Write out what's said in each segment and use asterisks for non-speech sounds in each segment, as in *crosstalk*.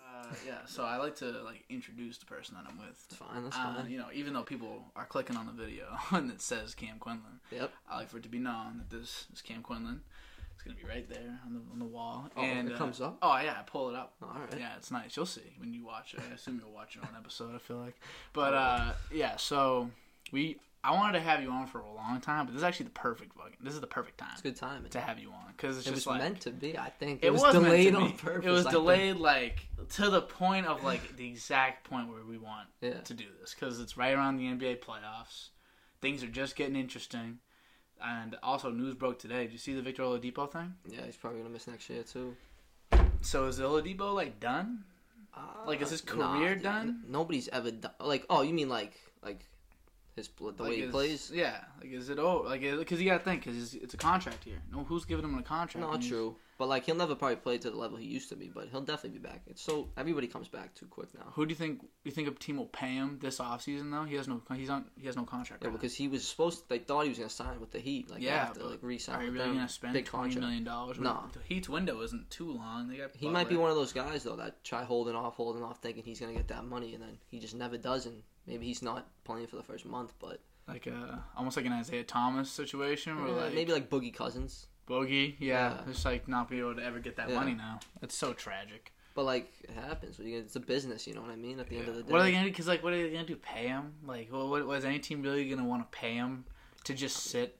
Uh, yeah, so I like to like introduce the person that I'm with. It's fine. That's Uh, fine. you know, even though people are clicking on the video *laughs* and it says Cam Quinlan, Yep. I like for it to be known that this is Cam Quinlan. It's gonna be right there on the on the wall. Oh, and it uh, comes up? Oh yeah, I pull it up. All right. Yeah, it's nice. You'll see when you watch it. I assume you'll watch it on episode. I feel like, *laughs* but uh, yeah. So we, I wanted to have you on for a long time, but this is actually the perfect fucking. This is the perfect time It's a good time to have you on because it's It just was like meant to be. I think it, was, was delayed on purpose. It was I think. delayed like to the point of like the exact point where we want Yeah. to do this because it's right around the NBA playoffs. Things are just getting interesting, and also news broke today. Did you see the Victor Oladipo thing? Yeah, he's probably gonna miss next year too. So is Oladipo like done? Like, is his Uh, nah, career dude, done? Nobody's ever done. Like, oh, you mean like like his the Like, way he is- plays? Yeah, like is it oh like because you gotta think because it's a contract here. No, who's giving him a contract? Not true. But like, he'll never probably play to the level he used to be. But he'll definitely be back. It's so everybody comes back too quick now. Who do you think? You think a team will pay him this offseason though? He has no. He's on. He has no contract. Yeah, right now. because he was supposed. They thought he was gonna sign with the Heat. Like Yeah, after like re-sign. Are you really them. gonna spend big twenty million dollars? No. the Heat's window isn't too long. They got. He might be one of those guys though that try holding off, holding off, thinking he's gonna get that money, and then he just never does, and maybe he's not playing for the first month, but like a almost like an Isaiah Thomas situation where uh, like maybe like Boogie Cousins. Boogie, yeah, Yeah. just like not be able to ever get that Yeah. money now. It's so tragic. But like it happens. What you gonna- It's a business, you know what I mean? At the end of the day, What are they gonna do? Because like, what are they gonna do? Pay him? Like, well, what was any team really gonna want to pay him to just sit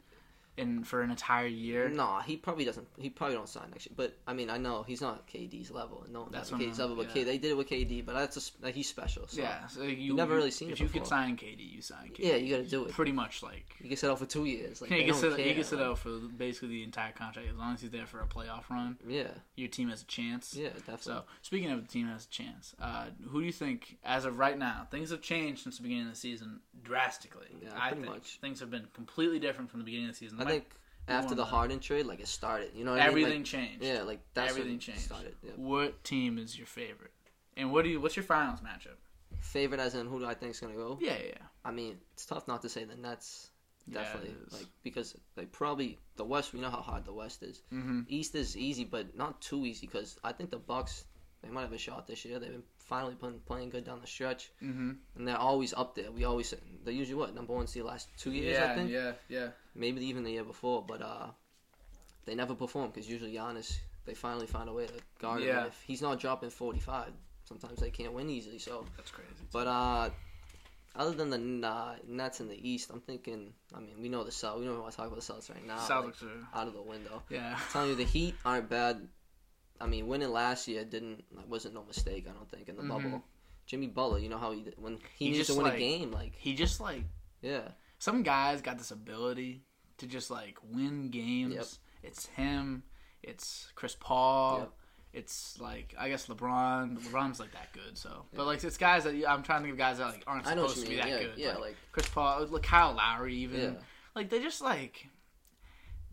in for an entire year? Nah, he probably doesn't. He probably don't sign next year. But I mean, I know he's not KD's level. No, That's KD's I'm- level. But yeah. K, they did it with KD. But that's a, like, he's special. So. Yeah, so you never really seen If you could sign KD, you sign KD. Yeah, you got to do it. pretty much like You can sit out for two years. Like Yeah, *laughs* you can sit, care. you can sit out for basically the entire contract as long as he's there for a playoff run. Yeah, Your team has a chance. yeah, definitely. So speaking of the team has a chance, uh, who do you think, as of right now, things have changed since the beginning of the season drastically? Yeah, I pretty think much. things have been completely different from the beginning of the season. I think after the Harden trade, like it started. You know what I mean? everything Like, changed. yeah, like that's everything changed. started. Yeah. What team is your favorite? And what do you? What's your finals matchup? Favorite as in who do I think is gonna go? Yeah, yeah. I mean, it's tough not to say the Nets. Yeah, it Definitely, is. like because they probably the West. We know how hard the West is. Mm-hmm. East is easy, but not too easy because I think the Bucks they might have a shot this year. They've been finally been playing good down the stretch, Mm-hmm. and they're always up there. We always they're usually what number one seed last two years. Yeah, I think yeah, yeah. maybe even the year before, but uh, they never perform because usually Giannis they finally find a way to guard him. Yeah. And If he's not dropping forty five, sometimes they can't win easily. So, That's crazy. but uh. Other than the uh, Nets in the East, I'm thinking. I mean, we know the Celtics. We don't want to talk about the Celtics right now. like, are. out of the window. Yeah. I'm telling you, the Heat aren't bad. I mean, winning last year didn't wasn't no mistake. I don't think in the Mhm. bubble. Jimmy Butler, you know how he when he, He needs just, to win like- a game, like He just like yeah, some guys got this ability to just like win games. Yep. It's him. It's Chris Paul. Yep. It's like I guess LeBron. LeBron's like that good. So, but like it's guys that I'm trying to think of guys that like aren't I know what supposed to be that Yeah, good. yeah, like, like Chris Paul, like Kyle Lowry, even yeah, like they just like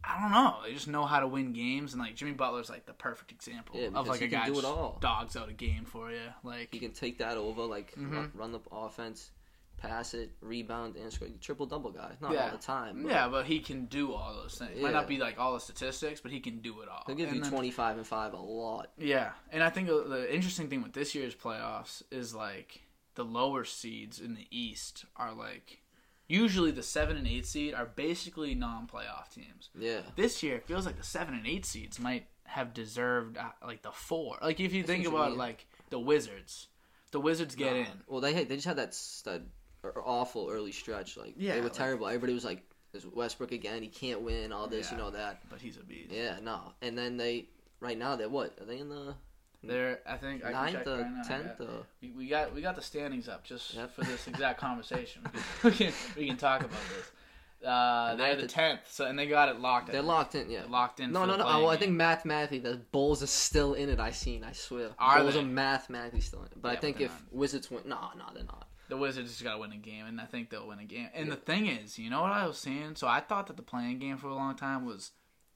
I don't know. They just know how to win games, and like Jimmy Butler's like the perfect example Yeah, of like a can guy do it just all. dogs out a game for you. Like he can take that over, like Mhm. run, run the offense, pass it, rebound, and score. Triple double guy, not Yeah. all the time. But yeah, but he can do all those things. It might not be like all the statistics, but he can do it all. he'll give And you then- 25 and five a lot. Yeah, and I think the- the interesting thing with this year's playoffs is like the lower seeds in the East are like usually the seven and eight seed are basically non-playoff teams. Yeah, This year, it feels like the seven and eight seeds might have deserved uh, like the four. Like if you I think about like the Wizards, the Wizards get in. Well, they had, they just had that s- that er- awful early stretch. Like Yeah, they were like- terrible. Everybody was like, "Is Westbrook again? He can't win. All this, you know that." But he's a beast. Yeah, no. And then they right now they're what? Are they in the They're, I think, ninth or right tenth Yeah. or We, we got we got the standings up just Yep. for this exact *laughs* conversation. We can, we can we can talk about this. Uh, they're the tenth, so and they got it locked. they're in. locked in? Yeah. locked in. No, no, no. Well, I think mathematically the Bulls are still in it. I seen. I swear. Are Bulls they? are mathematically still in it. But Yeah, I think they're if not. Wizards win, no, no, they're not. the Wizards just got to win a game, and I think they'll win a game. And Yeah. the thing is, you know what I was saying? So I thought that the play-in game for a long time was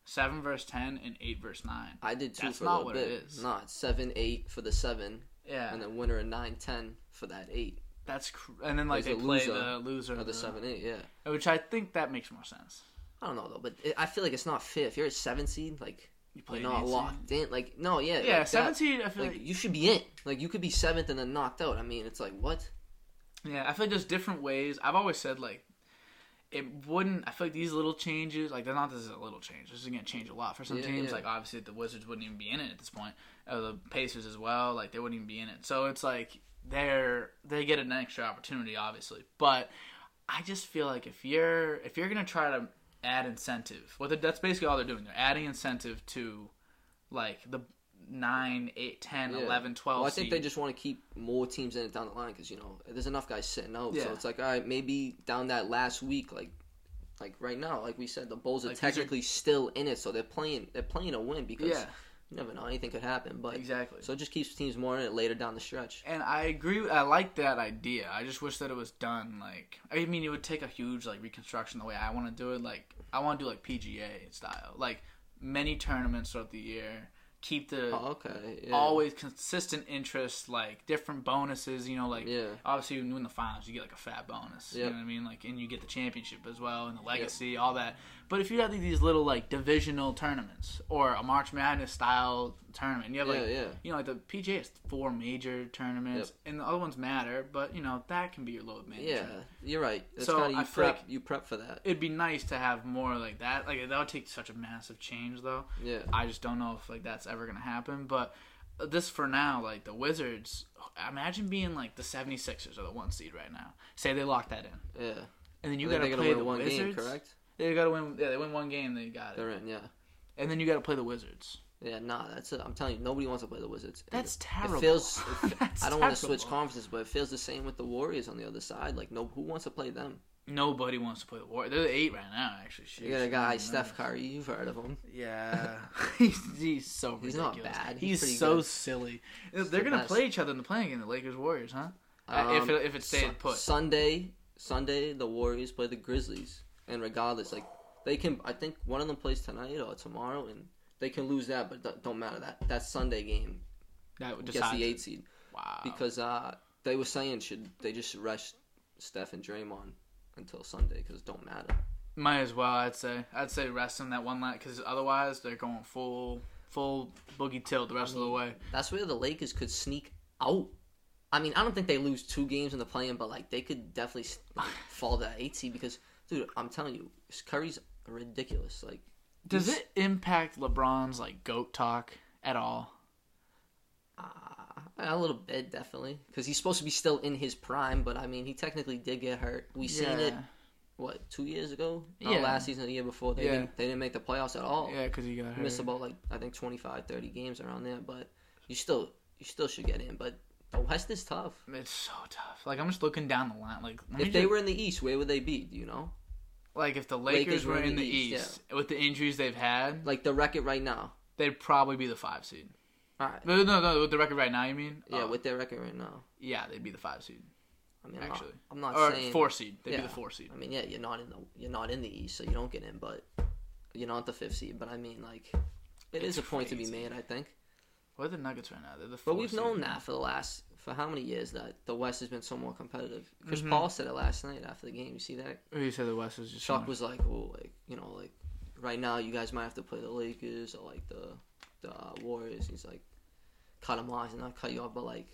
seven verse ten and eight verse nine. I did two That's for not a little what bit. it is. No, it's seven, eight for the seven, Yeah, and then winner a nine, ten for that eight that's cr- and then like they There's a play loser the loser or of the seven, eight. Yeah. which I think that makes more sense. I don't know though, but it, I feel like it's not fair. If you're a seven seed, like You play you're an not eight seed? locked in. Like no, yeah, Yeah, like, that- seed. I feel Like like, you should be in. Like you could be seventh and then knocked out. I mean, it's like what? yeah, I feel like there's different ways. I've always said like it wouldn't. I feel like these little changes, like they're not this is a little change. This is gonna change a lot for some Yeah, teams. yeah. Like obviously the Wizards wouldn't even be in it at this point. Uh, the Pacers as well. Like they wouldn't even be in it. So it's like they're they get an extra opportunity, obviously. But I just feel like if you're if you're gonna try to add incentive, well, that's basically all they're doing. They're adding incentive to like the 9, 8, 10, Yeah. 11, 12 Well, I think seed. they just want to keep more teams in it down the line because you know there's enough guys sitting out. Yeah. So it's like all right, maybe down that last week, like like right now, like we said, the Bulls are Like, these are- technically still in it, so they're playing they're playing a win because yeah, you never know anything could happen. But exactly. so it just keeps teams more in it later down the stretch. And I agree. I like that idea. I just wish that it was done like. I mean, it would take a huge like reconstruction the way I want to do it. Like I want to do like PGA style, like many tournaments throughout the year. Keep the Oh, okay. Yeah. always consistent interest, like different bonuses. You know, like Yeah. obviously when you win the finals, you get like a fat bonus. You know what I mean? Like, and you get the championship as well, and the legacy, all that. But if you have these little like divisional tournaments or a March Madness style tournament, you have like yeah, yeah. you know, like the PGA has four major tournaments, and the other ones matter, but you know that can be your load management. Yeah, you're right. It's So, kind of I you feel prep like- you prep for that. It'd be nice to have more like that. Like that would take such a massive change, though. Yeah. I just don't know if like that's ever gonna happen. But this for now, like the Wizards, imagine being like the 76ers or the one seed right now. Say they lock that in, Yeah. and then you gotta play win the one Wizards. game, correct? They gotta win. Yeah, they win one game, they got it, They're in, yeah. and then you gotta play the Wizards. Yeah, nah, that's it. I'm telling you, nobody wants to play the Wizards. And That's it- terrible. It feels. It, *laughs* That's I don't want to switch terrible. conferences, but it feels the same with the Warriors on the other side. Like, no, who wants to play them? Nobody wants to play the Warriors. They're the eight right now, actually. You got a guy, Steph. Curry. You've heard of him. Yeah, *laughs* he's, he's so He's ridiculous. not bad. He's, He's pretty so good. silly. They're the gonna best. play each other in the play-in game, the Lakers Warriors, huh? Uh, if Um, it, if it stays Sun- put. Sunday, Sunday, the Warriors play the Grizzlies, and regardless, like they can. I think one of them plays tonight or tomorrow, and they can lose that, but don't matter. That that Sunday game that would gets the eight seed Wow. because uh, they were saying should they just rest Steph and Draymond until Sunday because it don't matter. Might as well, I'd say. I'd say rest them that one lat because otherwise they're going full full boogie tilt the rest of the way. That's where the Lakers could sneak out. I mean, I don't think they lose two games in the play-in, but like they could definitely *laughs* fall to that eight seed because, dude, I'm telling you, Curry's ridiculous. Like, Does it impact LeBron's like goat talk at all? Uh, a little bit, definitely, because he's supposed to be still in his prime. But I mean, he technically did get hurt. We seen it what two years ago? Not Yeah. last season, the year before. They Yeah. didn't. They didn't make the playoffs at all. Yeah, because he got hurt. missed about like I think 25, 30 games around there. But you still, you still should get in. But the West is tough. It's so tough. Like I'm just looking down the line. Like If they just- were in the East, where would they be? Do you know? Like if the Lakers, were in the East, East, with the injuries they've had, Like the record right now. they'd probably be the five seed. All right. No, no, no. With the record right now, you mean? Yeah, Oh, with their record right now. yeah, they'd be the five seed I mean, actually, I'm not, I'm or saying four seed. They'd Yeah. be the four seed. I mean, yeah, you're not in the you're not in the East, so you don't get in. But you're not the fifth seed. But I mean, like, it is It's a point to be made. I think. What are the Nuggets right now? They're the. But we've seed. known that for the last for how many years that the West has been so more competitive. Chris Mhm. Paul said it last night after the game. You see that? Who you said the West is just. Chuck was like, "Well, like you know, like right now you guys might have to play the Lakers or like the the uh, Warriors." He's like, "Cut him off, and not cut you off, but like,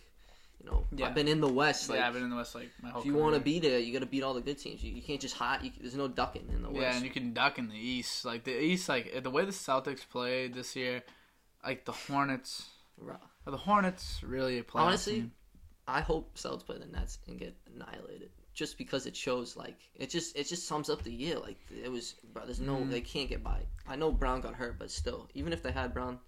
you know, Yeah. I've been in the West. Like, yeah, I've been in the West like my whole. if you want to be there, you got to beat all the good teams. You, you can't just hot. You, there's no ducking in the West. Yeah, and you can duck in the East. Like the East, like the way the Celtics played this year, like the Hornets. Right. The Hornets really a playoff Honestly. I hope Celtics play the Nets and get annihilated. Just because it shows like it just it just sums up the year. Like it was, bro. There's no Mhm. they can't get by. I know Brown got hurt, but still, even if they had Brown,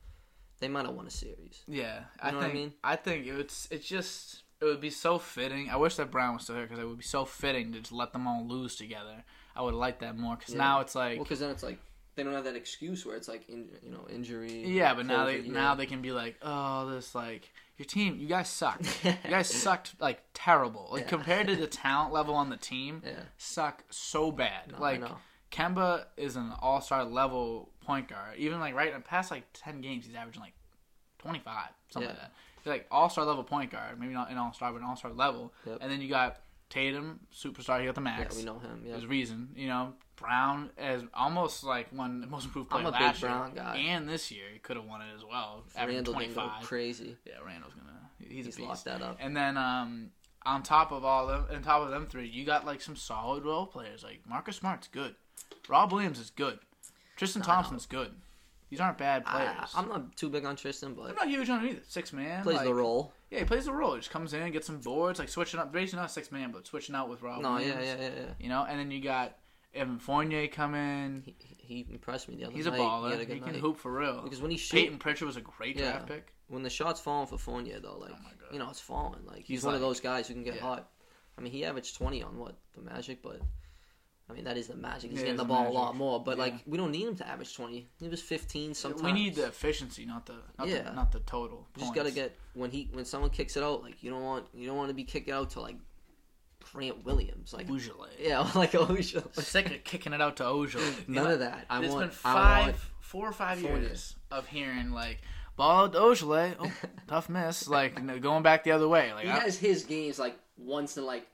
they might have won a series. Yeah, I know what I think. I mean? think it's it's just it would be so fitting. I wish that Brown was still here because it would be so fitting to just let them all lose together. I would like that more because Yeah. now it's like. Well, because then it's like they don't have that excuse where it's like in, you know injury. yeah, but now they now they can be like, oh, this like your team, you guys suck. *laughs* you guys sucked like terrible. Like Yeah. compared to the talent level on the team, Yeah. suck so bad. No, like. Kemba is an all star level point guard. Even like right in the past like ten games, he's averaging like twenty five, something like that. He's like all star level point guard, maybe not an all star, but an all star level. Yep. And then you got Tatum, superstar, he got the Yeah, max. we know him. Yeah. There's reason, you know. Brown as almost like one the most improved player I'm a big last Brown year, guy. and this year he could have won it as well. Randle go 25. crazy. Yeah, Randle's gonna. He's, He's locked that up. And then um, on top of all them, on top of them three, you got like some solid role players. Like Marcus Smart's good. Rob Williams is good. Tristan Thompson's good. These aren't bad players. I, I'm not too big on Tristan, but I'm not huge on him either. Six man plays like, the role. Yeah, he plays the role. He just comes in, gets some boards, like switching up. Basically not six man, but switching out with Rob. No, Williams, yeah, yeah, yeah, yeah. You know, and then you got Evan Fournier come in. He, he impressed me the other day. He's a night. baller. He, a He, can night. hoop for real. Because when he shoot, Payton Pritchard was a great Yeah. draft pick. when the shots falling for Fournier though, like Oh you know, it's falling. Like he's, He's one of those guys who can get yeah. hot. I mean, he averaged 20 on what the Magic, but I mean that is the Magic. He's Yeah, getting the ball Magic. a lot more, but like we don't need him to average 20. He was 15 sometimes. We need the efficiency, not the not, Yeah. the, not the total. You just gotta get when he when someone kicks it out, like you don't want you don't want to be kicked out to like Grant Williams, like Ojeleye. yeah, *laughs* like Osha. Sick of kicking it out to Ojeleye. None of that. I It's want. been five, want- four or five Four years of hearing like ball out to Ojeleye. Oh, *laughs* tough miss. Like going back the other way. Like he I- has his games like once in like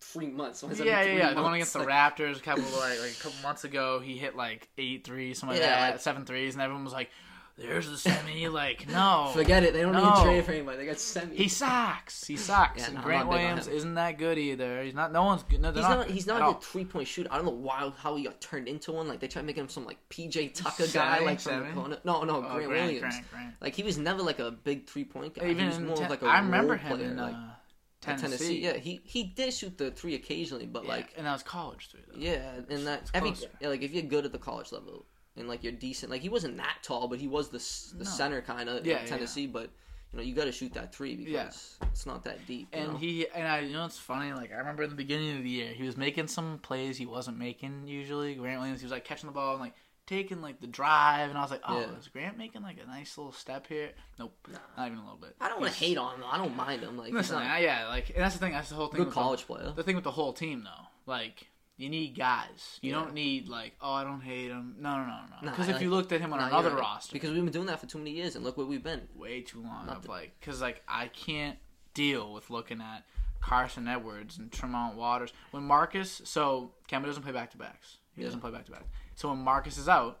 three months. Once yeah, yeah, yeah. The one against the Raptors a couple like, like a couple months ago, he hit like eight threes, something like Yeah, that, like- seven threes, and everyone was like, "There's the semi." *laughs* like, no, Forget it. They don't No. need trade for anybody. They got semi. He sucks. He sucks. Yeah, and no, Grant not big on Williams isn't that good either. He's not. No one's. good. No, He's not. not. He's not a good three point shooter. I don't know why how he got turned into one. Like they tried making him some like PJ Tucker guy, like from seven? the corner. No, no, Oh, Grant, Grant, Williams. Grant, Grant. Like he was never like a big three point guy. Even he was more ten- of like a I remember him player, in like, uh, at Tennessee. Yeah, he he did shoot the three occasionally, but Yeah, like and that was college three though. yeah, and that every yeah, like if you're good at the college level and like you're decent, like he wasn't that tall, but he was the the No. center kind of Yeah, in yeah, Tennessee. But you know you got to shoot that three because Yeah. it's not that deep. And know? he and I, you know, it's funny. Like I remember in the beginning of the year, he was making some plays he wasn't making usually. Grant Williams, he was like catching the ball and like taking like the drive, and I was like, oh, Yeah. is Grant making like a nice little step here? Nope, Nah. not even a little bit. I don't want to hate on him. I don't mind him. Like Listen, not I- yeah, like and that's the thing. That's the whole thing. good with the- college player. The thing with the whole team, though, like you need guys. You Yeah. don't need like, oh, I don't hate him. No, no, no, no. Because I if you looked at him on Nah, another right. roster, because we've been doing that for too many years, and look where we've been. way too long. Not Of the- like, because like I can't deal with looking at Carson Edwards and Tremont Waters when Marcus. So Kemba doesn't play back to backs. He Yeah. doesn't play back to back. So when Marcus is out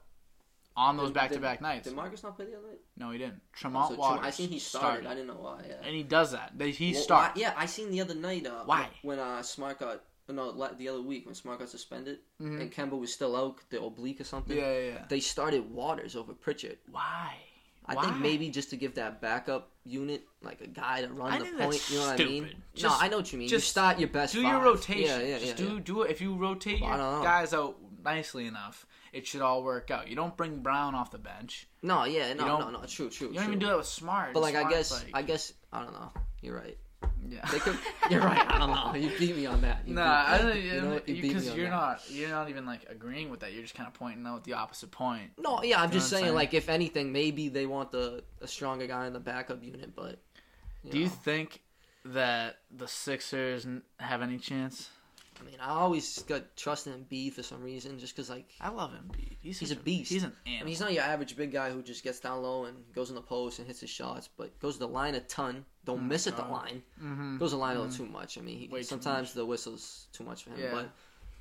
on those back to back nights, Did Marcus not play the other night? no, he didn't. Tremont So, Waters. I seen he started. I didn't know why. Yeah. and he does that. He Well, starts. yeah, I seen the other night. Uh, Why? When uh, Smart got no the other week when Smart got suspended Mhm. and Kemba was still out, the oblique or something. Yeah, yeah, yeah. They started Waters over Pritchard. Why? I Why? think maybe just to give that backup unit like a guy to run I the point. you know what I mean? stupid. no, I know what you mean. just you start your best. do your rotation. Yeah, yeah, Just yeah, do do it. If you rotate Well, your guys out nicely enough, it should all work out. You don't bring Brown off the bench. No, yeah, no, no, no. True, true. You don't true. even do that with Smart. But like, I guess, like- I guess, I don't know. You're right. Yeah. They could. You're right. I don't know. You beat me on that. You Nah, I don't. you know? You because you're that. not. You're not even like agreeing with that. You're just kind of pointing out the opposite point. No, yeah, I'm You just saying, saying? like, if anything, maybe they want the a stronger guy in the backup unit, but. You Do you think that the Sixers have any chance? I mean, I always got trust in Embiid for some reason, just because, like, I love Embiid. He's, He's such a beast. He's an I mean, he's not your average big guy who just gets down low and goes in the post and hits his shots, but goes to the line a ton. Don't my miss at the line. mm-hmm. The line a little too much. I mean, he, sometimes the whistle's too much for him, Yeah. but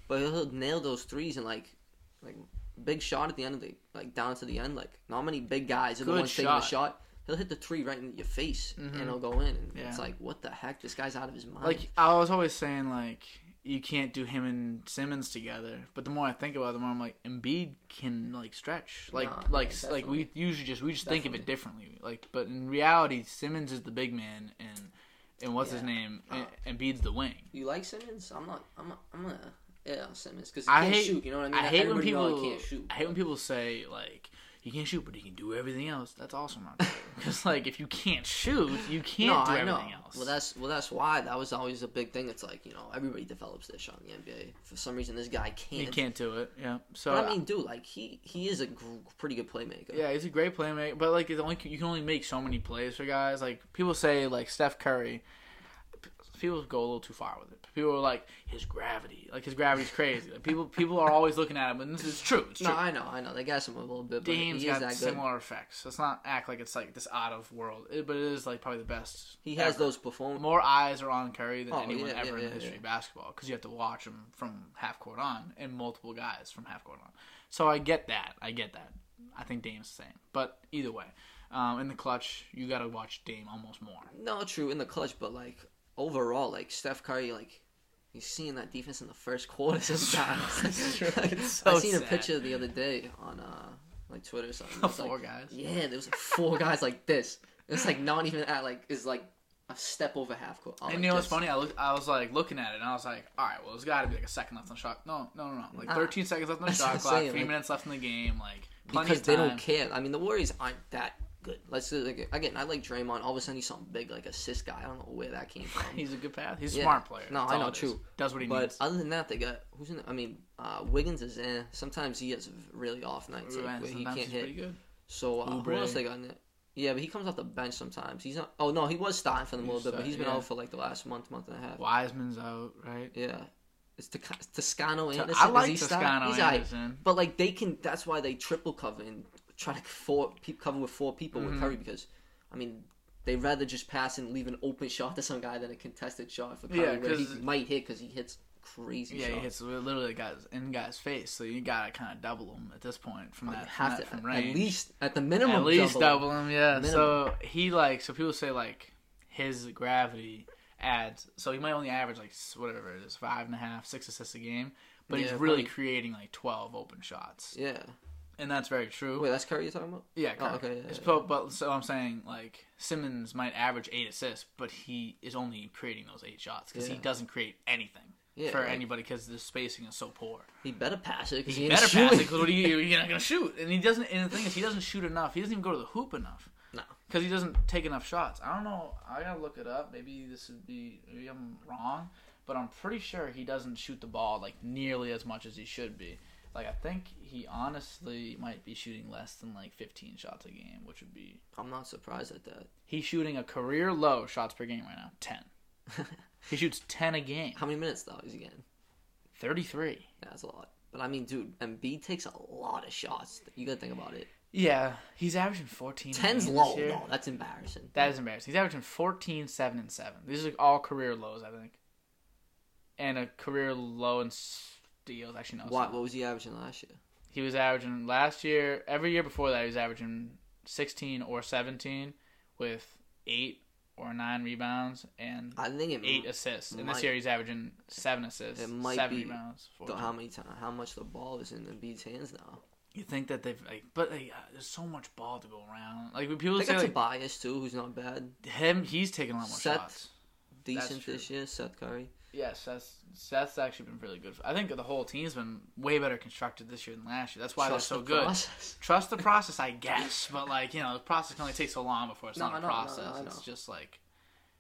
but he'll nail those threes and like like big shot at the end of the like down to the end. Like not many big guys are the Good ones taking the shot. shot. He'll hit the three right in your face Mhm. and it'll go in. And Yeah. It's like what the heck? This guy's out of his mind. Like I was always saying, like you can't do him and Simmons together. But the more I think about it, the more I'm like, Embiid can like stretch, like Nah, like yeah, like we usually just we just think of it differently. Like, but in reality, Simmons is the big man, and and what's his name? Uh, And Embiid's the wing. you like Simmons? I'm not. I'm. Not, I'm gonna. Yeah, Simmons because he I can't hate- shoot. You know what I mean? I hate when Everybody know people. can't shoot. I hate when people say like he can't shoot, but he can do everything else. That's also not true. *laughs* Because like if you can't shoot, you can't no, do I know. everything else. Well, that's well, that's why that was always a big thing. It's like you know everybody develops this shot in the NBA. For some reason, this guy can't. he can't do it. Yeah. So But I mean, uh, dude, like he he is a gr- pretty good playmaker. Yeah, he's a great playmaker, but like it's only you can only make so many plays for guys. Like people say, like Steph Curry. People go a little too far with it. People are like his gravity, like his gravity's crazy. Like people people are always looking at him, and this is true. It's true. No, I know, I know. They got him a little bit, but Dame's is got that good. similar effects. Let's not act like it's like this out of world, it, but it is like probably the best. He has ever. those perform. more eyes are on Curry than Oh, anyone yeah, ever yeah, in the history yeah. of basketball because you have to watch him from half court on and multiple guys from half court on. So I get that. I get that. I think Dame's the same, but either way, um, in the clutch, you got to watch Dame almost more. No, true in the clutch, but like overall, like Steph Curry, like he's seeing that defense in the first *laughs* quarter sometimes. *laughs* *laughs* Like, so I seen a picture the other day on uh like Twitter or something. The It's like- four guys. Yeah, there was like four guys like this. It's like not even at like is like a step over half court. Oh, And like you know what's funny? I looked, I was like looking at it, and I was like, "All right, well, there's got to be like a second left on the shot." No, no, no, no. Like Nah. 13 seconds left on the shot clock, saying, three like- minutes left in the game, like plenty because of they don't care. I mean, the Warriors aren't that good. Let's say, like, again. I like Draymond. All of a sudden, he's something big, like assist guy. I don't know where that came from. *laughs* He's a good pass. He's a Yeah. smart player. No, That's I know, true. Does what he But needs. other than that, they got who's in? The, I mean, uh, Wiggins is eh. Sometimes he has really off nights like, where he can't hit. So uh, who else they got in there? Yeah, but he comes off the bench sometimes. He's not. Oh no, he was starting for them a little bit, but he's been yeah. out for like the last month, month and a half. Wiseman's out, right? Yeah, it's Tos- Toscano Anderson. I like? Toscano He's aight. But like they can, that's why they triple cover and try to four cover with four people Mhm. with Curry because, I mean, they'd rather just pass and leave an open shot to some guy than a contested shot for Curry Yeah, where he might hit because he hits crazy Yeah, shots. he hits literally guys in guy's face, so you gotta kind of double him at this point from Oh, you that, have from, to that, from at range. least at the minimum. At least double. double him, yeah. Minimum. So he like so people say like his gravity adds so he might only average like whatever it is five and a half six assists a game, but he's really probably. creating like twelve open shots, Yeah. And that's very true. Wait, that's Curry you're talking about? Yeah, Oh, okay, yeah, It's yeah, po- but so I'm saying like Simmons might average eight assists, but he is only creating those eight shots because he doesn't create anything Yeah, for like, anybody because the spacing is so poor. He better pass it because He he, better ain't pass it because what are you? *laughs* You're not gonna shoot, and he doesn't. And the thing is, he doesn't shoot enough. He doesn't even go to the hoop enough. No. because he doesn't take enough shots. I don't know. I gotta look it up. Maybe this would be. Maybe I'm wrong, but I'm pretty sure he doesn't shoot the ball like nearly as much as he should be. Like I think he honestly might be shooting less than like 15 shots a game, which would be. I'm not surprised at that. He's shooting a career low shots per game right now, 10. *laughs* He shoots 10 a game, How many minutes though is he getting? 33. Yeah, that's a lot. But I mean, dude, Embiid takes a lot of shots. You gotta think about it. Yeah, he's averaging 14. a Ten's game low. this year. No, that's embarrassing. That is embarrassing. He's averaging 14, 7, and 7. These are all career lows, I think. And a career low in steals. Actually, no. What? What was he averaging last year? He was averaging last year, every year before that, he was averaging 16 or 17 with 8 or 9 rebounds and I think it 8 assists. And this year he's averaging 7 assists, It might 7 be rebounds. the, how many times, how much the ball is in the Embiid's hands now. You think that they've, like, but like, uh, there's so much ball to go around. Like, when people They say, got like, Tobias too, who's not bad, him, he's taking a lot more Seth- shots. decent this year. Seth Curry. Yes, Seth's, Seth's actually been really good. I think the whole team's been way better constructed this year than last year. That's why Trust they're so the good. process. Trust the process, I guess, but like you know, the process can only take so long before it's No, not a process. Know. It's just like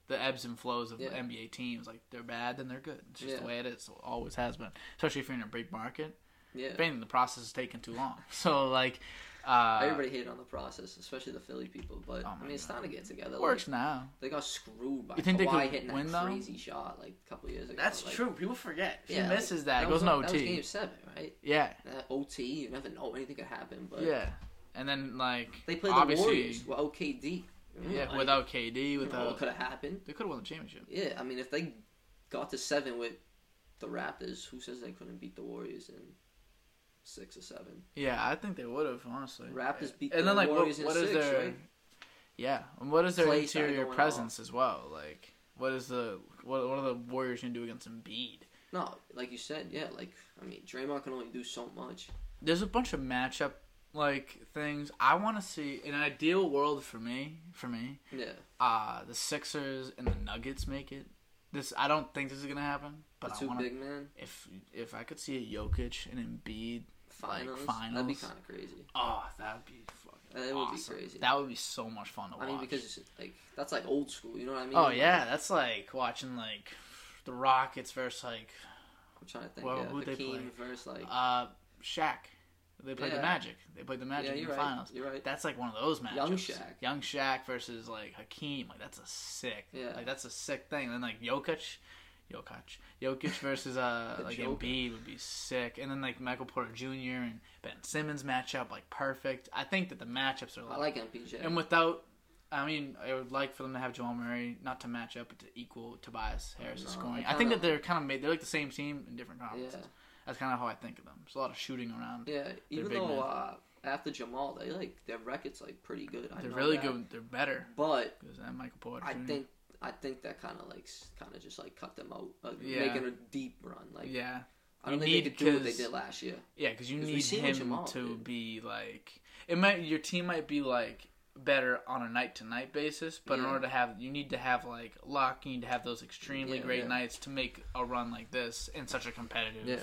the ebbs and flows of Yeah. NBA teams. Like they're bad, then they're good. It's just Yeah. the way it is. It always has been. Especially if you're in a big market. Yeah. If anything, the process is taking too long. *laughs* So like, uh, Everybody hated on the process, especially the Philly people. But Oh I my mean, it's God. starting to get together. it works Like, now. they got screwed by You think they Kawhi could hitting win, that though? crazy shot like a couple years ago. That's like, true. People forget. If Yeah, he misses like, that, it was, goes no That was game seven, right? Yeah, That OT, you never know anything could happen. But yeah. And then like they played the obviously, Warriors with OKD. Yeah, Like, without KD, you know without what could have happened. they could have won the championship. Yeah, I mean, if they got to seven with the Raptors, who says they couldn't beat the Warriors in six or seven? Yeah, I think they would have honestly. Raptors beat and the then like Warriors what, what is six, their right? yeah, and what is their started interior presence as well? Like what is the what what are the Warriors gonna do against Embiid? No, like you said, yeah. Like I mean, Draymond can only do so much. There's a bunch of matchup like things I want to see. In an ideal world for me, for me, Yeah, uh the Sixers and the Nuggets make it. This I don't think this is gonna happen, but the I want to. big men If if I could see a Jokic and Embiid, finals. That'd be kind of crazy. oh, that'd be fucking That would be awesome. That would be so much fun to I watch. mean, because it's, like that's like old school. You know what I mean? Oh Like, yeah, that's like watching like the Rockets versus like I'm trying to think. Well, yeah, who'd they play? versus like uh Shaq. They played Yeah. the Magic. They played the Magic Yeah, in the right. finals. You're right. That's like one of those matchups. Young Shaq. Young Shaq versus like Hakeem. Like that's a sick. Yeah. Like that's a sick thing. And then like Jokic, Jokic, Jokic versus uh *laughs* like Joker. Embiid would be sick. And then like Michael Porter Jr. and Ben Simmons matchup like perfect. I think that the matchups are I like MPJ. and without. I mean, I would like for them to have Jamal Murray, not to match up, but to equal Tobias Harris' No, scoring. I I think that they're kind of made. They're like the same team in different conferences. yeah, That's kind of how I think of them. There's a lot of shooting around. yeah. Even though uh, after Jamal, they like their record's like pretty good. I They're know really that. good. They're better But Michael Porter. I Jr. think I think that kind of like kind of just like cut them out, like Yeah. making a deep run. Like yeah, I don't You think need- they could do what they did last year. yeah, because you need him Jamal to did. be like it might. Your team might be like better on a night to night basis, but in order to have, you need to have like luck. You need to have those extremely Yeah, great yeah. nights to make a run like this in such a competitive. Yeah.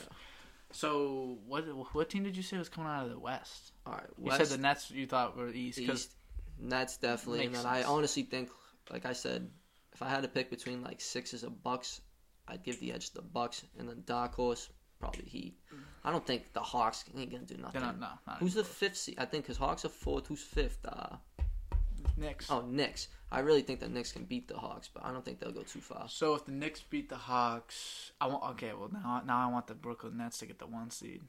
So what what team did you say was coming out of the West? All right. You said the Nets. You thought were East because East. Nets definitely, and I honestly think, like I said, if I had to pick between like sixes or Bucks, I'd give the edge to the Bucks, and then dark horse probably Heat. I don't think the Hawks ain't gonna do nothing. not. No, not Who's the fifth seed? I think because Hawks are fourth. Who's fifth? Uh, Knicks? oh, Knicks. I really think the Knicks can beat the Hawks, but I don't think they'll go too far. So if the Knicks beat the Hawks, I want okay. Well now, now I want the Brooklyn Nets to get the one seed.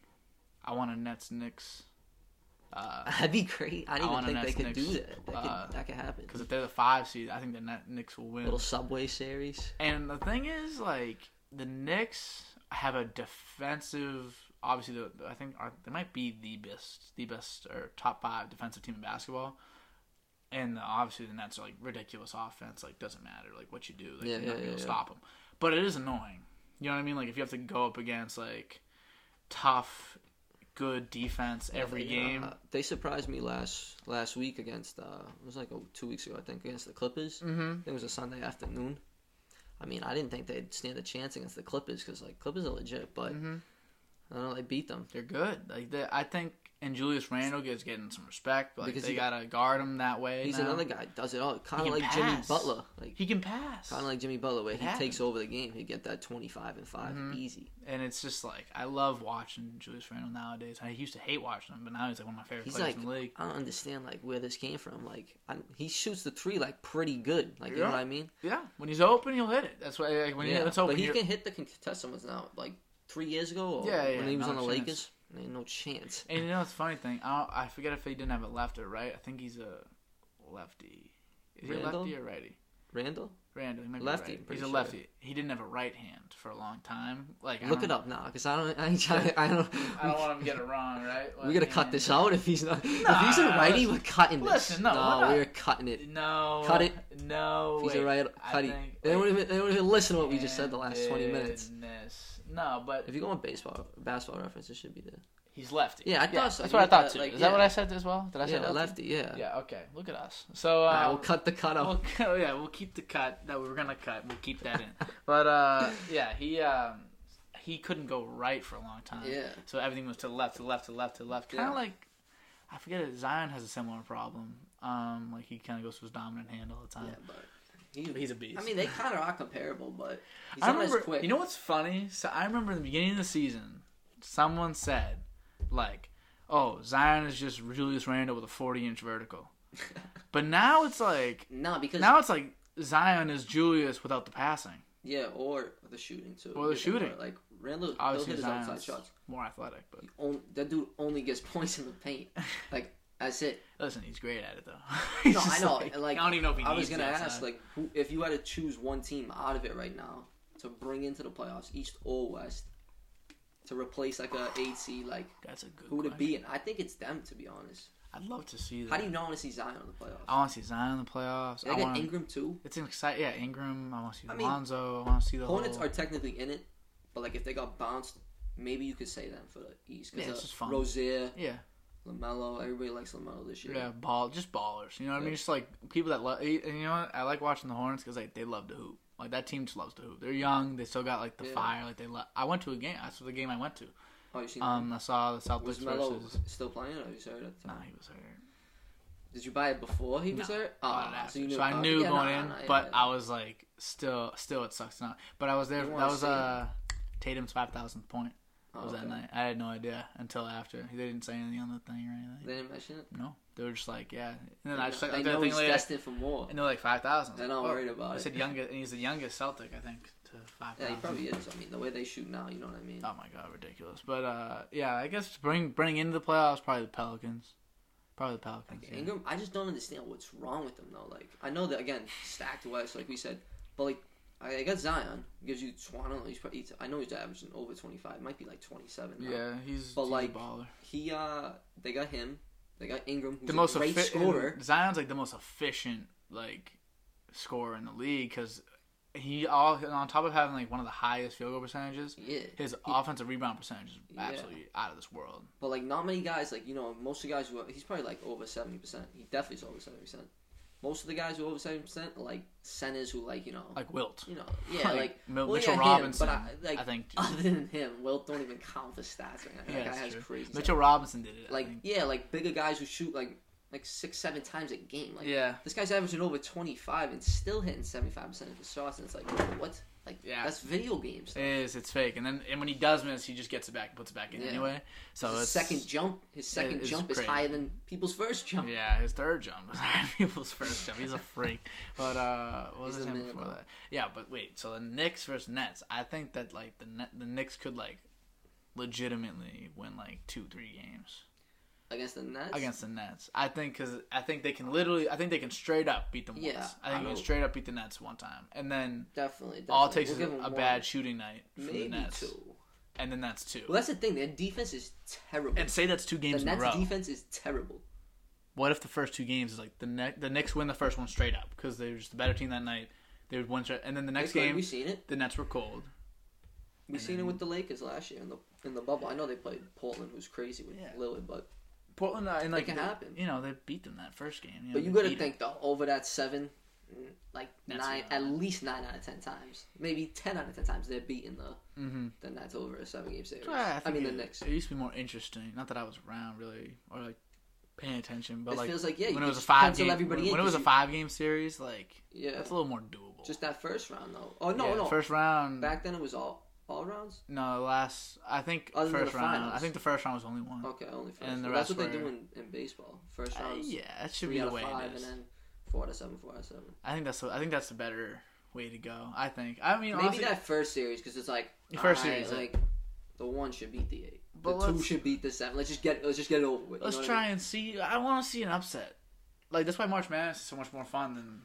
I want a Nets Knicks. Uh, That'd be great. I I didn't want even think they could do that. That uh, could that could happen. because if they're the five seed, I think the Knicks will win. Little Subway series. And the thing is, like the Knicks have a defensive. Obviously, the, I think are, they might be the best, the best or top five defensive team in basketball. And obviously, the Nets are like ridiculous offense. Like doesn't matter like what you do, like Yeah, you're not yeah, gonna yeah, yeah. stop them. But it is annoying. You know what I mean? Like if you have to go up against like tough, good defense every They, game. uh, they surprised me last last week against. Uh, it was like two weeks ago, I think, against the Clippers. mm-hmm. It was a Sunday afternoon. I mean, I didn't think they'd stand a chance against the Clippers because like Clippers are legit, but Mhm. I don't know. They beat them. They're good. Like they, I think, and Julius Randle gets getting some respect. Like Because they he- gotta guard him that way. He's now. another guy does it all, kind of like Jimmy. Butler, like He can pass. kind of like Jimmy Butler, where It he takes over the game. He get that twenty five and 5 Mhm. easy. and it's just like I love watching Julius Randle nowadays. I used to hate watching him, but now he's like one of my favorite He's players like in the league. I don't understand like where this came from. Like I, he shoots the three like pretty good. Like you know what I mean? Yeah, when he's open, he'll hit it. That's why like, when yeah, it's open, but he you're- can hit the contested ones now. Like three years ago, or Yeah, yeah, when he was on the. Lakers, ain't no chance. And you know, it's funny thing. I, I forget if he didn't have a left or right. I think he's a lefty. Is he a lefty or righty? Randle, Randle, he might Lefty, righty. I'm He's a sure. lefty. He didn't have a right hand for a long time. Like I look it up now, because I don't. I trying. I don't. *laughs* I don't want him to get it wrong, right? *laughs* We gotta cut this out if he's not. if he's a Nah, righty, we're cutting this. listen, no, we're we're cutting it. No. Cut it. No. If he's wait. a right, I cut it. They don't even. They don't even listen to what we just said the last twenty minutes. No, but If you go on baseball, basketball reference, it should be there. He's lefty. Yeah, I thought so. That's what I thought too. like, Is that what. I said as well? Did I say yeah, lefty? lefty. Yeah. Yeah. Okay. Look at us. So uh, Alright, we'll cut the cut off. *laughs* We'll, yeah, we'll keep the cut that we were gonna cut. We'll keep that in. *laughs* But uh, yeah, he um, he couldn't go right for a long time. Yeah. So everything was to the left, to the left, to the left, to the left. Kind of Yeah. like I forget it. Zion has a similar problem. Um, like he kind of goes to his dominant hand all the time. Yeah, but he, he's a beast. I mean, they kind of are comparable, but he's I remember. quick. You know what's funny? So I remember in the beginning of the season, someone said, like, "Oh, Zion is just Julius Randle with a forty-inch vertical." *laughs* But now it's like no, because now it's like Zion is Julius without the passing. yeah, or the shooting too. Or the shooting. Like Randle, Obviously, hit his outside Zion's shots. more athletic, but He on- that dude only gets *laughs* points in the paint. *laughs* Like that's it. listen, he's great at it though. No, I know. Like, Like, I don't even know if he I was gonna ask, like, who, if you had to choose one team out of it right now to bring into the playoffs, East or West, to replace like a eight seed, like that's a good. who would it be? And I think it's them, to be honest. I'd love to see that. How do you not want to see Zion in the playoffs? I want to see Zion in the playoffs. I got want. Ingram too. It's an exciting. Yeah, Ingram. I want to see I mean, Lonzo. I want to see the Hornets whole. are technically in it, but like if they got bounced, maybe you could say them for the East. Yeah, it's Because just fun. Rozier, yeah. Lamelo, everybody likes Lamelo this year. Yeah, ball, just ballers. You know what I mean? Just like people that love. And you know what? I like watching the Hornets because like they love to hoop. Like that team just loves to hoop. They're young. They still got like the Yeah. fire. Like they. Lo- I went to a game. That's the game I went to. Oh, you seen Um, I saw the that? Was Melo versus. still playing, or was he hurt Nah, he was hurt. Did you buy it before he was No, hurt? Oh, so you knew. So I oh, knew yeah, going nah, in, nah, yeah, but. I was like, still, still, it sucks now. But I was there. That was uh, Tatum's five thousandth point. was that night. I had no idea until after. They didn't say anything on the thing or anything. They didn't mention it. No, they were just like, yeah. And then I just they like, I know he's like, destined for more. and they're like five thousand. They're not worried about I it. said youngest, and he's the youngest Celtic, I think, to five Yeah, he probably is. I mean, the way they shoot now, you know what I mean. Oh my god, ridiculous! But uh, yeah, I guess bring bring into the playoffs probably the Pelicans, probably the Pelicans. Like, yeah. Ingram, I just don't understand what's wrong with them though. Like, I know that again, stacked West, like we said, but like, I, got Zion gives you. I don't know. He's probably. I know he's averaging over twenty five. Might be like twenty seven. Yeah, he's, But, he's like, a baller. He uh, they got him. They uh, got Ingram, who's The a most great effi- scorer. Zion's like the most efficient like scorer in the league because he all on top of having like one of the highest field goal percentages, Yeah, his offensive rebound percentage is Yeah. absolutely out of this world. but like not many guys. Like you know, most of the guys who he's probably like over seventy percent. He definitely is over seventy percent. Most of the guys who are over seventy percent are like centers who like you know, Like Wilt, you know, yeah, like, well, Mitchell yeah, him, Robinson. but I, like I think other than him, Wilt don't even count for stats. Right now. Yeah, that guy has crazy. Mitchell Robinson did it. Like yeah, like bigger guys who shoot like like six, seven times a game. Like yeah, this guy's averaging over twenty five and still hitting seventy five percent of his shots, and it's like what? Like Yeah. that's video games. it is. It's fake, and then and when he does miss, he just gets it back and puts it back in Yeah. anyway. So his second jump, his second it's jump is higher than people's first jump. Yeah, his third jump was *laughs* people's first jump. He's a freak. But uh, what was his name before that? Yeah, but wait. So the Knicks versus Nets. I think that like the Net, the Knicks could like legitimately win like two, three games Against the Nets. against the Nets. I think because I think they can literally. I think they can straight up beat them Yeah, once. I I think they can straight up beat the Nets one time, and then definitely, definitely. all it takes We'll is a, a bad shooting night for maybe the Nets, two. and then that's two. Well, that's the thing. Their defense is terrible. and say that's two the games in a Nets' row. defense is terrible. What if the first two games is like the ne- the Knicks win the first one straight up because they were just a better team that night. They would win straight, and then the next game we seen it. the Nets were cold. We seen it with the Lakers last year in the in the bubble. I know they played Portland, who's crazy with Yeah. Lillard, but Portland uh, and like can they- happen. You know they beat them that first game. You know, but you got to think though over that seven, like nine, at least nine out of ten times, maybe ten out of ten times they're beating the Mhm. the Nets over a seven game series. So, I, I, mean it, the Knicks. It used to be more interesting. Not that I was around really or like paying attention, but It like feels like, yeah, when it was a five game everybody when, when it was a five game series, like Yeah, it's a little more doable. just that first round though. Oh no, Yeah, no. first round. Back then it was all all rounds. no, last I think Other first the round. finals. I think the first round was only one. Okay, only first. And the Well, that's rest what they do in, in baseball. First Uh, rounds. yeah, that should be the way five, it is. and then four to seven, four to seven. I think that's the, I think that's the better way to go. I think. I mean, Maybe honestly, that first series because it's like The first alright, series, like the one should beat the eight. But the two should beat the seven. Let's just get let's just get it over with. let's know what I try mean? and see. I want to see an upset. Like that's why March Madness is so much more fun than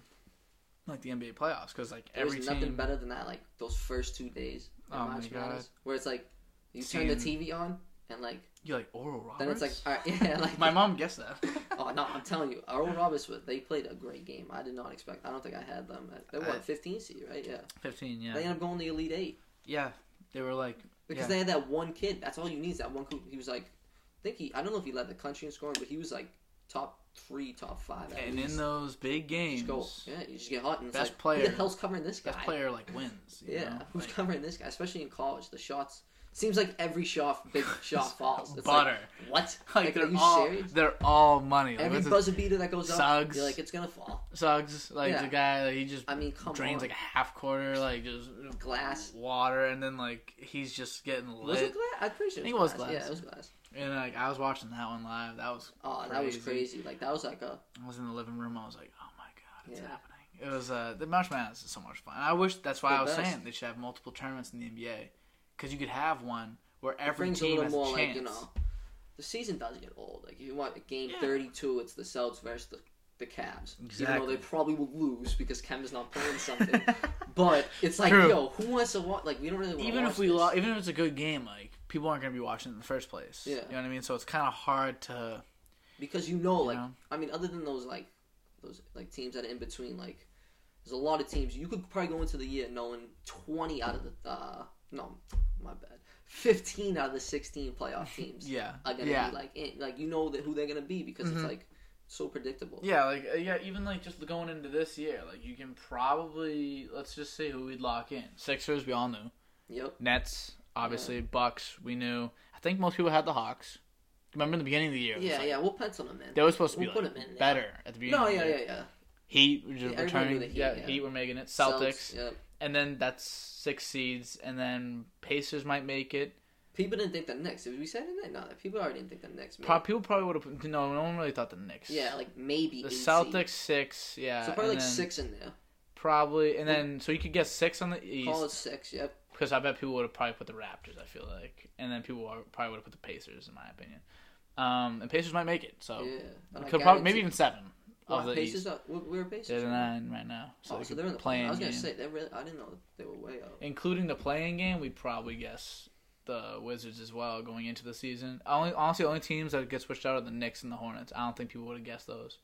like the NBA playoffs because like There's every nothing team. better than that. Like those first two days. Oh my God. Where it's like you turn the TV on and like You like Oral Roberts? then it's like uh, all right, *laughs* yeah, like *laughs* my mom guessed that. *laughs* Oh no, I'm telling you, Oral Roberts. was- They played a great game. I did not expect. I don't think I had them. At, they were I- 15 seed, right? Yeah. Fifteen, yeah, They ended up going to the Elite Eight yeah. They were like, because Yeah. they had that one kid. That's all you need is that one. He was like, I think he. I don't know if he led the country in scoring, but he was like top three, top five. And least. in those big games, just go, yeah, you just get hot and Best like, player. Who the hell's covering this guy? best player like wins. you Yeah, know? who's Like, covering this guy? Especially in college, the shots. Seems like every shot, big *laughs* shot falls. It's butter. Like, what? *laughs* Like, Like, they're are you all serious? they're all money. Like, Every buzzer beater that goes up, Suggs. you're like, it's gonna fall. Suggs, like Yeah. the guy, like, he just I mean, drains on. like a half quarter, like just Glass. water, and then like he's just getting lit. Was it glass? I'm pretty sure it was glass. glass. Yeah, it was glass. And like I was watching that one live. That was Oh, that was Crazy. crazy. Like that was like a I was in the living room. I was like, oh my god, it's Yeah. happening. It was uh the March Madness is so much fun. I wish that's why The I was best. saying they should have multiple tournaments in the NBA because you could have one where every a team little has more a chance. like you know. The season does get old. Like if you want a game Yeah. 32, it's the Celtics versus the the Cavs. Even though Exactly. they probably will lose because Kem is not playing *laughs* something. but it's like, True. yo, who wants to watch? Like we don't really want even watch if we this. lo- even if it's a good game, like people aren't gonna be watching it in the first place. Yeah. you know what I mean. So it's kind of hard to. because you know, You like know? I mean, other than those like those like teams that are in between, like there's a lot of teams you could probably go into the year knowing 20 out of the uh no, my bad, 15 out of the 16 playoff *laughs* teams Yeah, are gonna yeah, be like in, like you know that who they're gonna be because Mhm. it's like so predictable. yeah. Like uh, yeah, even like just going into this year, like you can probably let's just say who we'd lock in. Sixers, we all knew. Yep. Nets, obviously. Bucks, we knew. I think most people had the Hawks. Remember in the beginning of the year? Yeah, like- yeah, we'll pencil them in. They were supposed to be We'll put like, in, yeah. better at the beginning. No, of the yeah, year. yeah, yeah. Heat, were just Yeah, returning. Heat, yeah, yeah. Heat were making it. Celtics, Celtics, yep. and then that's six seeds, and then Pacers might make it. People didn't think the Knicks. Did we say that? No, people already didn't think the Knicks. Pro- people probably would have. No, no one really thought the Knicks. Yeah, like maybe The Celtics seed. six. Yeah. So probably and like then six in there. Probably, and then so you could get six on the East. Call it six. Yep. Because I bet people would have probably put the Raptors. I feel like, and then people probably would have put the Pacers, in my opinion. Um, and Pacers might make it. So yeah. Could probably maybe even seven of the Pacers East. Are, we're, Pacers. They're right? nine right now, so, Oh, they so they're in the play play. I was gonna say they really. I didn't know they were way up. including the play-in game, we'd probably guess the Wizards as well going into the season. Only honestly, the only teams that get switched out are the Knicks and the Hornets. I don't think people would have guessed those.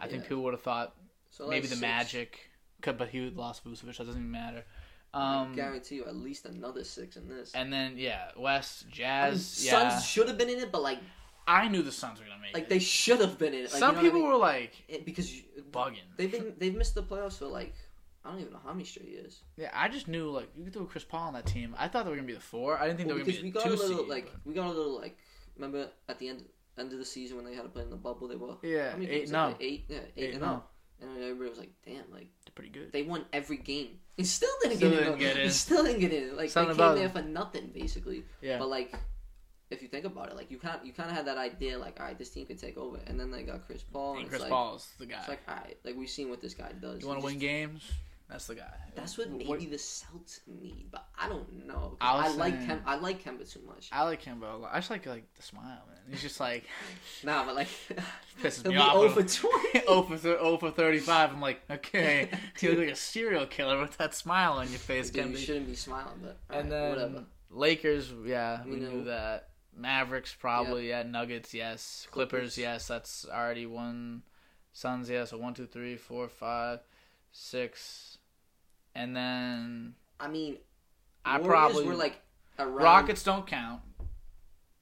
I think people would have thought So like maybe the six. Magic, but he lost Vucevic. That doesn't even matter. I Um, guarantee you at least another six in this. and then yeah, West I mean, Jazz. yeah, Suns should have been in it, but like, I knew the Suns were gonna make it. like it. they should have been in it. Like, Some you know what I people mean? were like It- because you, bugging. they've been they've missed the playoffs for like I don't even know how many straight years. Yeah, I just knew like you could throw Chris Paul on that team. I thought they were gonna be the four. I didn't think Well, they were gonna be the got a two little seed. like we got a little like remember at the end end of the season when they had to play in the bubble they were yeah, eight no, did they- eight yeah eight, Eight and no. no. and everybody was like damn like they're pretty good. they won every game and still didn't Still get didn't in. get in. still didn't get in. Like Something they came there for nothing basically. Yeah, But like, if you think about it, like you kind you kind of had that idea like, all right, this team could take over, and then they got Chris Paul, and, and it's Chris like, Paul's the guy. It's like, all right, like we've seen what this guy does. you want to win games? That's the guy. That's what maybe What- the Celtics need, but I don't know. I I, like saying- Kem- I like Kemba too much. I like him, but I just like like the smile, man. He's just like *laughs* Nah, but like *laughs* pisses he'll me off. 0 for 20. *laughs* 0 for, th- for 35. I'm like, okay. You look like a serial killer with that smile on your face, Dude, you shouldn't be smiling, but all And right, then whatever. Lakers, yeah, we We know. knew that. Mavericks, probably, yeah. Nuggets, yes. Clippers, Clippers. yes. That's already one. Suns, yeah. So one, two, three, four, five, six. And then I mean, I Warriors probably. were like around. Rockets don't count.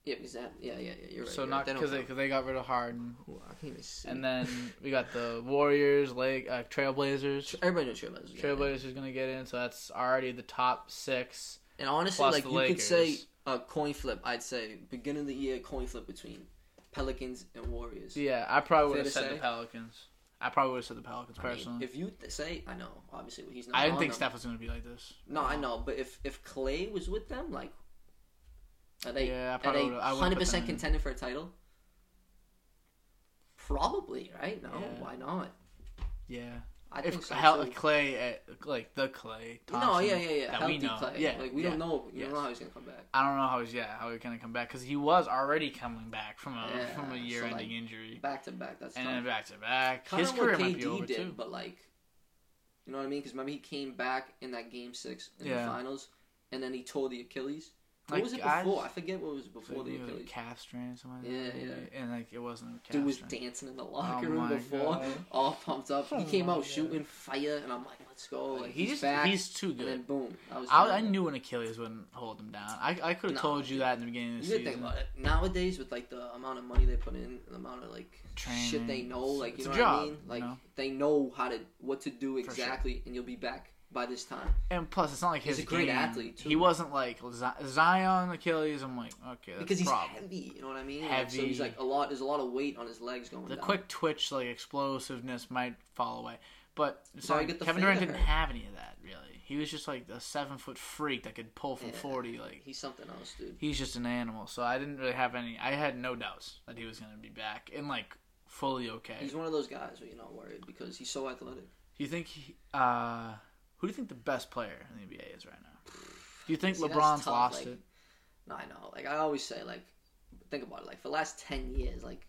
Yeah, because that. Yeah, yeah, yeah. You're right. so you're not right. They because they. 'cause they got rid of Harden. Ooh, I can't even see. And then we got the Warriors, Lake, uh, Trailblazers. everybody knows Trailblazers. yeah. Trailblazers is gonna get in, so that's already the top six. And honestly, like you could say a coin flip. I'd say beginning of the year coin flip between Pelicans and Warriors. Yeah, I probably would have said the? Pelicans. I probably would have said the Pelicans I mean, personally. if you th- say, I know, obviously he's not. I didn't on think them. Steph was gonna be like this. No, I know, but if if Clay was with them, like, are they Yeah, I are they would've- I would've hundred percent contending for a title? Probably, right? No, Yeah. why not? Yeah, I think if so. hell, too. Clay, at, like the Clay, Thompson, no, yeah, yeah, yeah. that Healthy we know. Clay. Yeah, like we yeah. don't know. You Yes. don't know how he's gonna come back. I don't know how he's yeah how he's gonna come back because he was already coming back from a Yeah, from a so, year-ending like, injury, Back to back. That's and tough. then back to back. Kind His career might be over did, too. but like, you know what I mean? Because remember he came back in that game six in Yeah. the finals, and then he tore the Achilles. What Like, was it I- before? I forget what was before the Achilles. calf strain, or something. Yeah, like that, yeah. And like it wasn't a calf Dude was strain. dancing in the locker Oh room before, God. all pumped up. Oh he came out shooting fire, and I'm like, let's go. Like, he he's just back. he's too and then good. boom. That was I, I knew an Achilles wouldn't hold him down. I, I could have No, told you that in the beginning of the You season. think about it. Nowadays, with like the amount of money they put in, the amount of like shit they know, like you It's know what job, I mean? you Like know? they know how to what to do For sure. exactly, and you'll be back by this time. And plus, it's not like He's his a great game. athlete, too. He wasn't like Zion Achilles. I'm like, okay, that's because he's problem. heavy. You know what I mean? Like, so he's like a lot. There's a lot of weight on his legs going The down. quick twitch, like explosiveness, might fall away. But So like Kevin Durant didn't have any of that really. He was just like a seven foot freak that could pull from Yeah. forty. Like He's something else, dude. he's just an animal. So I didn't really have any. I had no doubts that he was going to be back and like fully okay. He's one of those guys where you're not worried because he's so athletic. Do you think? He, uh, who do you think the best player in the NBA is right now? Do you think See, LeBron's lost like, it? No, I know. Like I always say, like think about it. Like for the last ten years, like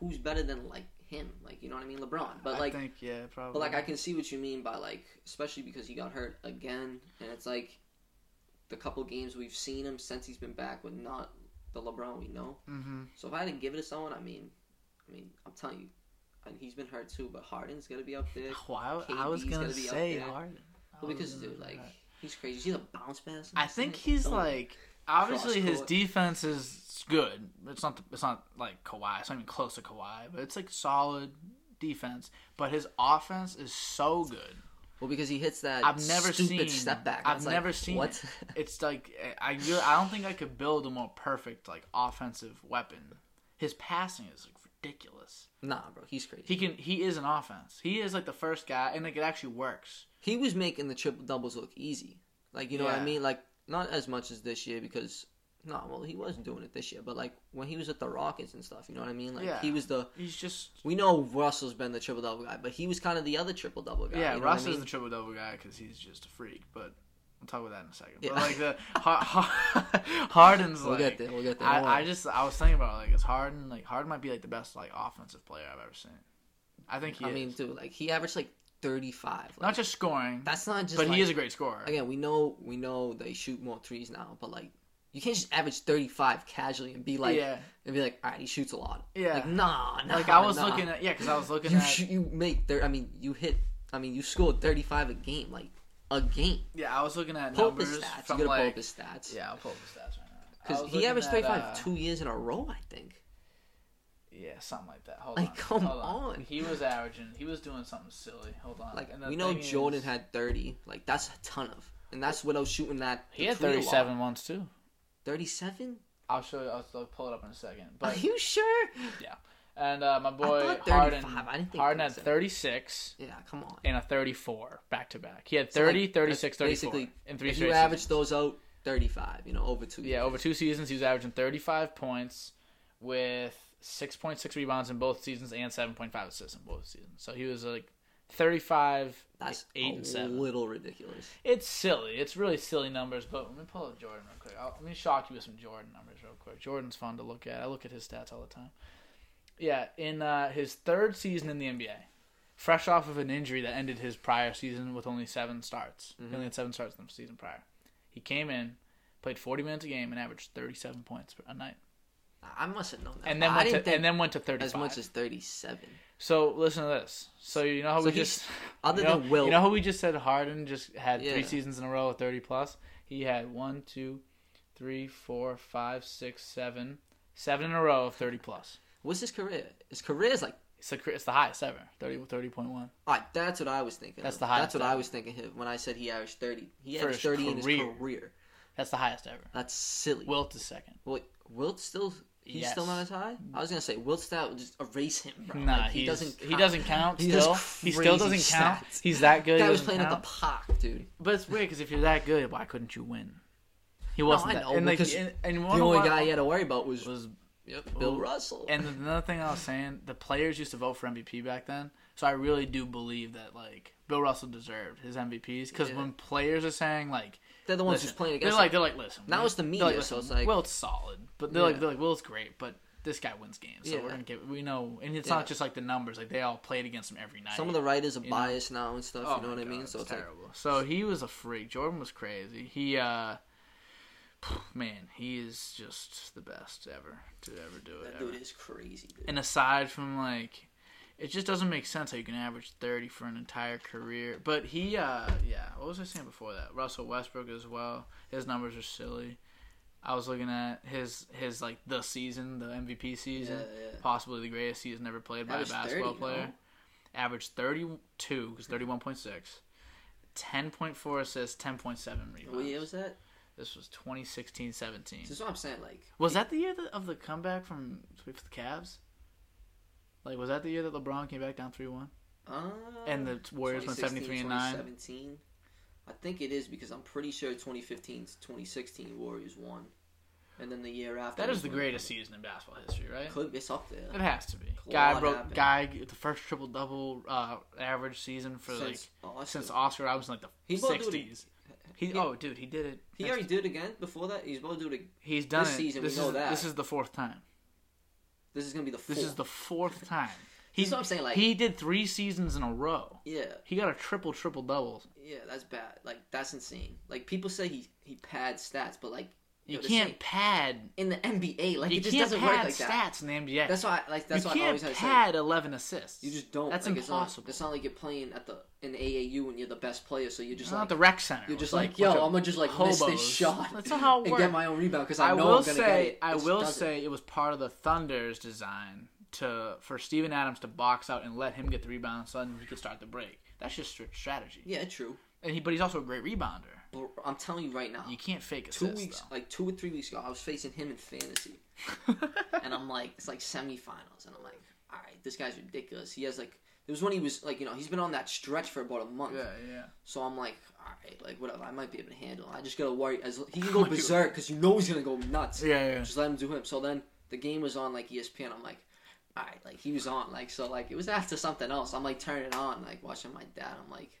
who's better than like him? Like you know what I mean? LeBron. But like, I think yeah, probably. but like I can see what you mean by like, especially because he got hurt again, and it's like the couple games we've seen him since he's been back with not the LeBron we know. hmm So if I had to give it to someone, I mean, I mean, I'm telling you, and he's been hurt too. But Harden's gonna be up there. Wow, I was gonna gonna say. Harden. I Well, because dude, oh, like that. he's crazy. You see the bounce pass? I think he's Oh. like obviously his defense is good. It's not it's not like Kawhi. It's not even close to Kawhi, but it's like solid defense. But his offense is so good. Well, because he hits that I've never stupid seen- step back. I've It's like, never seen what. it. It's like I I don't think I could build a more perfect like offensive weapon. His passing is like ridiculous. nah, bro, he's crazy. He can he is an offense. He is like the first guy, and like it actually works. He was making the triple doubles look easy. Like you know what I mean? Like not as much as this year because No, well, he wasn't doing it this year, but like when he was at the Rockets and stuff, you know what I mean? Like Yeah. he was the. He's just We know Russell's been the triple double guy, but he was kind of the other triple double guy. yeah. you know Russ what I mean? the triple double guy because he's just a freak. But we'll talk about that in a second. Yeah. But like the Har- Har- *laughs* Harden's We'll like get there. We'll get there. I, I just I was thinking about like is Harden like Harden might be like the best like offensive player I've ever seen. I think he I is. mean, dude, like he averaged like thirty five. Like, not just scoring, that's not just. but like, he is a great scorer. Again, we know we know they shoot more threes now, but like you can't just average thirty five casually and be like yeah, and be like, all right, he shoots a lot. yeah. Like nah, nah. like I was nah. looking at yeah, because I was looking you at you make there. I mean, you hit. I mean, you scored thirty five a game, like a game. yeah, I was looking at Pull up numbers his stats. from You gotta pull up his stats. yeah, I'll pull up the stats right now. Because he averaged at, 35 uh, two years in a row, I think. Yeah, something like that. Hold Like, on. come hold on. He was averaging. He was doing something silly. Hold on. Like, we know Jordan is, had 30. Like, that's a ton of. And that's without shooting that. He had lot. 37 once too. 37? I'll show you. I'll, I'll pull it up in a second. But, Are you sure? And uh, my boy Harden. 35. I didn't think Harden had 36 Yeah, come on. and a 34 back to back. He had So, 30, like, 36, 34 basically, in three if straight you average seasons. those out, 35, you know, over two Yeah, years. over two seasons, he was averaging 35 points with 6.6 rebounds in both seasons and 7.5 assists in both seasons. So he was like 35, That's 8 a and 7. little ridiculous. It's silly. It's really silly numbers, but let me pull up Jordan real quick. I'll, let me shock you with some Jordan numbers real quick. Jordan's fun to look at. I look at his stats all the time. Yeah, in uh, his third season in the NBA, fresh off of an injury that ended his prior season with only seven starts. He only had seven starts in the season prior. He came in, played 40 minutes a game, and averaged 37 points a night. I must have known that. And then I went to and then went to 35. as much as 37. so listen to this. So you know how So we just *laughs* Other you know, than Will. you know how we just said Harden just had three seasons in a row of thirty plus. He had one, two, three, four, five, six, seven, seven in a row of thirty plus. What's his career? His career is like It's the it's the highest ever. 30, 30.1. All right, that's what I was thinking. That's of. the highest That's what I was thinking of when I said he averaged thirty. He For averaged his thirty in his career. career. That's the highest ever. That's silly. Wilt is second. Wait, Wilt still? He's Yes. still not as high. I was gonna say Wilt stat would just erase him, bro. Nah, Like, he doesn't. he doesn't count. He Still, he still doesn't count. He's that good. He was playing count. at the park, dude. But it's weird because if you're that good, why couldn't you win? He wasn't. I that, and like, and, and The only guy he had to worry about was, was yep, Bill Russell. And another thing I was saying, the players used to vote for MVP back then, so I really do believe that like Bill Russell deserved his MVPs because Yeah. when players are saying like, they're the ones listen, who's playing they're like they're like, listen, Now it's the media, so it's like- Wilt's solid, but they're like Yeah. they're like Will's great, but this guy wins games, so Yeah. we're gonna get we know, and it's not just like the numbers, like they all played against him every night. Some of the writers are you know. biased now and stuff. Oh you know what I mean? So it's it's like, terrible. So he was a freak. Jordan was crazy. He, uh, *sighs* man, he is just the best ever to ever do it. that ever. dude is crazy, dude. And aside from like, it just doesn't make sense how you can average thirty for an entire career. But he, uh, yeah, what was I saying before that? Russell Westbrook as well. His numbers are silly. I was looking at his his like the season, the MVP season, Yeah, yeah. possibly the greatest season ever played by a basketball 30, player. no? Averaged thirty two, because thirty one point six. 10.4 assists, 10.7 rebounds. What year was that? This was 2016 17. This is what I'm saying. Like, Was that the year of the comeback from the Cavs? Like, was that the year that LeBron came back down 3 1? uh, And the Warriors went 73 and 9? 2017. I think it is because I'm pretty sure 2015 2016 Warriors won, and then the year after. That is the greatest season in basketball history, right? Could it's up there. It has to be. Guy broke happened. guy the first triple double uh, average season for like Since Oscar. since Oscar Robertson like the He's about to do it- 60s. He, oh dude, he did it. He already did it again before that. He's about to do it. He's done this it. season, This we know is that. this is the fourth time. This is gonna be the. Fourth. This is the fourth time. This He is what I'm saying. Like, he did three seasons in a row. yeah, He got a triple triple double. yeah, that's bad. Like, that's insane. Like, people say he he pads stats, but like, You yo, can't pad. in the NBA. Like, you it just can't doesn't pad work like that. stats in the NBA. That's why. Like, that's you why I always had to say. pad 11 assists. You just don't. That's like, impossible. It's not, it's not like you're playing at the in the AAU and you're the best player, so you're just not like the rec center. you're just like, like, yo, I'm gonna just like miss this shot That's not how *laughs* it and get my own rebound because I, I know will I'm gonna say. I will say, it was part of the Thunder's design to for Steven Adams to box out and let him get the rebound, so then he could start the break. That's just strategy. Yeah, true. And he, but he's also a great rebounder. But I'm telling you right now, You can't fake two assists. weeks, like two or three weeks ago, I was facing him in fantasy, *laughs* and I'm like, it's like semifinals, and I'm like, all right, this guy's ridiculous. He has like It was when he was like, you know, he's been on that stretch for about a month. Yeah, yeah. So I'm like, all right, like whatever, I might be able to handle. it. I just gotta worry as he can *laughs* go Might be- berserk because you know he's gonna go nuts. Yeah, yeah. Just let him do him. So then the game was on like ESPN. I'm like, all right, like he was on like so like it was after something else. I'm like turning it on like watching my dad. I'm like.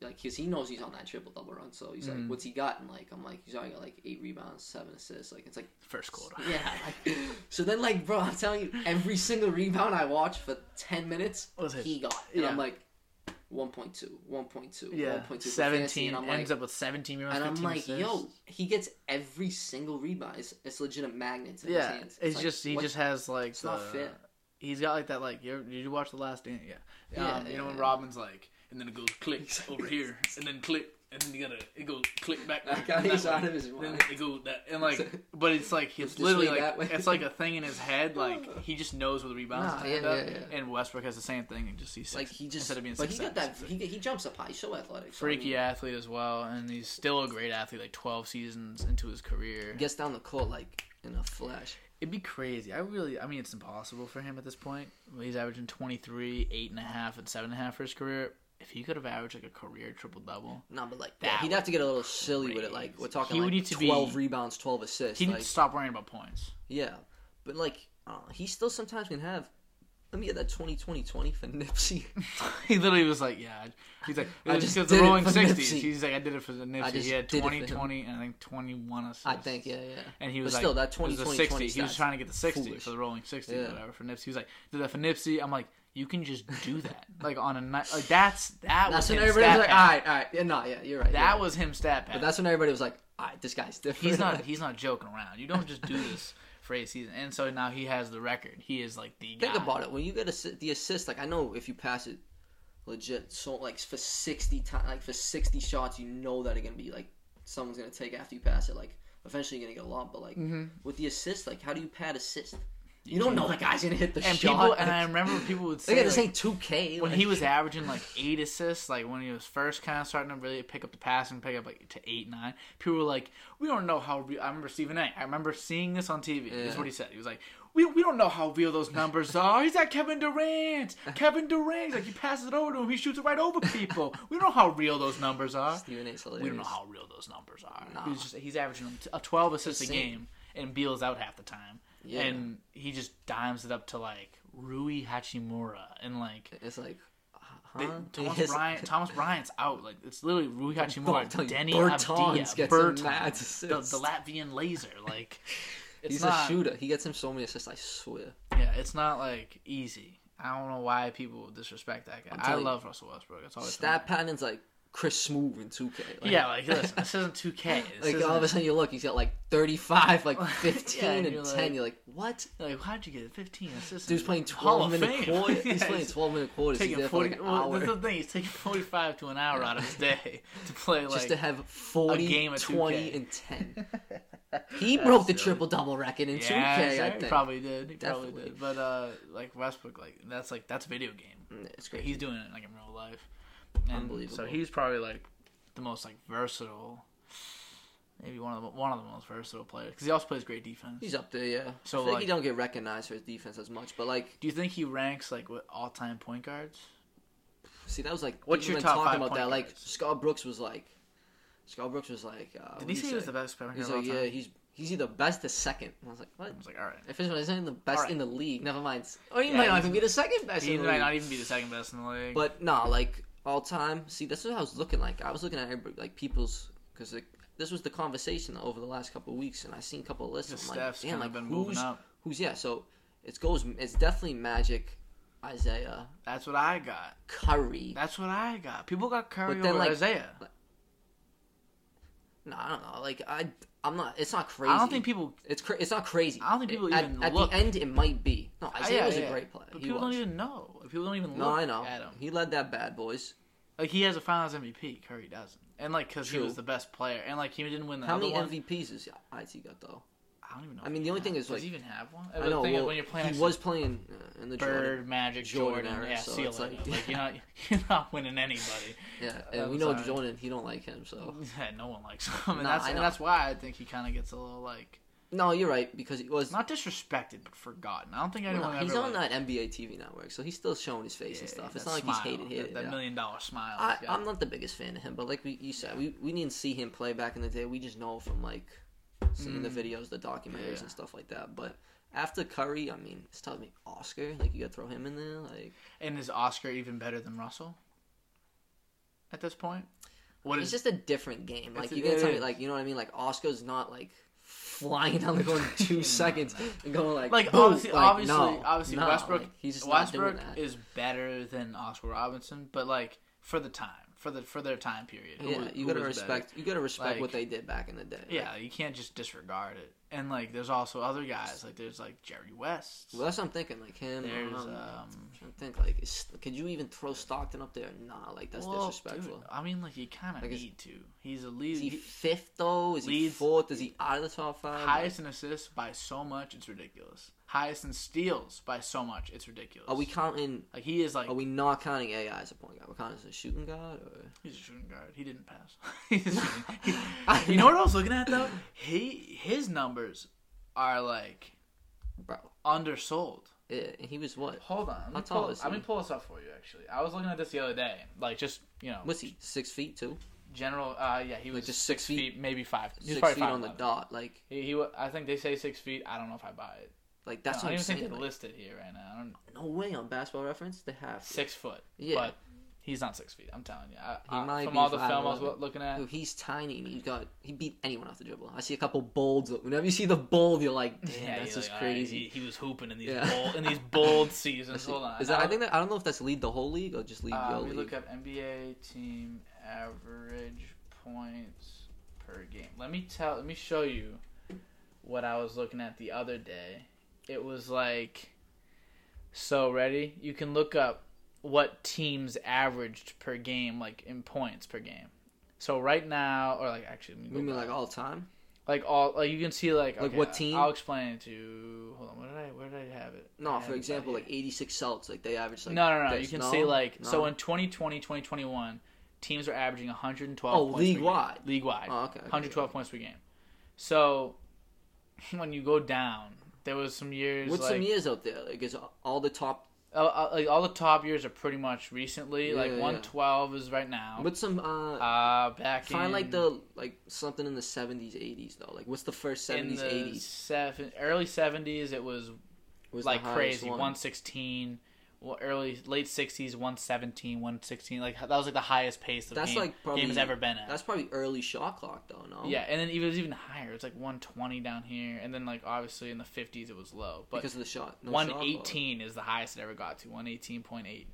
Like, cause he knows he's on that triple double run, so he's Mhm. like, "What's he got?" And like, I'm like, "He's already got like eight rebounds, seven assists." Like, it's like First quarter. *laughs* yeah. Like, so then, like, bro, I'm telling you, every single rebound I watched for 10 minutes, he got. And Yeah. I'm like, 1.2, 1.2, Yeah, 1.2. for fantasy, seventeen And I'm ends like, up with seventeen rebounds. and I'm like assists. yo, he gets every single rebound. It's, it's legitimate magnets in Yeah, his hands. it's like, just he what- just has like It's not the- fair. He's got like that like you did you watch the last dance? Yeah. Yeah, Um, you know yeah, when. Robin's like, and then it goes click over here, and then click, and then you gotta it goes click back. That guy is out of his Then mind. it goes that and like, *laughs* but it's like It's he's literally like it's like a thing in his head. *laughs* Like he just knows where the rebounds Nah, are. yeah, yeah, yeah. And Westbrook has the same thing. And just he's Like, he just. instead of being but six he got that. He, he jumps up high. He's so athletic. so, I freaky mean, athlete as well, and he's still a great athlete. Like twelve seasons into his career, Gets down the court like in a flash. It'd be crazy. I really, I mean, it's impossible for him at this point. He's averaging 23, 8.5, and 7.5 for his career. If he could have averaged like a career triple double, No, but like That yeah, he'd have to get a little silly with it. Like we're talking He would like need to be- twelve rebounds, twelve assists. he like, needs to stop worrying about points. Yeah, but like uh, he still sometimes can have. Let me get that 20 20 20 for Nipsey. *laughs* *laughs* he literally was like, yeah. He's like, I just because did the it rolling for 60s. Nipsey. He's like, I did it for the Nipsey. He had did it 20, for him. 20, and I think 21 assists. I think yeah yeah. And he was But like, still, that it was the 20, 60. 20 He was trying to get the 60 foolish. for the rolling 60 Yeah. whatever for Nipsey. He was like, did that for Nipsey. I'm like, you can just do *laughs* that. like on a night, like that's, that That's was when him everybody was stat like, all right, all right, yeah, no, yeah, you're right. you're That right. was him stat. But that's when everybody was like, all right, this guy's different. he's not *laughs* he's not joking around. You don't just do this for a season. And so now he has the record. He is like the Think guy. about it. When you get a, the assist, like I know if you pass it, legit, so like for sixty times, like for sixty shots, you know that it's gonna be like someone's gonna take after you pass it. Like eventually you're gonna get a lot, but like Mm-hmm. with the assist, like how do you pad assist? You don't know that guy's gonna hit the And shot. people and I remember people would Look say at this ain't two K. when he was averaging like eight assists, like when he was first kind of starting to really pick up the pass and pick up like to eight nine, people were like, "We don't know how." Re-. I remember Stephen A. I remember seeing this on TV. This is what he said. He was like, "We we don't know how real those numbers are." He's like Kevin Durant. *laughs* Kevin Durant. Like he passes it over to him. He shoots it right over people. we don't know how real those numbers are. Stephen A's hilarious. We don't know how real those numbers are. He's just he's averaging a twelve assists a game, and Beal's out half the time, Yeah. and he just dimes it up to like Rui Hachimura and like It's like, they. Thomas Bryant. Thomas Bryant's out. Like it's literally Rui *laughs* I'm Hachimura, you, Deni Bertans Avdija, Bertans, *laughs* the, the Latvian laser. Like *laughs* He's not. a shooter. He gets him so many assists. I swear. Yeah, it's not like easy. I don't know why people disrespect that guy. You, love Russell Westbrook. It's always Stat pattern's like Chris Smooth in 2K. Like, Yeah, like listen, this isn't 2K. *laughs* This Like all of a sudden you look, he's got like 35, like *laughs* 15 Yeah, and you're 10. like- You're like, what? like how'd you get 15 assists? Dude's playing 12 minute quarters. *laughs* He's playing 12 minute quarters. He's taking there 40. for like well, that's the thing. He's taking 45 to an hour out of his day to play like. just to have 40, game of 20, 2K. and 10. He broke the triple double record in yeah, 2K, sure, I he think. probably did. He probably Definitely. did. But uh, like Westbrook, like that's like that's video game. It's great. He's doing it like in real life. And Unbelievable. So he's probably like the most like versatile. Maybe one of the one of the most versatile players because he also plays great defense. He's up there, yeah. So, I think like- he don't get recognized for his defense as much, but like, Do you think he ranks like with all time point guards? see, that was like What's your top talking five about that. Like. Scott Brooks was like, Scott Brooks was like, uh, Did he say he was the best point guard He's like, time? yeah, he's he's either best or second. And I was like, what? I was like, all right. If it's not the best Alright. in the league, never mind. Or he Yeah, might not even be the second best He in the might league. not even be the second best in the league. But nah, like all time. See, that's what I was looking like. I was looking at everybody, like people's because like, this was the conversation over the last couple of weeks, and I seen a couple of lists. Just I'm like, Steph's damn, kind like of been moving who's up. who's yeah. So it goes. It's definitely Magic, Isaiah, That's what I got. Curry. That's what I got. People got Curry But then, over like- Isaiah. No, I don't know. Like I, I'm not. It's not crazy. I don't think people. it's cra- it's not crazy. I don't think people at, even at look. the end. It might be. No, Isaiah yeah, was yeah. a great player. But He people was. don't even know. People don't even look No, I know. at him. He led that bad boys. Like he has a Finals MVP. Curry doesn't. And like because he True. was the best player, and like he didn't win the How many one. MVPs does IT got though? I don't even know. I mean, the only thing is, does like- he even have one? I know. well, when you're playing he was playing uh, in the Bird, Jordan. Magic, Jordan Jordan. era, yeah, so see you it's later. like- *laughs* Like, you're not *laughs* you're not winning anybody. Yeah, and we know. Jordan. He don't like him, so *laughs* Yeah, no one likes him, and Nah, that's and that's why I think he kind of gets a little like No, you're right because he was. Not disrespected, but forgotten. I don't think anyone No, ever. he's on that NBA TV network, so he's still showing his face and stuff. It's not like smile, he's hated here. That, that yeah. million dollar smile. I, I'm not the biggest fan of him, but like we, you said, we, we didn't see him play back in the day. We just know from like seeing the Mm. videos, the documentaries, Yeah. and stuff like that. But after Curry, I mean, it's telling me Oscar. Like you got to throw him in there. Like And is Oscar even better than Russell? At this point, what it's is just a different game. Like you gotta tell me, like you know what I mean. Like Oscar's not like flying down the court in two *laughs* seconds and going like like boom. obviously, Like, obviously, no, obviously no, Westbrook. like, he's Westbrook is better than Oscar Robinson, but like for the time, for the for their time period. yeah, was- you who gotta was better? respect. You gotta respect Like- what they did back in the day. Like, Yeah, you can't just disregard it. And like, there's also other guys. Like, there's like Jerry West. Well, that's what I'm thinking. Like him. There's um, um. I think like, is, could you even throw Stockton up there? Nah, like that's well, disrespectful. dude, I mean, like you kind of Like, is- need to. He's a lead. Is he fifth though? Is he fourth? Is he out of the top five? highest in assists by so much, it's ridiculous. Highest in steals by so much, it's ridiculous. Are we counting? like he is like Are we not counting AI as a point guard? We're counting as a shooting guard, or he's a shooting guard. He didn't pass. *laughs* *laughs* He- you know what I was looking at though? He his numbers are like bro? undersold. Yeah, he was what? Hold on, let me, How tall pull, is let me pull this up for you. Actually, I was looking at this the other day. Like just you know, What's he? Six feet two? general. Uh, yeah, he was Like, just six, six feet, maybe five. He Six probably feet on the dot. Like, He, he, I think they say six feet. I don't know if I buy it. Like that's No, I what don't I'm even think saying. they like, list it here right now. I don't. no way on Basketball Reference they have. to. Six foot. Yeah. But he's not six feet. I'm telling you. I, I- from all the film I was looking at. Dude, he's tiny and he's got he beat anyone off the dribble. I see a couple bolds. Whenever you see the bold, you're like, damn, *laughs* Yeah, that's just like, all right, crazy. he, he was hooping in these Yeah. bold in these *laughs* bold seasons. Hold on. Is that? I Now, think that I don't know if that's lead the whole league or just lead uh, your league. look up NBA team average points per game. Let me tell. Let me show you what I was looking at the other day. It was like, so ready. You can look up what teams averaged per game, like in points per game. So right now, or like actually, you mean like all time? like all like you can see like Like okay, what team? I'll explain it to you. Hold on, where did I where did I have it? No, had for example, like 86 Celts, like they averaged like no, no, no. this. You can No? see like so in 2020, 2021, teams are averaging 112. Oh, points per league game. wide. League wide, Oh, okay. okay, 112 points per game. So *laughs* when you go down, there was some years What's like some years out there? Like is all the top? uh, uh, like all the top years are pretty much recently. like Yeah, yeah. 112 is right now. What's some? Uh, Uh, back find in, like the like something in the 70s, 80s though. Like what's the first in 70s, the 80s? seven, early 70s. It was Was like crazy. 116, well, early late 60s, 117, 116. Like that was like the highest pace of That's game, like probably game has ever been at. That's probably early shot clock though. No. Yeah, and then it was even higher. It's like 120 down here, and then like obviously in the 50s it was low, but because of the shot. No shot 118 is the highest it ever got to. 118.8.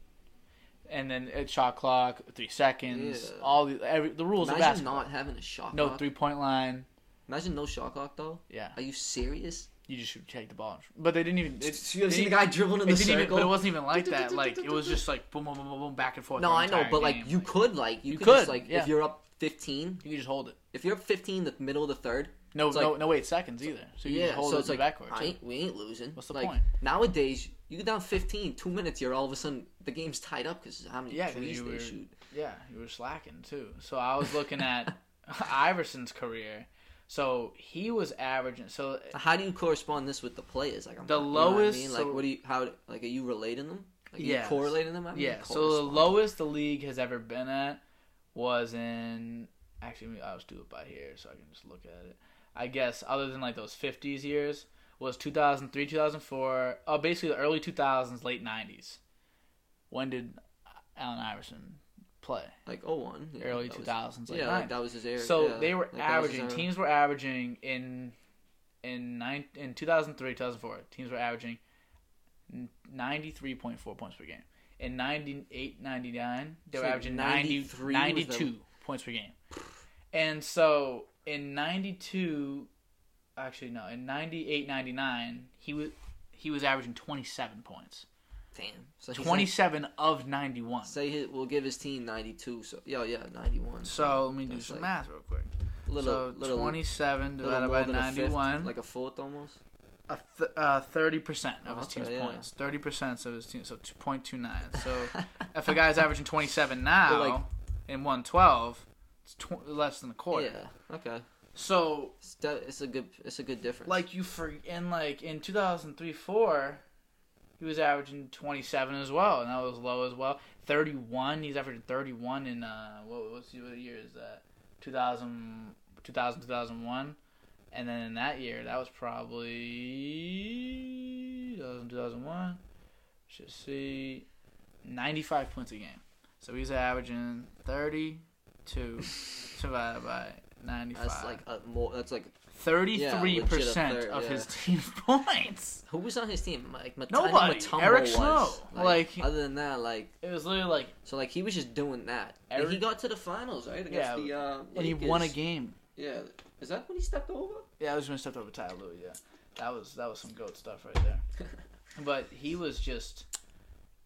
And then at shot clock, three seconds, Yeah. all the every the rules of Imagine basketball. not having a shot clock. no clock. three point line. Imagine no shot clock though. Yeah, Are you serious? You just should take the ball. But they didn't even. It, you ever see the guy dribbling in it the didn't even, circle? but it wasn't even like that. Like it was *laughs* just like boom, boom, boom, boom, boom, back and forth. no, I know, but like you could like you, could, like if you're up 15, you could just hold it. if you're up 15, the middle of the third. No, no, no wait seconds either. So you yeah, can hold so it it's like the backcourt. I too. ain't, we ain't losing. What's the like, point? Nowadays, you get down 15, two minutes, you're all of a sudden the game's tied up because how many Yeah, you they shoot. Yeah, you were slacking too. So I was looking at *laughs* Iverson's career. So he was averaging. So How do you correspond this with the players? Like I'm The you know what I lowest- mean? so- like what do you how like are you relating them? Like you correlating them? Yeah, so the lowest the league has ever been at was in. Actually, I'll just do it by here so I can just look at it. I guess other than like those '50s years was 2003, 2004. Oh, basically the early 2000s, late '90s. When did Allen Iverson play? like oh one yeah, Early was- 2000s, late yeah, like that was his era. So yeah, they were like that was his averaging. Teams were averaging in in nine in 2003, 2004. Teams were averaging 93.4 points per game. In 98, 99, they were averaging 93 90, was the- 92 points per game. And so in 92, actually no, in 98, 99, he was he was averaging 27 points. Damn. So he's 27 of 91. Say he, we'll give his team 92. So yeah, yeah, 91. So let me do some like math real quick. little, so little, 27 little divided by than a fifth, 91. like a fourth almost. a th- uh, 30% of his Okay, team's yeah. points. 30% of his team, so 2.29. So *laughs* if a guy's averaging 27 now like- in 112, it's tw- less than a quarter. Yeah. Okay. So It's, it's a good. It's a good difference. like you for in like in 2003 4 he was averaging 27 as well and that was low as well. 31 he's averaging 31 in uh what he what year is that? 2000 2000 2001 and then in that year that was probably 2000 2001 should see 95 points a game. So he's averaging 32 *laughs* divided by 95 that's like a more. That's like Thirty-three legit percent of yeah. his *laughs* team points. who was on his team? Like Mat- Nobody. Eric. Snow. Like, Like- other than that, like It was literally like, so, like he was just doing that. And Eric- he got to the finals, right? Against Yeah, the, uh, and he won a game. Yeah, is that when he stepped over? Yeah, I was gonna step over Ty Lue. Yeah, that was that was some goat stuff right there. *laughs* but he was just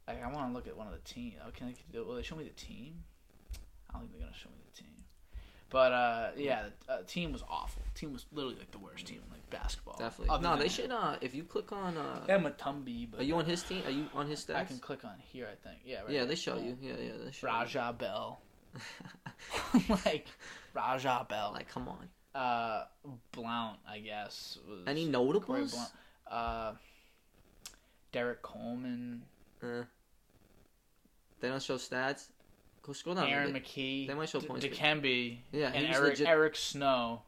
like, I want to look at one of the team. Oh, can I? Will they show me the team? I don't think they're gonna show me the team. But uh, yeah, the uh, team was awful. Team was literally like the worst team in like basketball. Definitely. Other no, they should. Uh, if you click on, uh, They have Mutombo, but are you on his team? Are you on his stats? I can click on here. I think. Yeah. Right yeah, here. they show you. Yeah, yeah, they show. you. Bell. *laughs* *laughs* like Raja Bell. like, come on. uh Blount, I guess. Was Any notables? Blount. Uh Derrick Coleman, Uh, they don't show stats. Go scroll down. Aaron they, McKie, they might show points, Dikembe, Yeah, and Eric legit- Eric Snow.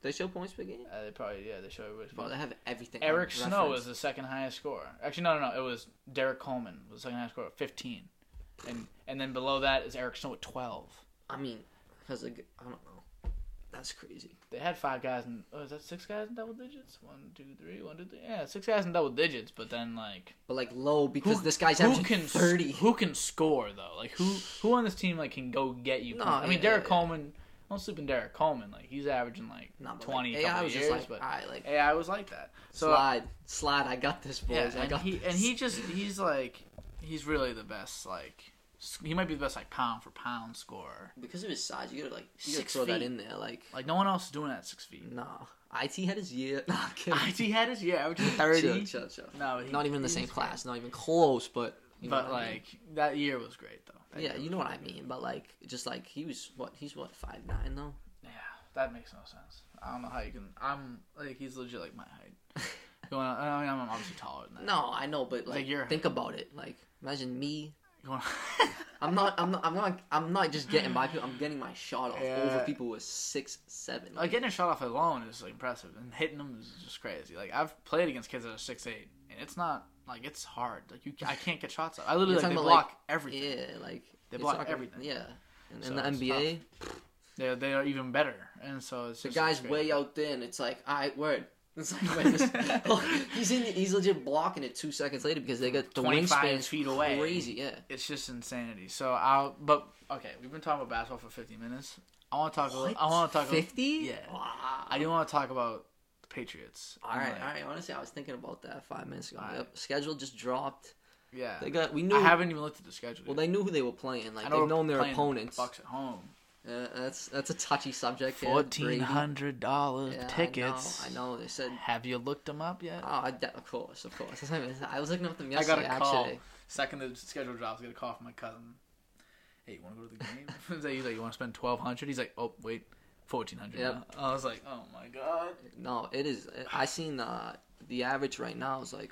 they show points per game. Uh, they probably yeah they show everybody's Bro, points. they have everything. Eric Snow reference. was the second highest scorer. Actually, no, no, no. It was Derrick Coleman was the second highest scorer, fifteen, and and then below that is Eric Snow at twelve. I mean, because like, I don't know. That's crazy. They had five guys in. Oh, is that six guys in double digits? One, two, three. One, two, three. Yeah, six guys in double digits. But then like But like low because Who- this guy's who averaging can thirty. Who can score though? Like who who on this team like can go get you? No. I mean yeah, Derrick yeah. Coleman. Don't sleep in Derrick Coleman. Like he's averaging like Nah, twenty. Like, AI was years, just like, but alright, like AI was like that. So slide, slide. I got this, boys. yeah, I and got he this. and he just he's like he's really the best. Like he might be the best like pound for pound scorer. because of his size, you gotta like you gotta Six throw that feet. in there. Like, Like no one else is doing that at six feet. nah. It had his year. *laughs* Nah, I'm kidding. IT had his year averaging *laughs* thirty. Chill, chill, chill. No, he- Not even in the he same was class. Not even close. But you know But what I mean. like that year was great though. That yeah, year you was know what I great. mean. But like, just like he was what he's what five nine though. Yeah, that makes no sense. I don't know how you can. I'm like he's legit like my height. *laughs* Going on, I mean, I'm obviously taller than that. No, I know, but like, Like, you're- think about it. Like, imagine me. *laughs* I'm not. I'm not. I'm not. I'm not just getting by people. I'm getting my shot off Yeah. over people with six seven. like getting a shot off alone is like, impressive, and hitting them is just crazy. Like I've played against kids that are six eight, and it's not like it's hard. Like you, I can't get shots off. I literally like they talking block about, everything. Yeah, like They block not- everything. Yeah, and So in the NBA, They they are even better, and so it's the guy's way out there, and it's like, all right, word. It's like wait, this- *laughs* oh, he's in. He's legit blocking it two seconds later because they got the 25 feet away. Crazy, yeah. It's just insanity. So I'll, but okay, we've been talking about basketball for 50 minutes. I want to talk. A little, I want to talk. a- fifty. Yeah. Wow. I do want to talk about the Patriots. All right, Like, all right. Honestly, I was thinking about that five minutes ago. All right. Yep. Schedule just dropped. Yeah. They got. We knew. I haven't even looked at the schedule. Well, yet. they knew who they were playing. Like I they've known their playing opponents. Bucks at home. Uh, that's that's a touchy subject. yeah, Fourteen Brady. hundred dollars Yeah, tickets. I know, I know. They said. Have you looked them up yet? Oh, I de- of course, of course. *laughs* I was looking up them yesterday. I got yesterday. a call. Actually, Second the schedule drops, I get a call from my cousin. Hey, you want to go to the game? *laughs* *laughs* He's like, you want to spend twelve hundred? He's like, oh wait, fourteen hundred. Yep. I was like, oh my god. no, it is. I seen uh, the average right now is like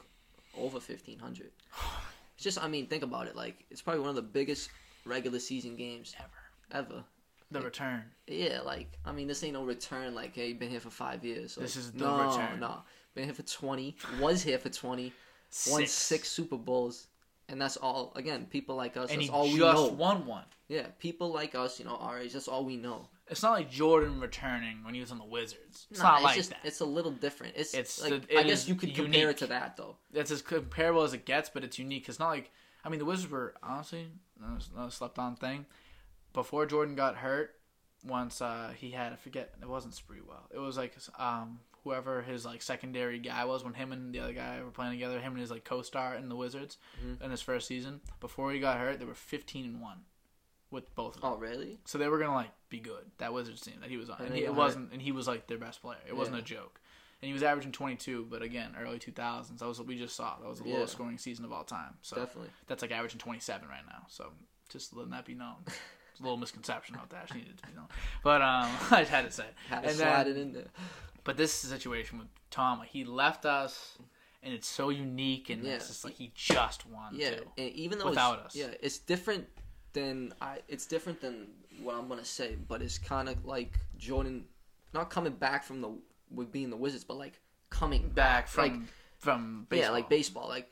over fifteen hundred. *sighs* It's just, I mean, think about it. Like, it's probably one of the biggest regular season games Ever. ever. The return. Yeah, like, I mean, this ain't no return. Like, hey, been here for five years. So This is the no, return. No, been here for twenty. Was here for twenty. Won six Super Bowls. And that's all. Again, people like us. And that's all we know. won one. Yeah, people like us, you know, our age. That's all we know. It's not like Jordan returning when he was on the Wizards. It's Nah, not like just, that. It's a little different. It's, It's like it I guess you could compare it to that though. That's as comparable as it gets, but it's unique. It's not like I mean the Wizards were honestly not a slept on thing. Before Jordan got hurt, once uh, he had I forget it wasn't Sprewell. It was like um, whoever his like secondary guy was when him and the other guy were playing together. Him and his like co-star in the Wizards Mhm. in his first season. Before he got hurt, they were fifteen and one with both of them. Oh really? So they were gonna like be good. That Wizards team that he was on, And and he, it wasn't, and he was like their best player. It wasn't a joke, and he was averaging twenty two. But again, early two thousands. That was what we just saw. That was the Yeah. lowest scoring season of all time. So Definitely. that's like averaging twenty seven right now. So just letting that be known. *laughs* little misconception about that. She needed to be known, but um, *laughs* I just had to say. Had to And slide then- it in there. But this situation with Tom. He left us, and it's so unique, and Yeah. it's just like he just wanted Yeah, to. and even though Without us. yeah, it's different than I. It's different than what I'm gonna say, but it's kind of like Jordan, not coming back from the with being the Wizards, but like coming Back from like from baseball. yeah, like baseball. Like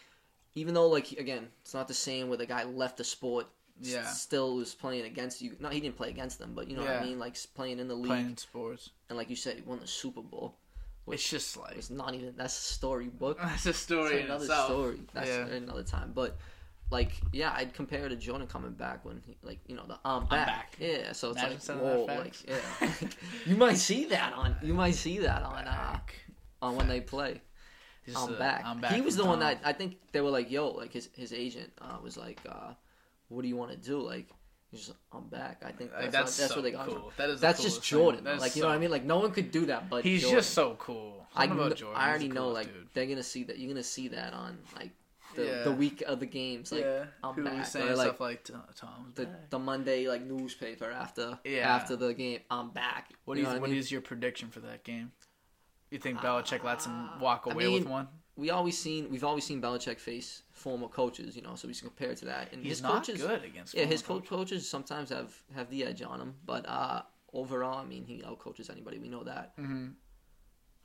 even though like again, it's not the same where the guy left the sport. S- Yeah. still was playing against you. No, he didn't play against them, but you know what Yeah. I mean. Like s- playing in the league, playing sports. and like you said, he won the Super Bowl. It's just like It's not even that's a storybook. that's a story in another itself. story. That's Yeah. another time. But like, yeah, I'd compare it to Jordan coming back when, he, like, you know, the I'm back. back. Yeah, so it's Imagine like, whoa, like, fax. yeah, *laughs* you might see that on, you might see that on, uh, Back. on when they play. Just I'm back. I'm back. He was the from one Tom. that I think they were like, yo, like his his agent uh, was like, uh, what do you want to do? Like, just, I'm back. I think Like, that's that's, that's so where they got cool. That is That's just. Jordan. That's like, you know what I mean? Like, no one could do that, but He's Jordan. just so cool. I, about kn- Jordan. I already know like dude. they're gonna see that you're gonna see that on like the, Yeah. the week of the games like yeah, I'm who back. saying Or, like, stuff like "Tom- Tom's the back." the Monday like newspaper after Yeah. after the game I'm back. What you? what what I mean? is your prediction for that game? You think uh, Belichick lets him walk I away with one? We always seen we've always seen Belichick face former coaches, you know, so we can compare it to that. And He's his not coaches, good against. yeah, his former coach coaches sometimes have have the edge on him, but uh overall, I mean, he outcoaches anybody. We know that. Mhm.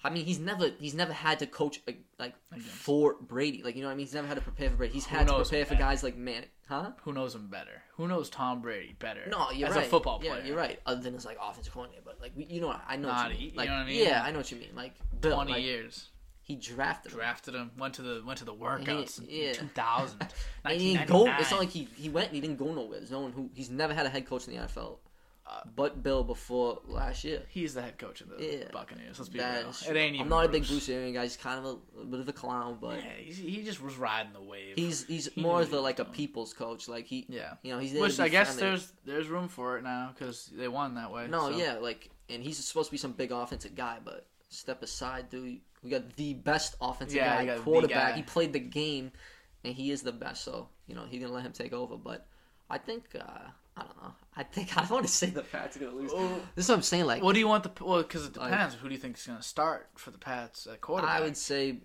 I mean, he's never he's never had to coach like, like for Brady. Like you know what I mean? He's never had to prepare for Brady. He's Who had to prepare for better? guys like Man, huh? Who knows him better? Who knows Tom Brady better? No, you're as right. a football player. Yeah, you're right. Other than his like offensive coordinator, but like you know, I know Not what you mean. you know what I mean? Yeah, I know what you mean. Like Bill, Twenty like, years. He drafted him. Drafted him. Went to the went to the he- workouts in yeah. 2000. *laughs* And he didn't go. It's not like he, he went and he didn't go nowhere. There's no one who he's never had a head coach in the NFL, Uh, but Bill before last year. He's the head coach of the Yeah. Buccaneers. Let's be That real. It ain't even. I'm not a big Bruce. Bruce Arians guy. He's kind of a, a bit of a clown, but Yeah, he just was riding the wave. he's he's He more of a like a people's coach. Like he, yeah. you know, he's Which I guess friendly. there's there's room for it now because they won that way. No, so. yeah, like, and he's supposed to be some big offensive guy, but step aside, dude. We got the best offensive Yeah, guy, quarterback. guy. He played the game, and he is the best. So you know, he's gonna let him take over. But I think, uh, I don't know. I think *laughs* I don't want to say the Pats are gonna lose. Oh. This is what I'm saying. Like, What do you want the well? Because it Like- depends. Who do you think is going to start for the Pats at quarterback? I would say,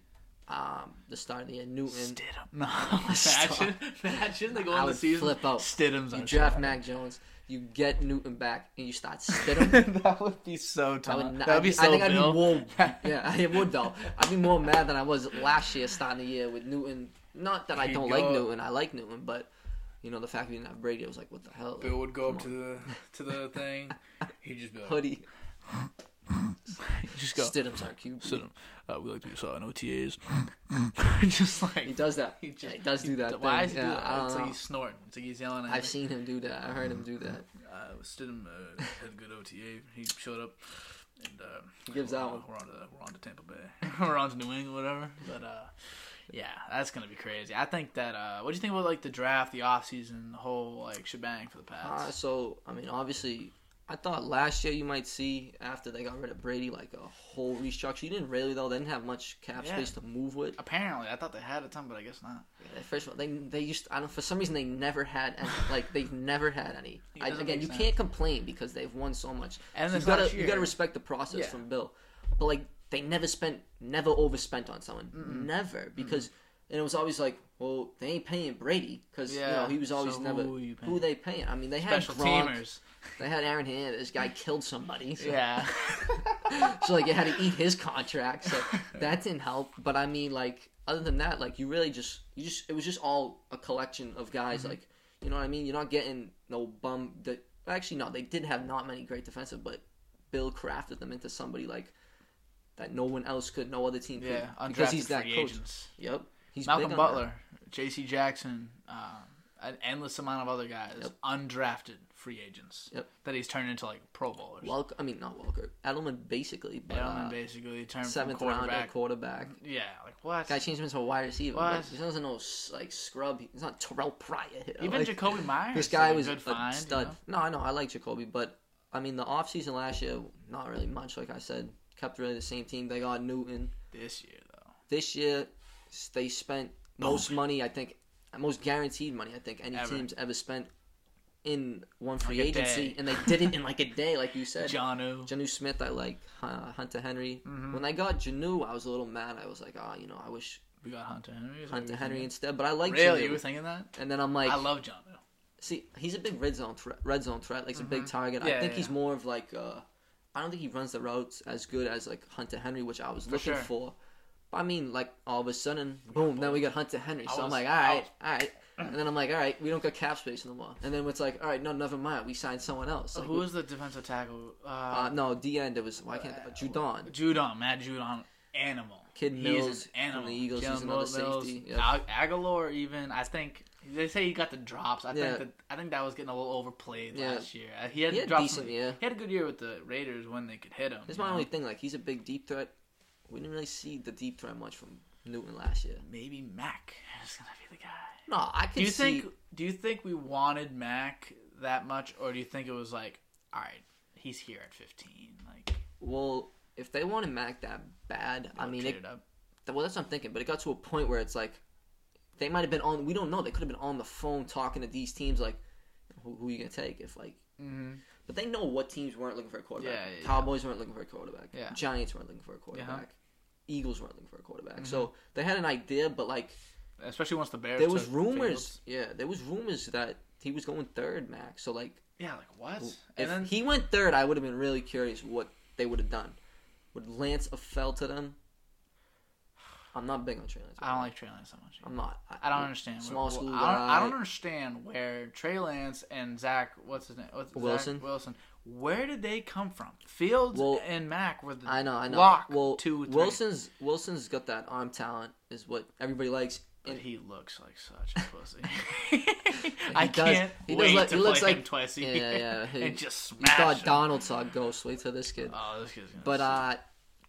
um, the start of the year, Newton. Stidham. No, *laughs* imagine, *laughs* imagine they go in the season. flip out. Stidham's You draft. Mac Jones. You get Newton back, and you start *laughs* Stidham. that would be so I tough. would, not, that would be I'd- so I think I'd be more. *laughs* Yeah, it would though. I'd be more mad than I was last year, starting the year with Newton. Not that I He'd don't like up. Newton. I like Newton, but you know the fact we didn't have Brady, I was like, what the hell? Bill would go up Come to the to the *laughs* thing. He'd just be like, Hoodie. Just go. Stidham's our QB. Stidham. Uh, we like to be saw in OTAs. just like He does that. He just, he does do that. Why thing. is he yeah, do that? I don't It's know. like he's snorting. It's like he's yelling at. I've me. seen him do that. I heard him do that. Uh, Stidham uh, had a good OTA. He showed up, and uh, He gives we're, out one. We're on to we're on to Tampa Bay. *laughs* we're on to New England, whatever. But uh, yeah, that's gonna be crazy. I think that. Uh, what do you think about like the draft, the offseason, the whole like shebang for the Uh, Pats? so I mean, obviously, I thought last year you might see after they got rid of Brady like a whole restructure. You didn't really though. They didn't have much cap Yeah. space to move with. Apparently, I thought they had a ton, but I guess not. Yeah, First of all, they they used I don't for some reason they never had any *laughs* like they've never had any. I, again, you sense. can't complain because they've won so much. And So you gotta you gotta respect the process Yeah. from Bill, but like they never spent never overspent on someone never because and it was always like well they ain't paying Brady because you know he was always so never who who they paying. I mean they Special had Gronk, teamers. they had Aaron Hernandez. This guy killed somebody. *laughs* So, Yeah. *laughs* so like you had to eat his contract. So *laughs* that didn't help. But I mean, like other than that, like you really just you just it was just all a collection of guys. Mm-hmm. Like you know what I mean. You're not getting no bum. That actually no, they did have not many great defensive, but Bill crafted them into somebody like that no one else could, no other team yeah. could, because he's that coach. agents. Yep, he's Malcolm big on that. Butler, J.C. Jackson, uh, an endless amount of other guys, Yep. undrafted free agents Yep. that he's turned into like Pro Bowlers. Welker, I mean not Welker, Edelman basically, but Edelman uh, basically turned seventh rounder quarterback. quarterback. Yeah, like what? Guy changed him into a wide receiver. What? But he doesn't know like scrub. He's not Terrelle Pryor. *laughs* Even like, Jakobi Meyers. This guy like, a was good a find, you stud. know? No, I know I like Jakobi, but I mean the offseason last year, not really much. Like I said, kept really the same team. They got Newton. This year though, This year, they spent most money. I think most guaranteed money. I think any Ever. teams ever spent in one free Like agency, and they did it in like a day, like you said. Jonnu. Jonnu Smith, I like uh, Hunter Henry. Mhm. When I got Jonnu, I was a little mad. I was like, oh, you know, I wish We got Hunter Henry. is that what Hunter Henry instead. But I like Really, Jonnu. you were thinking that? And then I'm like, I love Jonnu. see, he's a big red zone threat. Red zone threat, like he's a big target. Mm-hmm. Yeah, I think yeah, he's yeah. more of like, uh, I don't think he runs the routes as good as like Hunter Henry, which I was looking sure. for. I mean, like all of a sudden, boom, then we got Hunter Henry. I So I'm like, all right, was... all right. *clears throat* And then I'm like, all right, we don't got cap space no more. And then it's like, all right, no, never mind. We signed someone else. Like, Who was the defensive tackle? uh, Uh, no, D end. It was why can't uh, Judon. Judon, Matt Judon, animal. Kid Mills an animal. from the Eagles, Jalen he's another Mills, safety, yep. Ag- Agholor, even I think they say he got the drops. I Yeah. think that I think that was getting a little overplayed Yeah. last year. Uh, He had, He had drops decent, in yeah. He had a good year with the Raiders when they could hit him. That's my know? only thing. Like he's a big deep threat. We didn't really see the deep threat much from Newton last year. Maybe Mac is gonna be the guy. No, I can Do you see. think? Do you think we wanted Mac that much, or do you think it was like, all right, he's here at 15, like Well, if they wanted Mac that bad, I mean, it, it up? well, that's what I'm thinking. But it got to a point where it's like they might have been on. We don't know. They could have been on the phone talking to these teams, like who, who are you gonna take? If like, Mm-hmm. but they know what teams weren't looking for a quarterback. Yeah, yeah, yeah. Cowboys weren't looking for a quarterback. Yeah. Giants weren't looking for a quarterback. Eagles weren't looking for a quarterback. Mm-hmm. So they had an idea, but like Especially once the Bears. there was rumors. Yeah, there was rumors that he was going third, Max. So like. Yeah, like what? If and then he went third, I would have been really curious what they would have done. Would Lance have fell to them? I'm not big on Trey Lance. I don't like Trey Lance so much. I'm not. I don't understand. Small where- school I don't, I don't understand where Trey Lance and Zach, what's his name? What's, Zach Wilson? Where did they come from? Fields Well, and Mac were the I know. I know. lock well, two, three. Wilson's Wilson's got that arm talent, is what everybody likes. But And he looks like such a pussy. *laughs* *laughs* I does- can't he wait look- to he looks play him twice a yeah, year yeah, *laughs* he- and just you smash thought him. Darnold saw a ghost. Wait till this kid. Oh, this kid's gonna But uh,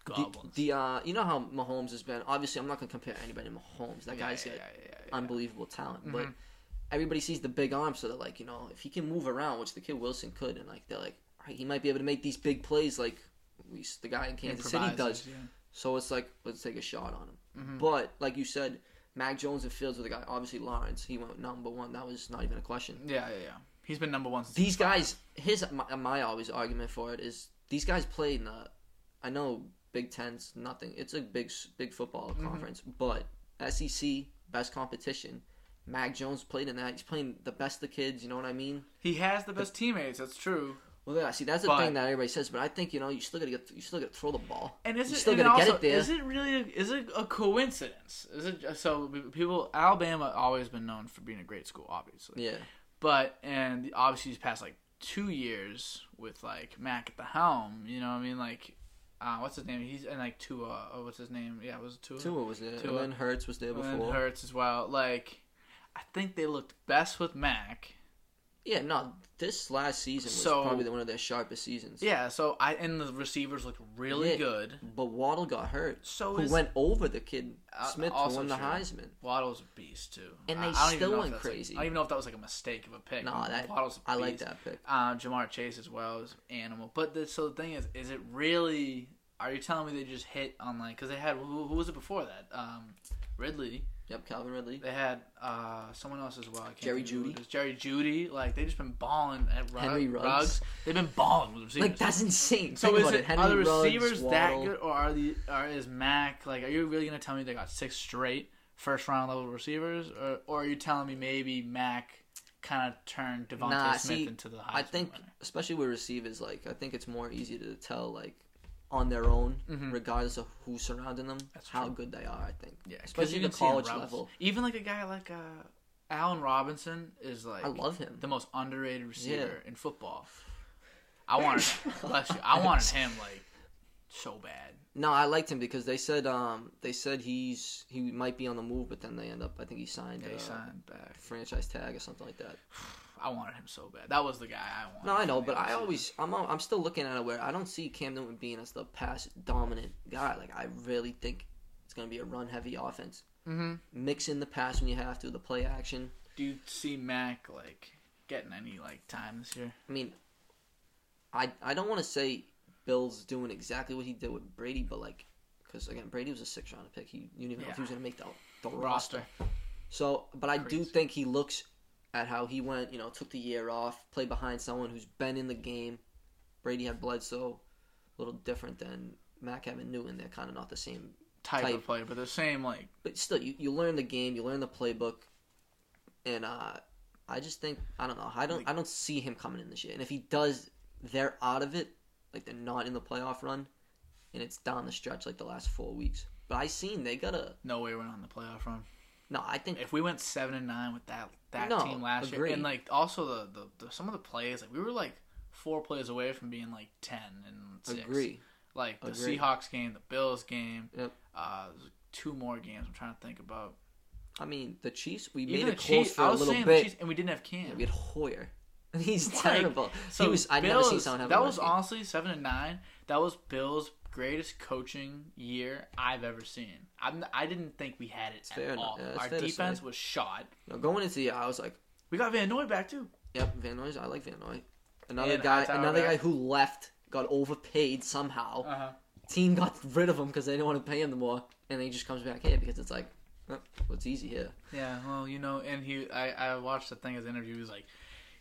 the, goblins. the uh, you know how Mahomes has been. Obviously, I'm not gonna compare anybody to Mahomes. That Yeah, guy's got unbelievable talent. But Mhm. everybody sees the big arm, so they're like, you know, if he can move around, which the kid Wilson could, and like they're like, he might be able to make these big plays like we, the guy in Kansas City does. yeah. So it's like, let's take a shot on him. Mhm. But like you said, Mac Jones and Fields with the guy. Obviously, Lawrence, he went number one. That was not even a question. Yeah, yeah, yeah. He's been number one since These guys, his my, my always argument for it is these guys played in the. I know Big Ten's nothing. It's a big big football Mm-hmm. conference, but SEC best competition. Mac Jones played in that. He's playing the best of the kids. You know what I mean? He has the best teammates. That's true. Well, yeah. See, that's the But- thing that everybody says. But I think you know you still gotta get you still gotta throw the ball. And is you it still and gotta also, get it there? Is it really? A, is it a coincidence? Is it so? People, Alabama always been known for being a great school, obviously. yeah. But and obviously these past like two years with like Mac at the helm. You know, what I mean, like, uh, what's his name? He's and like Tua. Oh, what's his name? Yeah, was it Tua? Tua was there, Tua. and then Hurts was there And before. Hurts as well. Like, I think they looked best with Mac. Yeah, no, this last season was So- probably one of their sharpest seasons. Yeah. So I and the receivers looked really Yeah. good. But Waddle got hurt. So who is went over the kid Uh, Smith who also won the true. Heisman. Waddle's a beast too. And they I don't even still know if went that's, like- crazy. I don't even know if that was like a mistake of a pick. No, that Waddle's a I like beast. that pick. Uh, Ja'Marr Chase as well is animal. But the, so the thing is, is it really? Are you telling me they just hit on like? Because they had who, who was it before that? Um, Ridley. Yep, Calvin Ridley. They had uh, someone else as well. I can't Jerry think of who Jeudy? it is. Jerry Jeudy. Like they just been balling at Ruggs. Henry Ruggs. They've been balling with receivers. Like that's insane. so Think is it, it. Are the Ruggs, receivers that good, or are the or is Mac like? Are you really gonna tell me they got six straight first round level receivers, or or are you telling me maybe Mac kind of turned DeVonta Nah, Smith see, into the Heisman I think, winner? especially with receivers, like I think it's more easy to tell, like on their own, Mhm. regardless of who's surrounding them, That's how true. good they are. I think. Yeah, especially the can see in college level. Even like a guy like uh, Allen Robinson is like I love him. the most underrated receiver in football. I *laughs* wanted, bless you, I wanted him like so bad. No, I liked him because they said um they said he's he might be on the move, but then they end up I think he signed Yeah, he uh, signed back. franchise tag or something like that. *sighs* *sighs* I wanted him so bad. That was the guy I wanted. No, I know, but I always I'm I'm still looking at it where I don't see Cam Newton being as the pass dominant guy. Like I really think it's gonna be a run heavy offense. season. Mhm. Mix in the pass when you have to, the play action. Do you see Mac like getting any like time this year? I mean, I I don't want to say Bill's doing exactly what he did with Brady, but like, because again, Brady was a six round pick. He you didn't even know if he was gonna make the the roster. Roster. So, but I do think he looks at how he went, you know, took the year off, played behind someone who's been in the game. Brady had Bledsoe, a little different than Mac having Newton. They're kind of not the same, type, Type. of player, but the same like but still, you, you learn the game, you learn the playbook, and uh, I just think I don't know. I don't I don't see him coming in this year. And if he does, they're out of it, like they're not in the playoff run, and it's down the stretch like the last four weeks. But I seen they gotta no way we're on the playoff run. No. I think If we went seven and nine with that that No, team last year, and like also the, the, the some of the plays, like we were like four plays away from being like ten and six. agree. Like the Agree. Seahawks game, the Bills game. Yep. Uh, two more games I'm trying to think about. I mean the Chiefs. We Even made the it close Chiefs, for I a was little saying bit. the Chiefs, and we didn't have Cam. We had Hoyer. *laughs* He's Like, terrible. So he was. I've never seen someone have that was game. honestly seven and nine. That was Bill's greatest coaching year I've ever seen. I'm, I didn't think we had it fair at enough. all. Yeah, Our defense was shot. Know, going into the year, I was like, We got Van Noy back too. "Yep, Van Noy. I like Van Noy." Another And guy, another guy who left, got overpaid somehow. Uh huh. Team got rid of him because they didn't want to pay him more, and then he just comes back here because it's like, well, it's easy here. Yeah, well, you know, and he, I, I watched the thing his interview. He was like,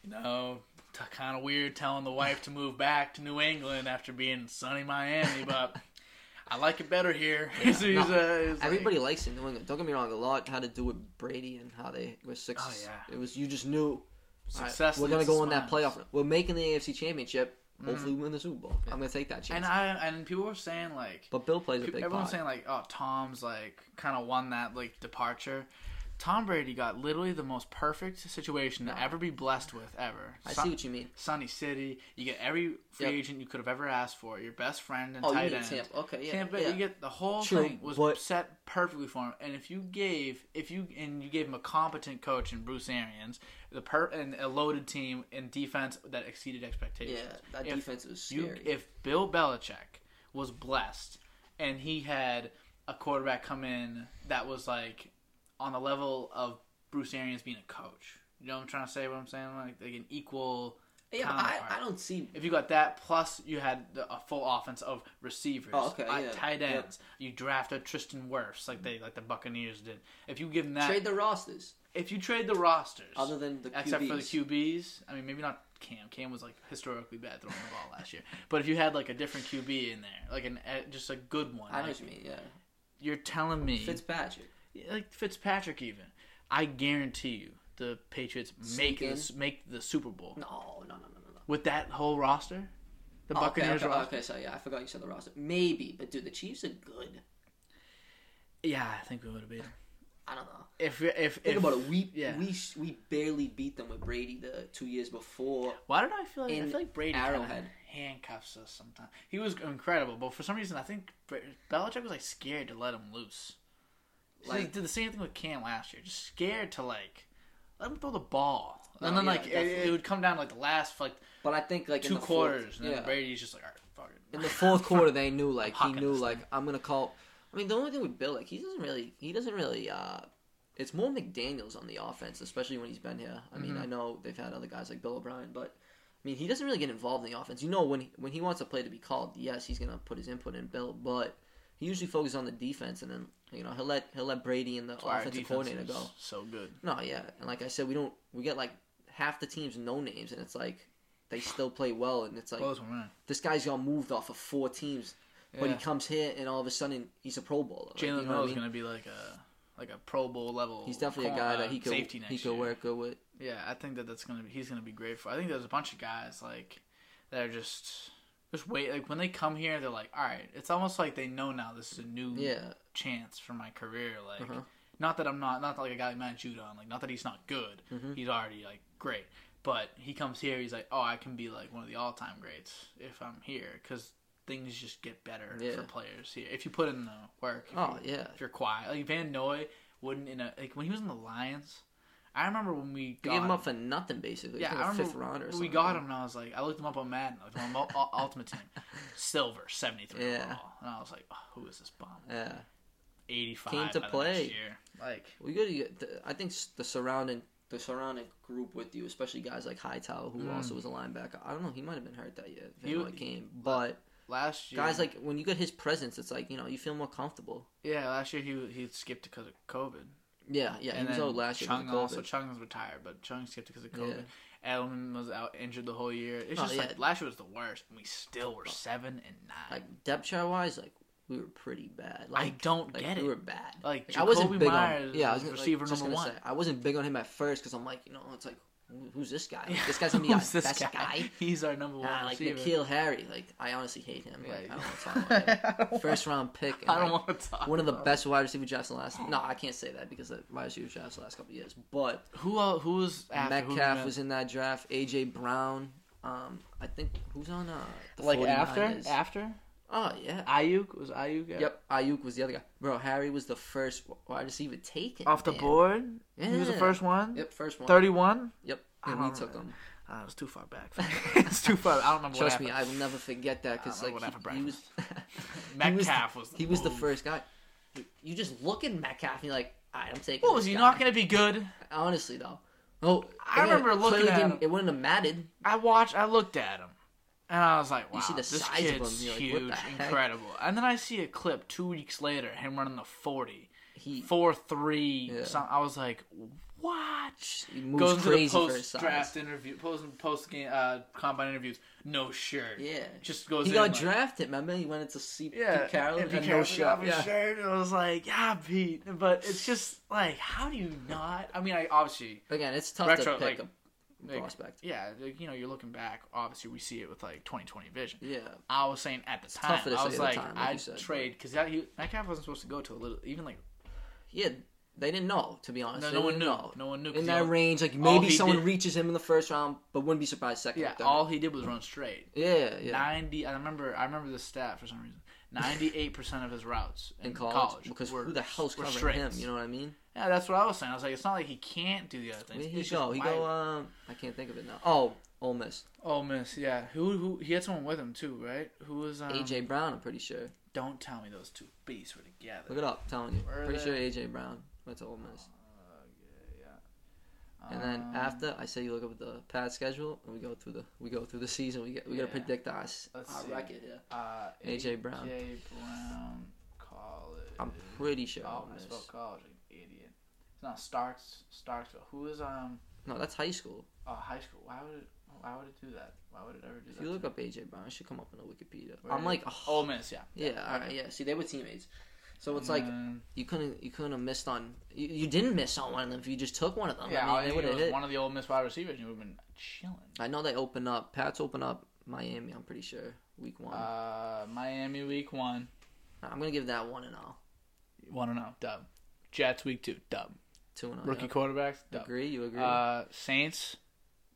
you know, t- kind of weird telling the wife to move back to New England after being in sunny Miami, but I like it better here. *laughs* So he's, no, uh, he's like- Everybody likes it in New England. Don't get me wrong. A lot had to do with Brady and how they were six. Oh, yeah. It was you just knew. all right, Success we're gonna go to in that smiles. playoff. We're making the AFC Championship. Hopefully, we win the Super Bowl. I'm gonna take that chance. and I and people were saying like, but Bill plays a Pe- big Everyone's part. saying like, oh, Tom's like kind of won that like departure. Tom Brady got literally the most perfect situation to ever be blessed with ever. I Sun- see what you mean. Sunny City, you get every free Yep. agent you could have ever asked for. Your best friend and Oh, you tight end. Tampa? Okay, yeah, Tampa, yeah. you get the whole True, thing was but- set perfectly for him. And if you gave, if you and you gave him a competent coach in Bruce Arians, the per and a loaded team and defense that exceeded expectations. Yeah, that If defense was you, if Bill Belichick was blessed and he had a quarterback come in that was like on the level of Bruce Arians being a coach, you know what I'm trying to say? What I'm saying, like, like an equal. yeah, I. I don't see. If you got that, plus you had the, a full offense of receivers, Oh, okay, uh, yeah, tight ends. You drafted Tristan Wirfs like they like the Buccaneers did. If you give them that, Trade the rosters if you trade the rosters, other than the except for the QBs. QBs. I mean, maybe not Cam. Cam was like historically bad throwing the ball last year. But if you had like a different QB in there, like an just a good one, I know like, what you mean. Yeah, you're telling me Fitzpatrick. Like Fitzpatrick even. I guarantee you the Patriots make this, make the Super Bowl No, no, no, no, no, no. with that whole roster. The Oh, okay, Buccaneers okay, roster. okay, so yeah, I forgot you said the roster. Maybe, but dude, the Chiefs are good. Yeah, I think we would have beat them. I don't know. If if Think if, about it. We yeah. we sh- we barely beat them with Brady the two years before. Why did I feel like I in feel like Brady kinda Arrowhead. handcuffs us sometimes? He was incredible, but for some reason I think Bra- Belichick was like scared to let him loose. Like Like- did the same thing with Cam last year, just scared to like let him throw the ball, and then yeah, like it, it would come down to like the last like But I think like in two the quarters, Fourth, and then yeah. Brady's just like, all right, fuck it. In the fourth quarter, they knew like he knew like thing. I'm gonna call. I mean, the only thing with Bill, like he doesn't really, he doesn't really. uh It's more McDaniels on the offense, especially when he's been here. I mean, Mhm. I know they've had other guys like Bill O'Brien, but I mean, he doesn't really get involved in the offense. You know, when he, when he wants a play to be called, yes, he's gonna put his input in Bill, but he usually focuses on the defense, and then you know he'll let he'll let Brady and the our offensive coordinator go. So good. No, yeah, and like I said, we don't we get like half the teams no names, and it's like they still play well, and it's like Close one, man. this guy's got moved off of four teams, but he comes here and all of a sudden he's a Pro Bowler. Like, you Jalen know what I mean? gonna be like a like a Pro Bowl level. He's definitely a guy that he could safety next he could year. work good with. Yeah, I think that that's gonna be he's gonna be great for. I think there's a bunch of guys like that are just just wait like when they come here they're like all right it's almost like they know now this is a new Yeah, chance for my career like Uh-huh. not that I'm not not like a guy like Matt Judon like not that he's not good Mhm. he's already like great but he comes here he's like oh I can be like one of the all time greats if I'm here because things just get better Yeah. for players here if you put in the work Oh you- yeah. if you're quiet like Van Noy wouldn't in a like when he was in the Lions I remember when we got gave him up for nothing basically. yeah, I I remember fifth round or something. we got him, and I was like, I looked him up on Madden, like on Ul- Ul- Ultimate Team, *laughs* silver, seventy three Yeah. overall, and I was like, oh, who is this bum? Yeah, Eighty five Came to play. Like, we got to get. The, I think the surrounding the surrounding group with you, especially guys like Hightower, who Mm. also was a linebacker. I don't know. He might have been hurt that year. He- came, but last year, guys like when you get his presence, it's like you know you feel more comfortable. yeah, last year he he skipped because of COVID. Yeah, yeah. and he was out last year. Chung also Chung was retired, but Chung skipped because of COVID. Edelman was out injured the whole year. It's Oh, just yeah. like last year was the worst, and we still were seven and nine. like depth chart wise, like we were pretty bad. Like, I don't like, get it. we were bad. Like, I wasn't big Myers on. Yeah, I was receiver like, number one. Say, I wasn't big on him at first because I'm like, you know, it's like, who's this guy? Like, this guy's gonna be *laughs* our this best guy? guy. *laughs* He's our number one Nah, like receiver. N'Keal Harry, like I honestly hate him. Yeah, Like, I don't want to *laughs* talk about him. First round pick. and, I don't like, want to talk. one of the best wide receiver drafts in the last. No, I can't say that because the wide receiver drafts the last couple of years. But. Who el- who was after? Who Metcalf we was in that draft. AJ Brown. Um, I think who's on uh the like after 49ers? after Oh yeah. Aiyuk was Aiyuk yeah. Yep, Aiyuk was the other guy. Bro, Harry was the first wide receiver taken. off the man. board. He was the first one. Yep, first one. Thirty-one. Yep, and we took him. Uh, it was too far back. *laughs* it's too far. I don't remember Trust what me, I will never forget that because like what he, he was. he was- *laughs* *laughs* Metcalf was. he was the first guy. You just look at Metcalf and you're like, alright, I'm taking. What was he guy." not going to be good? Honestly though, oh, I remember looking at him. It wouldn't have mattered. I watched. I looked at him, and I was like, "Wow, You see the this size of kid's like, what huge, incredible." And then I see a clip two weeks later, him running the forty, He, four three. Yeah. Some, I was like, "What?" he moves Goes into the crazy for his post draft interview, post post game, uh, combine interviews, no shirt. Yeah, just goes. he got like, drafted. Remember, he went into see Yeah, Pete Carroll and and Pete Carroll no took shot. off his Yeah. shirt, and I was like, "Yeah, Pete," but it's just like, how do you not? I mean, I obviously Again, it's tough Retro, to pick like- like, prospect. Yeah, like, you know, you're looking back. Obviously, we see it with like 2020 vision. Yeah, I was saying at the time, I was like, time, like I'd said, trade because that he Metcalf wasn't supposed to go to a little, even like yeah. They didn't know, to be honest. no, no one knew, know. no one knew In that range, like maybe someone did- reaches him in the first round, but wouldn't be surprised second. yeah, all he did was run straight. yeah, yeah. Ninety. I remember. I remember the stat for some reason. Ninety-eight percent of his routes in, in college, because were, who the hell's were covering him? You know what I mean? Yeah, that's what I was saying. I was like, it's not like he can't do the other things. Where he It's go? He go. Um, I can't think of it now. Oh, Ole Miss. Oh, miss. Yeah. Who? Who? He had someone with him too, right? Who was? Um, AJ Brown. I'm pretty sure. Don't tell me those two beasts were together. Look it up. I'm telling you. Where are pretty they? sure AJ Brown went to Ole Miss. And then Um, after, I say you look up the pad schedule, and we go through the we go through the season. We get we gotta predict our, Let's our see. record here. Uh, AJ Brown. AJ Brown College. I'm pretty sure. Oh, I Miss. spelled college. like an Idiot. It's not Starks. Starkville. Who is um? No, that's high school. Oh, high school. Why would it? Why would it do that? Why would it ever do If that? If you look up AJ Brown, it should come up in the Wikipedia. Where I'm like, oh, Ole Miss. Yeah. yeah, all right, yeah. See, they were teammates, so it's like you couldn't you couldn't have missed on you, you didn't miss on one of them if you just took one of them. yeah, I mean, they would have hit. one of the Ole Miss wide receivers. and You would have been chilling. I know they open up. Pats open up Miami. I'm pretty sure week one. Uh, Miami week one. I'm gonna give that one and all. One and all Dub. Jets week two. Dub. Two and all. Rookie yeah. quarterbacks. Dub. Agree? You agree? Uh, Saints.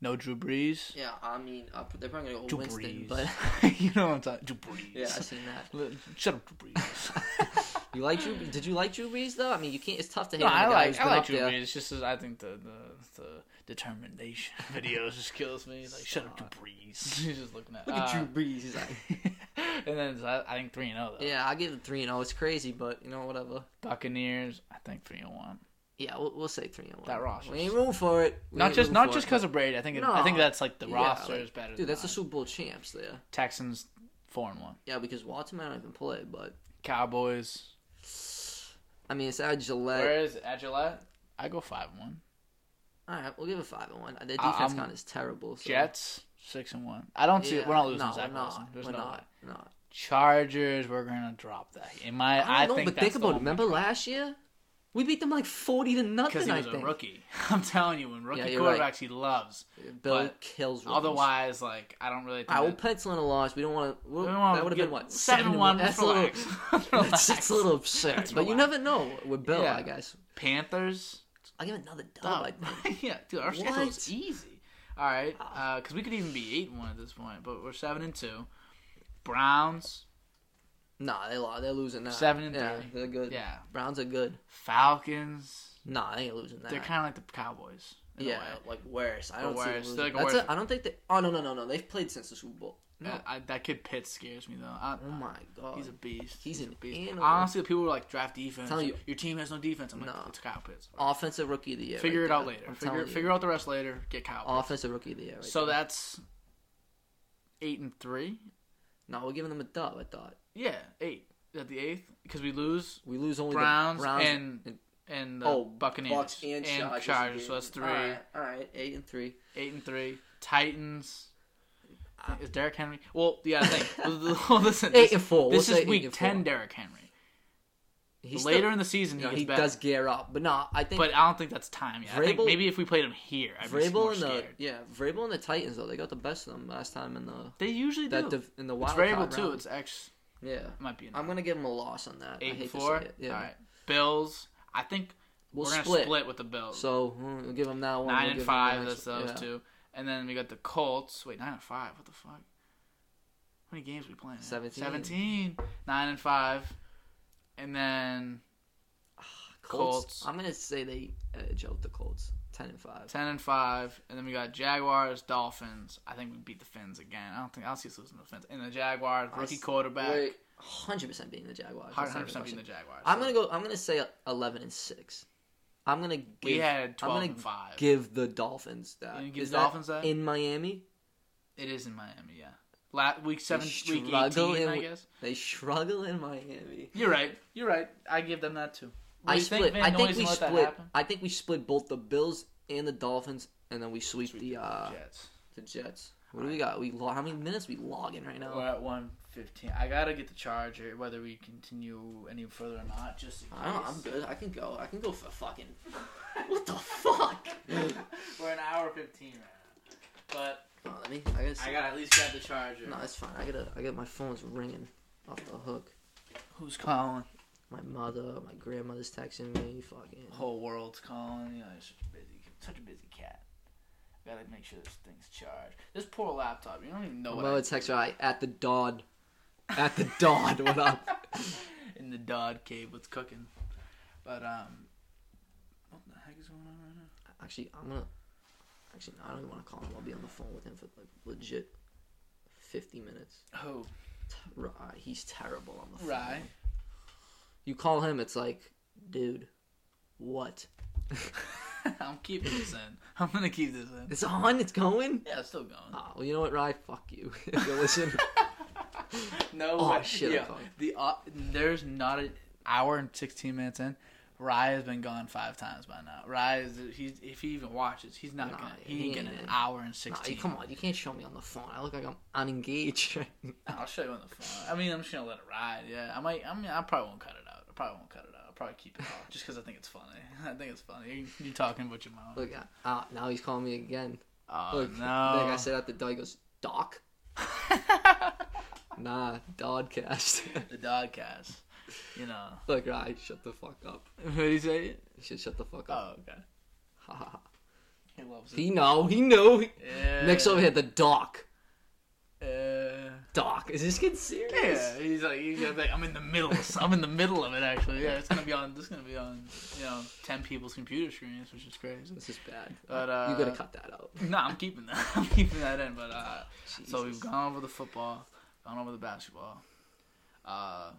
No Drew Brees. yeah, I mean, uh, they're probably gonna go Drew Winston, Brees. but *laughs* you know what I'm talking. Drew Brees. *laughs* yeah, I seen that. Shut up, Drew Brees. *laughs* You like Drew? Did you like Drew Brees though? I mean, you can't. It's tough to hate no, I like I like Drew there. Brees. It's just I think the the, the determination *laughs* videos just kills me. Like shut up, Drew Brees. *laughs* He's just looking at. Look at uh, Drew Brees. He's like, *laughs* and then I, I think three and zero though. yeah, I give it three and oh. It's crazy, but you know whatever. Buccaneers. I think three and one. Yeah, we'll, we'll say three and one. That roster's- We ain't room for it. We Not just not just because of Brady. I think it, I think that's like the Yeah, roster like, is better. dude, that's the. Super Bowl champs there. Texans four and one. Yeah, because Watson might not even play, but Cowboys. I mean, it's at Gillette. Where is it? At Gillette? I go five and one. All right, we'll give it five and one. Their defense I'm- kind is terrible. So. Jets six and one. I don't see. Yeah, We're not losing no, Zach we're Wilson. not. There's we're no way. not. Not. Chargers. We're gonna drop that. In my, I I, don't know, think but that's think the about it. Remember last year? We beat them like forty to nothing. because he I was a think. rookie. *laughs* I'm telling you, when rookie Yeah, quarterbacks right. he loves. Bill But kills. rookies. Otherwise, like I don't really. Think I will pencil in a loss. We don't want to. we don't wanna That would have been what seven one. That's That's a little. *laughs* relax. *laughs* That's, a little absurd. But you never know with Bill. Yeah. I guess. Panthers. I'll give another dub. Oh. Dub. Yeah, dude, our schedule is easy. All right, ah. uh, because we could even be eight and one at this point, but we're seven and two. Browns, Nah, they lost. They're losing that. Seven and yeah, three. They're good. yeah. Browns are good. Falcons, Nah, they ain't losing that. they're kind of like the Cowboys. a yeah, like worse. I don't see them worse. losing. They're like That's worse- it. I don't think they. Oh no no no no. They've played since the Super Bowl. No. Uh, I, that kid Pitt scares me though. I, oh my god. He's a beast. He's an a beast. animal. Honestly, people were like draft defense. Telling you- your team has no defense. I'm like, No. it's Kyle Pitts. Offensive rookie of the year. Figure right it out later. I'm Figure figure out the rest later. Get Kyle. Pitts. Offensive rookie of the year. Right so there. that's eight and three. No, we're giving them a dub. I thought Yeah, eight at the eighth because we lose we lose only Browns the Browns and and the Oh, Buccaneers Bucks and, Chargers. So that's three. All right, all right, eight and three. Eight and three. Titans. Ah. Is Derrick Henry? Well, yeah. I think. *laughs* well, listen. Eight This, and four. We'll this say is week and ten. four. Derrick Henry. He's Later still, in the season, you he know, gets he does gear up, but no, I think. But I don't think that's time yet. I think maybe if we played him here, I'd be Vrabel and the yeah, Vrabel and the Titans though they got the best of them last time in the They usually that do. div, in the it's Vrabel card too. round. It's X. yeah. Might be I'm gonna give him a loss on that. Eight and hate four. to say it. Yeah, All right. Bills. I think we'll we're gonna split. split. with the Bills. So we'll give him that one. nine we'll and five. That's those yeah. two. And then we got the Colts. Wait, nine and five. What the fuck? How many games we playing? 17. Seventeen. Nine and five. And then ah, Colts. Colts. I'm gonna say they uh, edge out the Colts. Ten and five. ten and five. And then we got Jaguars, Dolphins. I think we beat the Fins again. I don't think I don't see us losing to the Fins. And the Jaguars, rookie quarterback. Hundred percent beating the Jaguars. Hundred percent beating the. Jaguars. I'm gonna go. I'm gonna say eleven and six. I'm gonna give. We had I'm twelve gonna and five. give the Dolphins that. You give the Dolphins that? in Miami? It is in Miami, yeah. La week seven, week eighteen, in I guess. They struggle in Miami. You're right. You're right. I give them that too. I split. Van I think we gonna let that split. I think we split both the Bills and the Dolphins, and then we sweep, the uh, Jets. the Jets. What do we got? We how many minutes we logging right now? We're at one fifteen. I gotta get the Charger, whether we continue any further or not. Just in case. I don't, I'm good. I can go. I can go for fucking. *laughs* What the fuck? *laughs* We're an hour fifteen right now. But Oh, let me. I gotta. I gotta at least grab the Charger. No, it's fine. I gotta. I got my phone's ringing off the hook. Who's calling? My mother, my grandmother's texting me. Fucking. Whole world's calling. You know, you're such a busy, such a busy cat. Gotta make sure this thing's charged. This poor laptop. You don't even know My what. mother I texts her I, at the Dodd. At the Dodd. What up? *laughs* in the Dodd cave. What's cooking? But um, what the heck is going on right now? Actually, I'm gonna. Actually, no, I don't even want to call him. I'll be on the phone with him for like legit fifty minutes. Oh, Rye, he's terrible on the phone. Rye. You call him, it's like, dude, what? *laughs* I'm keeping this in. I'm gonna keep this in. It's on. It's going. Yeah, it's still going. Oh, well, you know what, Rye? Fuck you. *laughs* if you listen. *laughs* No Oh, way. shit, Yeah, the uh, there's not an hour and 16 minutes in. Rye has been gone five times by now. Rye is he's if he even watches, he's not Nah, gonna. he ain't getting an hour and Nah, 16. come on, you can't show me on the phone. I look like I'm unengaged. *laughs* I'll show you on the phone. I mean, I'm just gonna let it ride. Yeah, I might. I mean, I probably won't cut it out. I probably won't cut it out. I'll probably keep it off just because I think it's funny. *laughs* I think it's funny. You, you talking about your mom? look, uh, now he's calling me again. oh Look, no! like I said at the door, he goes, Doc? *laughs* Nah, Dodcast. the dog cast. You know. look, Rye, shut the fuck up. *laughs* What did he say? Shut the fuck up. Oh, okay. Ha ha ha. *laughs* He loves it. He know, he knew. Yeah. Next over here, the Doc. Uh, Doc, is this getting serious? yeah, he's like, he's like, I'm in the middle. Of, I'm in the middle of it actually. Yeah, it's gonna be on. This is gonna be on. You know, ten people's computer screens, which is crazy. This is bad. But, uh, you gotta cut that out. No, I'm keeping that. *laughs* I'm keeping that in. But uh, so we've gone over the football, gone over the basketball. Uh,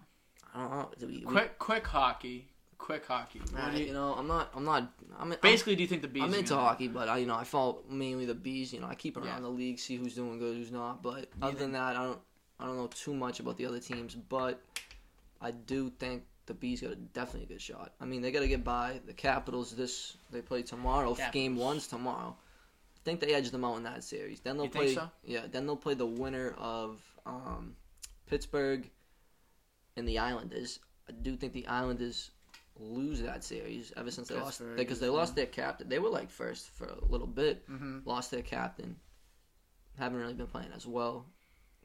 I don't know. Do we, we- quick, quick hockey. Quick hockey. Nah, you, you, know, I'm not. I'm not. I'm I'm- basically, do you think the bees? I'm into hockey, but I, you know, I follow mainly the bees. You know, I keep around Yeah. the league, see who's doing good, who's not. But other than that, I don't. I don't know too much about the other teams, but I do think the bees got a definitely a good shot. I mean, they got to get by the Capitals. This they play tomorrow. Game one's tomorrow. I think they edge them out in that series. Then they'll You play. so? Yeah. Then they'll play the winner of um, Pittsburgh and the Islanders. I do think the Islanders lose that series ever since they lost because they lost their captain. They were like first for a little bit, Mhm. lost their captain. Haven't really been playing as well.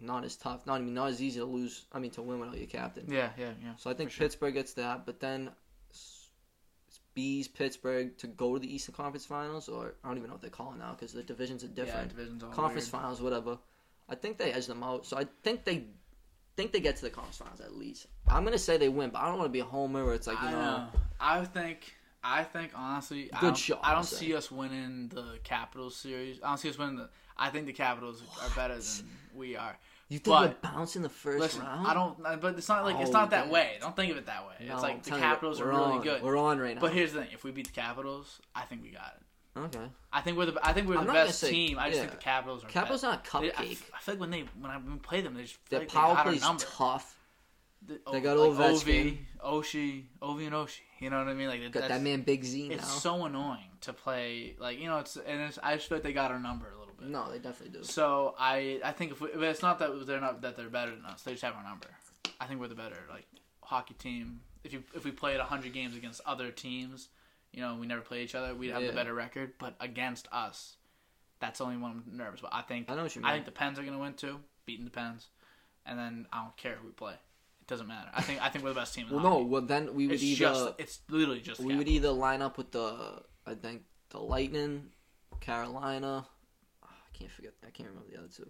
Not as tough. Not I mean not as easy to lose. I mean to win without your captain. Yeah, yeah, yeah. So I think sure. Pittsburgh gets that, but then Bees Pittsburgh to go to the Eastern Conference Finals, or I don't even know what they're calling now because the divisions are Yeah, different. divisions all conference weird. Finals, whatever. I think they edge them out. So I think they think they get to the conference finals at least. I'm gonna say they win, but I don't want to be a homer where it's like you I know. know. I think. I think honestly, I Good don't, shot, I don't see us winning the Capitals series. I don't see us winning the. I think the Capitals are better than we are. You think But- we're bouncing the first Listen, round? I don't. Uh, but it's not like it's Oh, not that damn. way. Don't think of it that way. No, it's like the telling you, Capitals are really on. good. We're on right now. But here's the thing: if we beat the Capitals, I think we got it. Okay. I think we're the. I think we're I'm the not gonna best say- team. I just yeah. think the Capitals are. Capitals better. not a They- I, cupcake. f- I feel like when they when I when we play them, they just feel Their like they power got our play's number. tough. the- They got like Ovechkin. Ovi, Oshie, Ovi and Oshie. You know what I mean? Like Got that's- that man Big Z now. It's so annoying to play. Like you know, it's and it's, I just feel like they got our number a little bit. no, they definitely do. So I I think if we, but it's not that they're not that they're better than us. They just have our number. I think we're the better like hockey team. If you if we played hundred games against other teams, you know, we never play each other. We'd have Yeah. the better record. But against us, that's the only one I'm nervous about. I think I know what you mean. I think the Pens are gonna win too, beating the Pens, and then I don't care who we play. It doesn't matter. I think I think we're the best team. In well, no. Well, then we would it's either just it's literally just we would either line up with the I think the Lightning, Carolina. Ah, I can't forget. I can't remember the other two.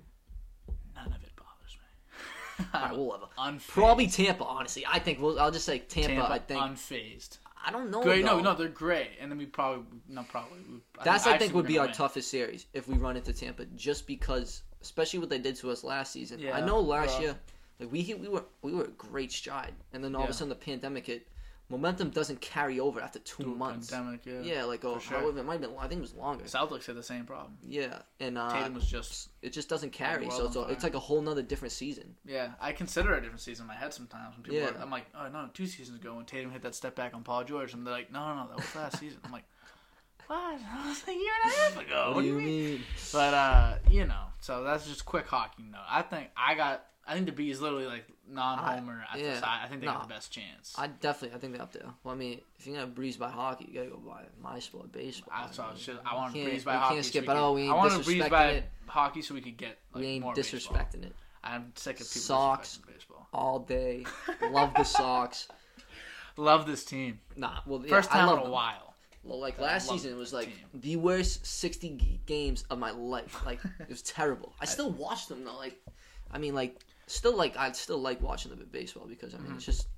None of it bothers me. All right, whatever. *laughs* Unfazed. Probably Tampa. Honestly, I think we'll, I'll just say Tampa. Tampa I think unfazed. I don't know. Great, no, though. no, they're great, and then we probably no, probably. we- That's I, think would be our win. toughest series if we run into Tampa, just because, especially what they did to us last season. Yeah, I know last well. year, like we hit, we were we were a great stride, and then all of a sudden the pandemic hit. Momentum doesn't carry over after two Through months. Pandemic, yeah. Yeah, like oh, sure. however, it might have been. I think it was longer. Celtics had the same problem. Yeah, and uh, Tatum was just it just doesn't carry. So it's, a, it's like a whole nother different season. yeah. I consider it a different season in my head sometimes when people. Yeah. Are, I'm like, oh no, two seasons ago when Tatum hit that step back on Paul George, and they're like, no, no, no, that was last *laughs* season. I'm like, what? *laughs* That was a year and a half ago. what do you mean? But uh, you know, so that's just quick hockey note. I think I got. I think the B is literally like non-homer at yeah. the side. I think they Nah. have the best chance. I definitely, I think they're up there. Well, I mean, if you're gonna breeze by hockey, you gotta go by my sport, baseball. I, so I, mean, was just, I want to breeze by hockey. can't so skip we it. could- Oh, we I want to breeze by it. hockey so we could get like, we ain't more baseball. disrespecting it I'm sick of people Sox. baseball. all day. *laughs* Love the Sox. Love this team. Nah, well, yeah, First I time love in a them. while. Well, like last season, it was like team. the worst 60 games of my life. Like it was *laughs* terrible. I still watch them though. Like, I mean, like still like I still like watching the baseball because I mean it's just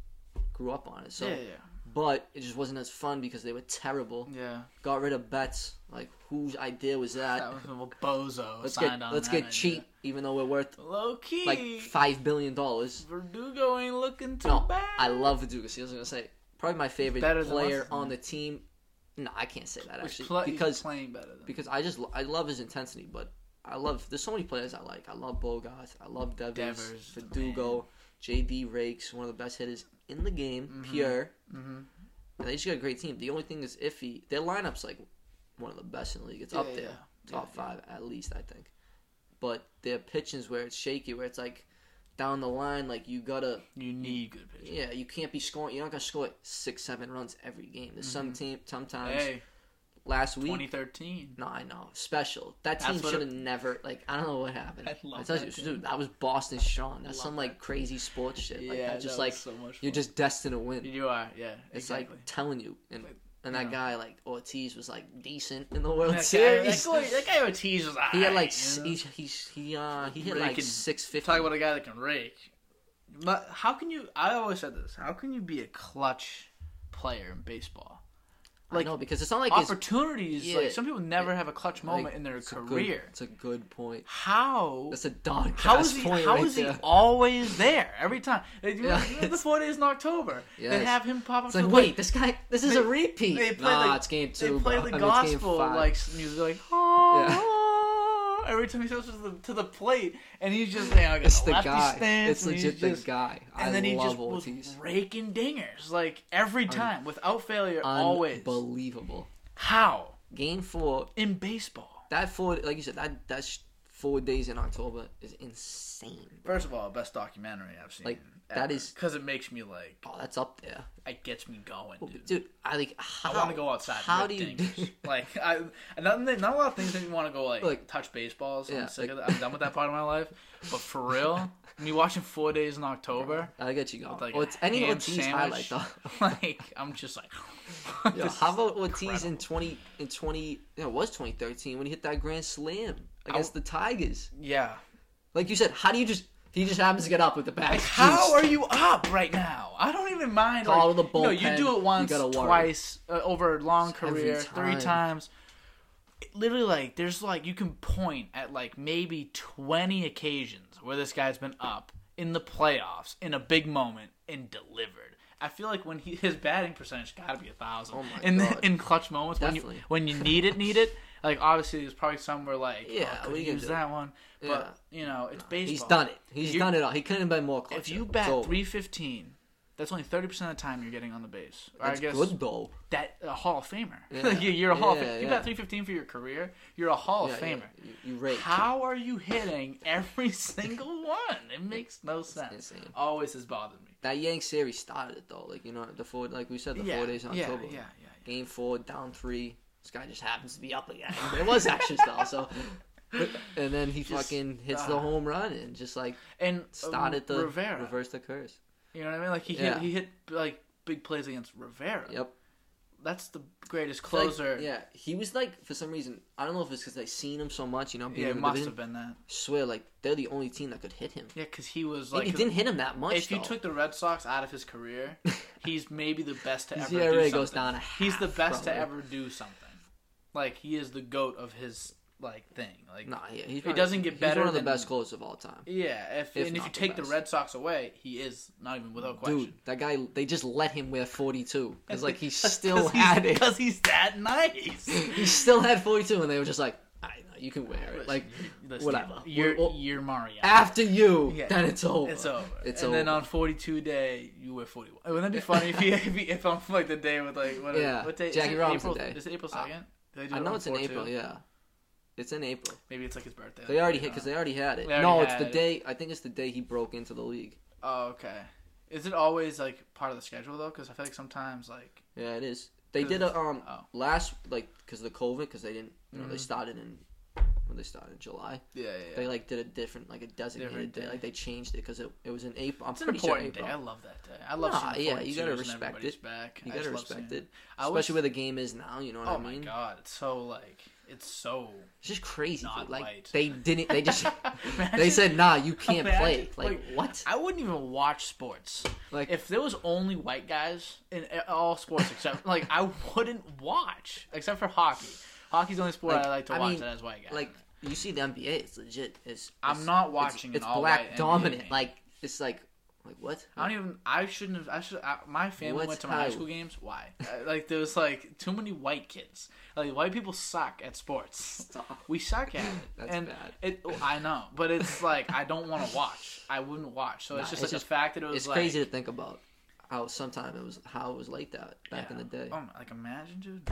grew up on it. So, Mm-hmm. yeah, but it just wasn't as fun because they were terrible. yeah, yeah. Got rid of Betts. Like whose idea was that? That was a bozo. *laughs* let's get on let's get idea. cheap, even though we're worth Low key. like five billion dollars. Verdugo ain't looking too No, bad. I love Verdugo. See, I was gonna say probably my favorite Better player on the team. No, I can't say that actually he's because playing better than. because I just I love his intensity, but I love there's so many players I like. I love Bogart, I love Devers, Devers, Verdugo, J.D. Rakes, one of the best hitters in the game. Pure, Mhm. and they just got a great team. The only thing is iffy. Their lineup's like one of the best in the league. It's up there, yeah. top Yeah, five at least, I think. But their pitching's where it's shaky, where it's like down the line, like you gotta You need good pitching. yeah, you can't be scoring. You're not gonna score six, seven runs every game. There's some team sometimes. Mm-hmm. Hey, last week, 2013. no, I know special. That team should it- have never like. I don't know what happened. I love tell that you, dude, that was Boston strong. That's some like crazy sports shit. Like yeah, that. Just that like so much you're just destined to win. You are, yeah. It's exactly. like telling you, and and that know. guy like Ortiz was like decent in the World that guy, Series. that, guy, that guy Ortiz was *laughs* he had like you know? he he he uh he hit like six fifty. Talk about a guy that can rake. But how can you? I always said this. How can you be a clutch player in baseball? Like no, because it's not like Opportunities. yeah. like some people never have a clutch moment like, in their it's career. It's a good point. How? That's a dog How is he? point How right is he always there every time? *laughs* They do Yeah, the four days in October. They have him pop up. It's like, wait, this guy, this is They- a repeat. They play nah, the, it's game They two. play bro. the I mean, it's game gospel five. like music, like oh, every time he goes to the to the plate, and he's just like, It's the guy. stance, It's legit the just- guy. I And then he just was Ortiz. raking dingers like every time without failure, always. Unbelievable. How Game four, in baseball? that four, like you said, that that's four days in October is insane. First of all, best documentary I've seen. Like, that is- because it makes me like Oh, that's up there, it gets me going, dude. dude. I like. How, I want to go outside. How do you? dingers. *laughs* like I not, not a lot of things make me want to go like, Like- touch baseballs. Yeah, I'm sick like- of that. I'm done with that part of my life. But for real, me watching Four Days in October, *laughs* I get you going. like oh, it's any Ortiz highlight though. *laughs* like I'm just like, Yo, how about Ortiz incredible. in twenty in twenty? You know, it was twenty thirteen when he hit that grand slam against the Tigers. Yeah. Like you said, how do you just? He just happens to get up with the bat. Like, how are you up right now? I don't even mind. Call like, the you know, you do it once, twice, uh, over a long career, three times. It literally, like, there's like you can point at like maybe 20 occasions where this guy's been up in the playoffs in a big moment and delivered. I feel like when he his batting percentage got to be a thousand Oh my in God. in clutch moments when you when you need it, need it. *laughs* Like obviously, there's probably somewhere like oh, Yeah, oh, could you use that one, but you know it's baseball. He's done it. He's You- done it all. He couldn't have been more closer. If you bat 315, that's only 30 percent of the time you're getting on the base. Or that's I guess good though. that a Hall of Famer. Yeah. *laughs* Like, you're a Hall. Yeah, of You yeah. bat 315 for your career. You're a Hall Yeah, of yeah. Famer. You, you. How are you hitting every *laughs* single one? It makes no sense. Always has bothered me. That Yank series started it though. Like you know the four, like we said, the yeah, four days in yeah, October. yeah, yeah, yeah. Game four, down three. This guy just happens to be up again. It was extra style. So, *laughs* and then he Just, fucking hits the ah. home run and just like And uh, started the Rivera. reverse the curse. You know what I mean? Like he Yeah. hit, he hit like big plays against Rivera. Yep. That's the greatest Like, closer. yeah, he was like for some reason I don't know if it's because they seen him so much, you know. Being Yeah, it must division. have been that. swear like they're the only team that could hit him. Yeah, because he was Like, like. it didn't hit him that much. if you took the Red Sox out of his career, *laughs* he's maybe the best to ever ERA do something. goes down a he's the best to ever do something. Like he is the goat of his like thing. Like Nah, yeah, he's probably- doesn't get he's better one of the than- best closers of all time. yeah, if, If and if you the take the best. Red Sox away, he is not even without question. Dude, that guy, they just let him wear 42. It's like he *laughs* still 'cause he's- had it. because he's that nice. *laughs* He still had 42, and they were just like, I know, you can wear it. Listen, Like, listen, whatever. You're well, you're Mario. after you, Yeah. then it's over. It's over. It's and then on 42 day, you wear 41. Wouldn't that be funny if, you, *laughs* if, on like the day with like what? Yeah, what day? is Jackie it Robinson April, Day. Is it April Uh, 2nd? Did they do I know it's in 4-2? April, yeah. It's in April. Maybe it's like his birthday. They already hit, because they already had it. Already no, it's the it. day, I think it's the day he broke into the league. Oh, okay. Is it always like part of the schedule though? Because I feel like sometimes like Yeah, it is. They did a, um, oh. last, like, because of the COVID, because they didn't, you know, they Mhm. started in, when they started in July. yeah, yeah. They, like, did a different, like, a designated Different day. day. Like, they changed it, because it, it was in April. I'm it's an pretty sure important April. day. I love that day. I love Nah, seeing yeah, you gotta and respect everybody's it. Back. You I gotta just love respect seeing it. I Especially where the game is now, you know what Oh I mean? Oh my god, it's so like it's so. It's just crazy. Not dude. Like white. they didn't. They just. *laughs* Imagine- they said, "Nah, you can't play." Like, what? I wouldn't even watch sports. Like If there was only white guys in all sports except like I wouldn't watch except for hockey. Hockey's the only sport Like, I like to I watch mean, that has white guys. like you see the NBA, it's legit. It's, I'm not watching It's, all-white black dominant. game. Like it's like, like what? I don't even. I shouldn't have. I should. I, my family What's went to my high how? school games. Why? Uh, like there was like too many white kids. Like white people suck at sports. Stop. We suck at it. *laughs* That's and bad. It. oh, I know, but it's like I don't want to watch. I wouldn't watch. So it's just it's like just- the fact that it was It's like, crazy to think about how sometime it was how it was like that back in the day. Oh, like imagine, dude.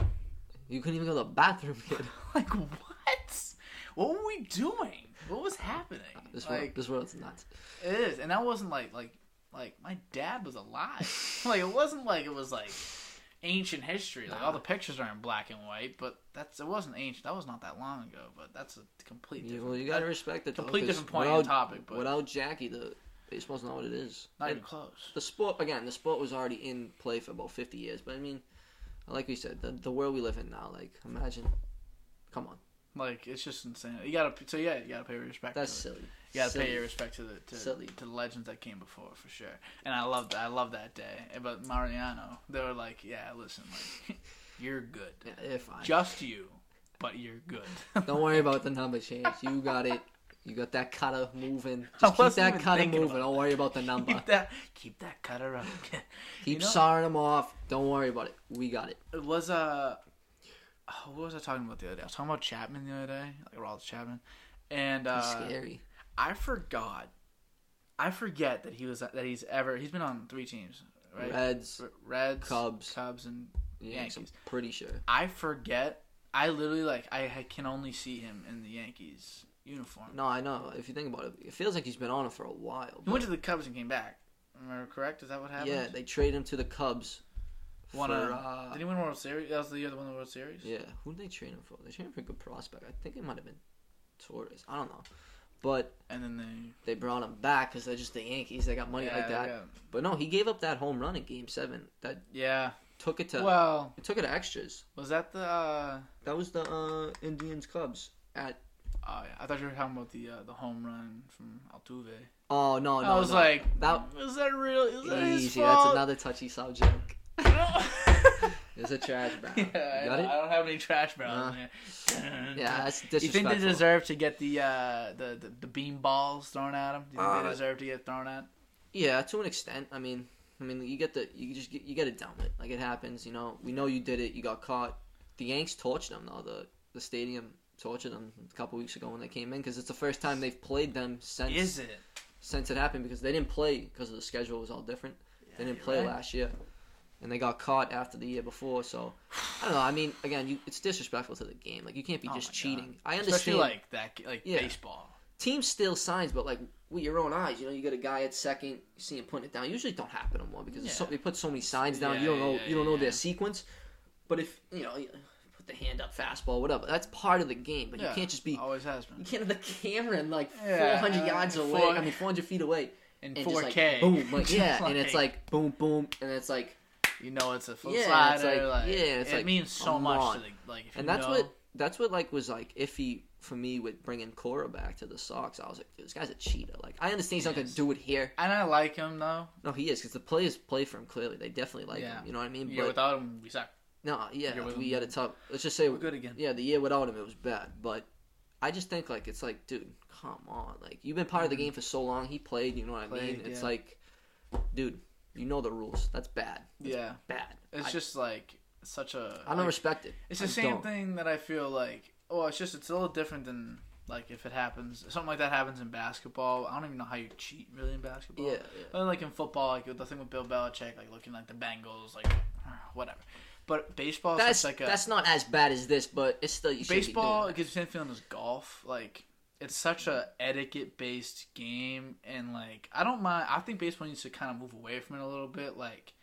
You couldn't even go to the bathroom, kid. *laughs* *laughs* Like what? What were we doing? What was happening? Uh, this world, like this world's nuts. it is, and that wasn't like like like my dad was alive. *laughs* like it wasn't like it was like ancient history. Like all the pictures are in black and white, but that's it wasn't ancient. That was not that long ago. But that's a complete different. well, you gotta that- respect it. though, complete different point without, topic, but without Jackie, the baseball's not what it is. not And even close. the sport again, the sport was already in play for about fifty years. But I mean, like we said, the the world we live in now, like imagine, come on, Like it's just insane. You gotta so yeah, you gotta pay respect. that's to it. silly. You gotta Silly. pay your respect to the to, Silly. to the legends that came before for sure. And I love I love that day. But Mariano, they were like, yeah, listen, like *laughs* you're good, Yeah, just you, but you're good. Don't worry about the *laughs* number change. You got it. You got that cutter moving. *laughs* Just keep that cutter moving. Don't worry about the *laughs* number. keep that keep that cutter up. *laughs* Keep you know- sawing them off. Don't worry about it. We got it. it was uh, oh, what was I talking about the other day? I was talking about Chapman the other day, like Rollins Chapman, and uh, scary. I forgot. I forget that he was that he's ever he's been on three teams, right? Reds, R- Reds, Cubs. Cubs, and Yankees. I'm pretty sure. I forget. I literally like I, I can only see him in the Yankees uniform. No, I know. If you think about it, it feels like he's been on it for a while. He went to the Cubs and came back. Am I correct? Is that what happened? yeah, they traded him to the Cubs. won for, a. uh, did he win World Series? That was the year they won the World Series. Yeah, who did they trade him for? They traded him for a good prospect. I think it might have been Torres. I don't know, but And then they. they brought him back because they're just the Yankees. They got money yeah, like that. Yeah. But no, he gave up that home run in Game Seven. That yeah. took it to. Well, it took it to extras. was that the? Uh, That was the uh, Indians Cubs at. Oh yeah, I thought you were talking about the uh, the home run from Altuve. Oh no, no, I was no. like, that was that real? Is that easy. That's another touchy subject. *laughs* It's a trash. I, got don't- it? I don't have any trash barrels Uh, in here. Yeah, that's You think they deserve to get the uh, the, the the bean balls thrown at them? Do you think Uh, they deserve to get thrown at? Yeah, to an extent. I mean, I mean, you get the you just get, you get it down with. Like it happens. You know, we know you did it. You got caught. The Yanks torched them though. The the stadium tortured them a couple weeks ago when they came in because it's the first time they've played them since Is it? since it happened because they didn't play because the schedule was all different. they didn't play right. last year, and they got caught after the year before. So I don't know. I mean, again, you, it's disrespectful to the game. Like you can't be Oh just my God. cheating. I Especially understand. like that, like Yeah. baseball. teams steal signs, but like with your own eyes, you know, you get a guy at second, you see him putting it down. Usually don't happen anymore because it's so, they put so many signs down. Yeah, you don't know yeah, you don't know yeah. their sequence. But if you know, the hand up, fastball, whatever, that's part of the game. But Yeah, you can't just be. Always has been. *laughs* You can't have the camera like Yeah, 400 uh, yards away. four- I mean, 400 feet away, In and 4K. just like boom, like, *laughs* yeah, and it's Like, like boom, boom, and it's like, you know it's a full Yeah, slider. it's like- like, yeah, it's it like, means so much on. to the like. If and that's know, what that's what like was like iffy for me with bringing Cora back to the Sox. I was like, dude, this guy's a cheater. Like, I understand he's not He gonna do it here. And I like him though. No, he is because the players play for him. Clearly, they definitely like Yeah. him. You know what I mean? Yeah, but without him, we suck. No, yeah, we had a tough. Let's just say, We're good again. yeah, the year without him, it was bad. But I just think like it's like, dude, come on, like you've been part of the mm-hmm. game for so long. He played. You know what I mean? It's yeah. like, dude, you know the rules. That's bad. That's Yeah, bad. it's I, just like such a. I don't like, respect it. It's the I same don't. thing that I feel like. Oh, it's just it's a little different than like if it happens something like that happens in basketball. I don't even know how you cheat really in basketball. Yeah, yeah. But like in football, like the thing with Bill Belichick, like looking like the Bengals, like whatever. But baseball that's like a that's not as bad as this, but it's still you baseball. It gives the same feeling as golf. Like it's such a etiquette based game, and like I don't mind. I think baseball needs to kind of move away from it a little bit. Like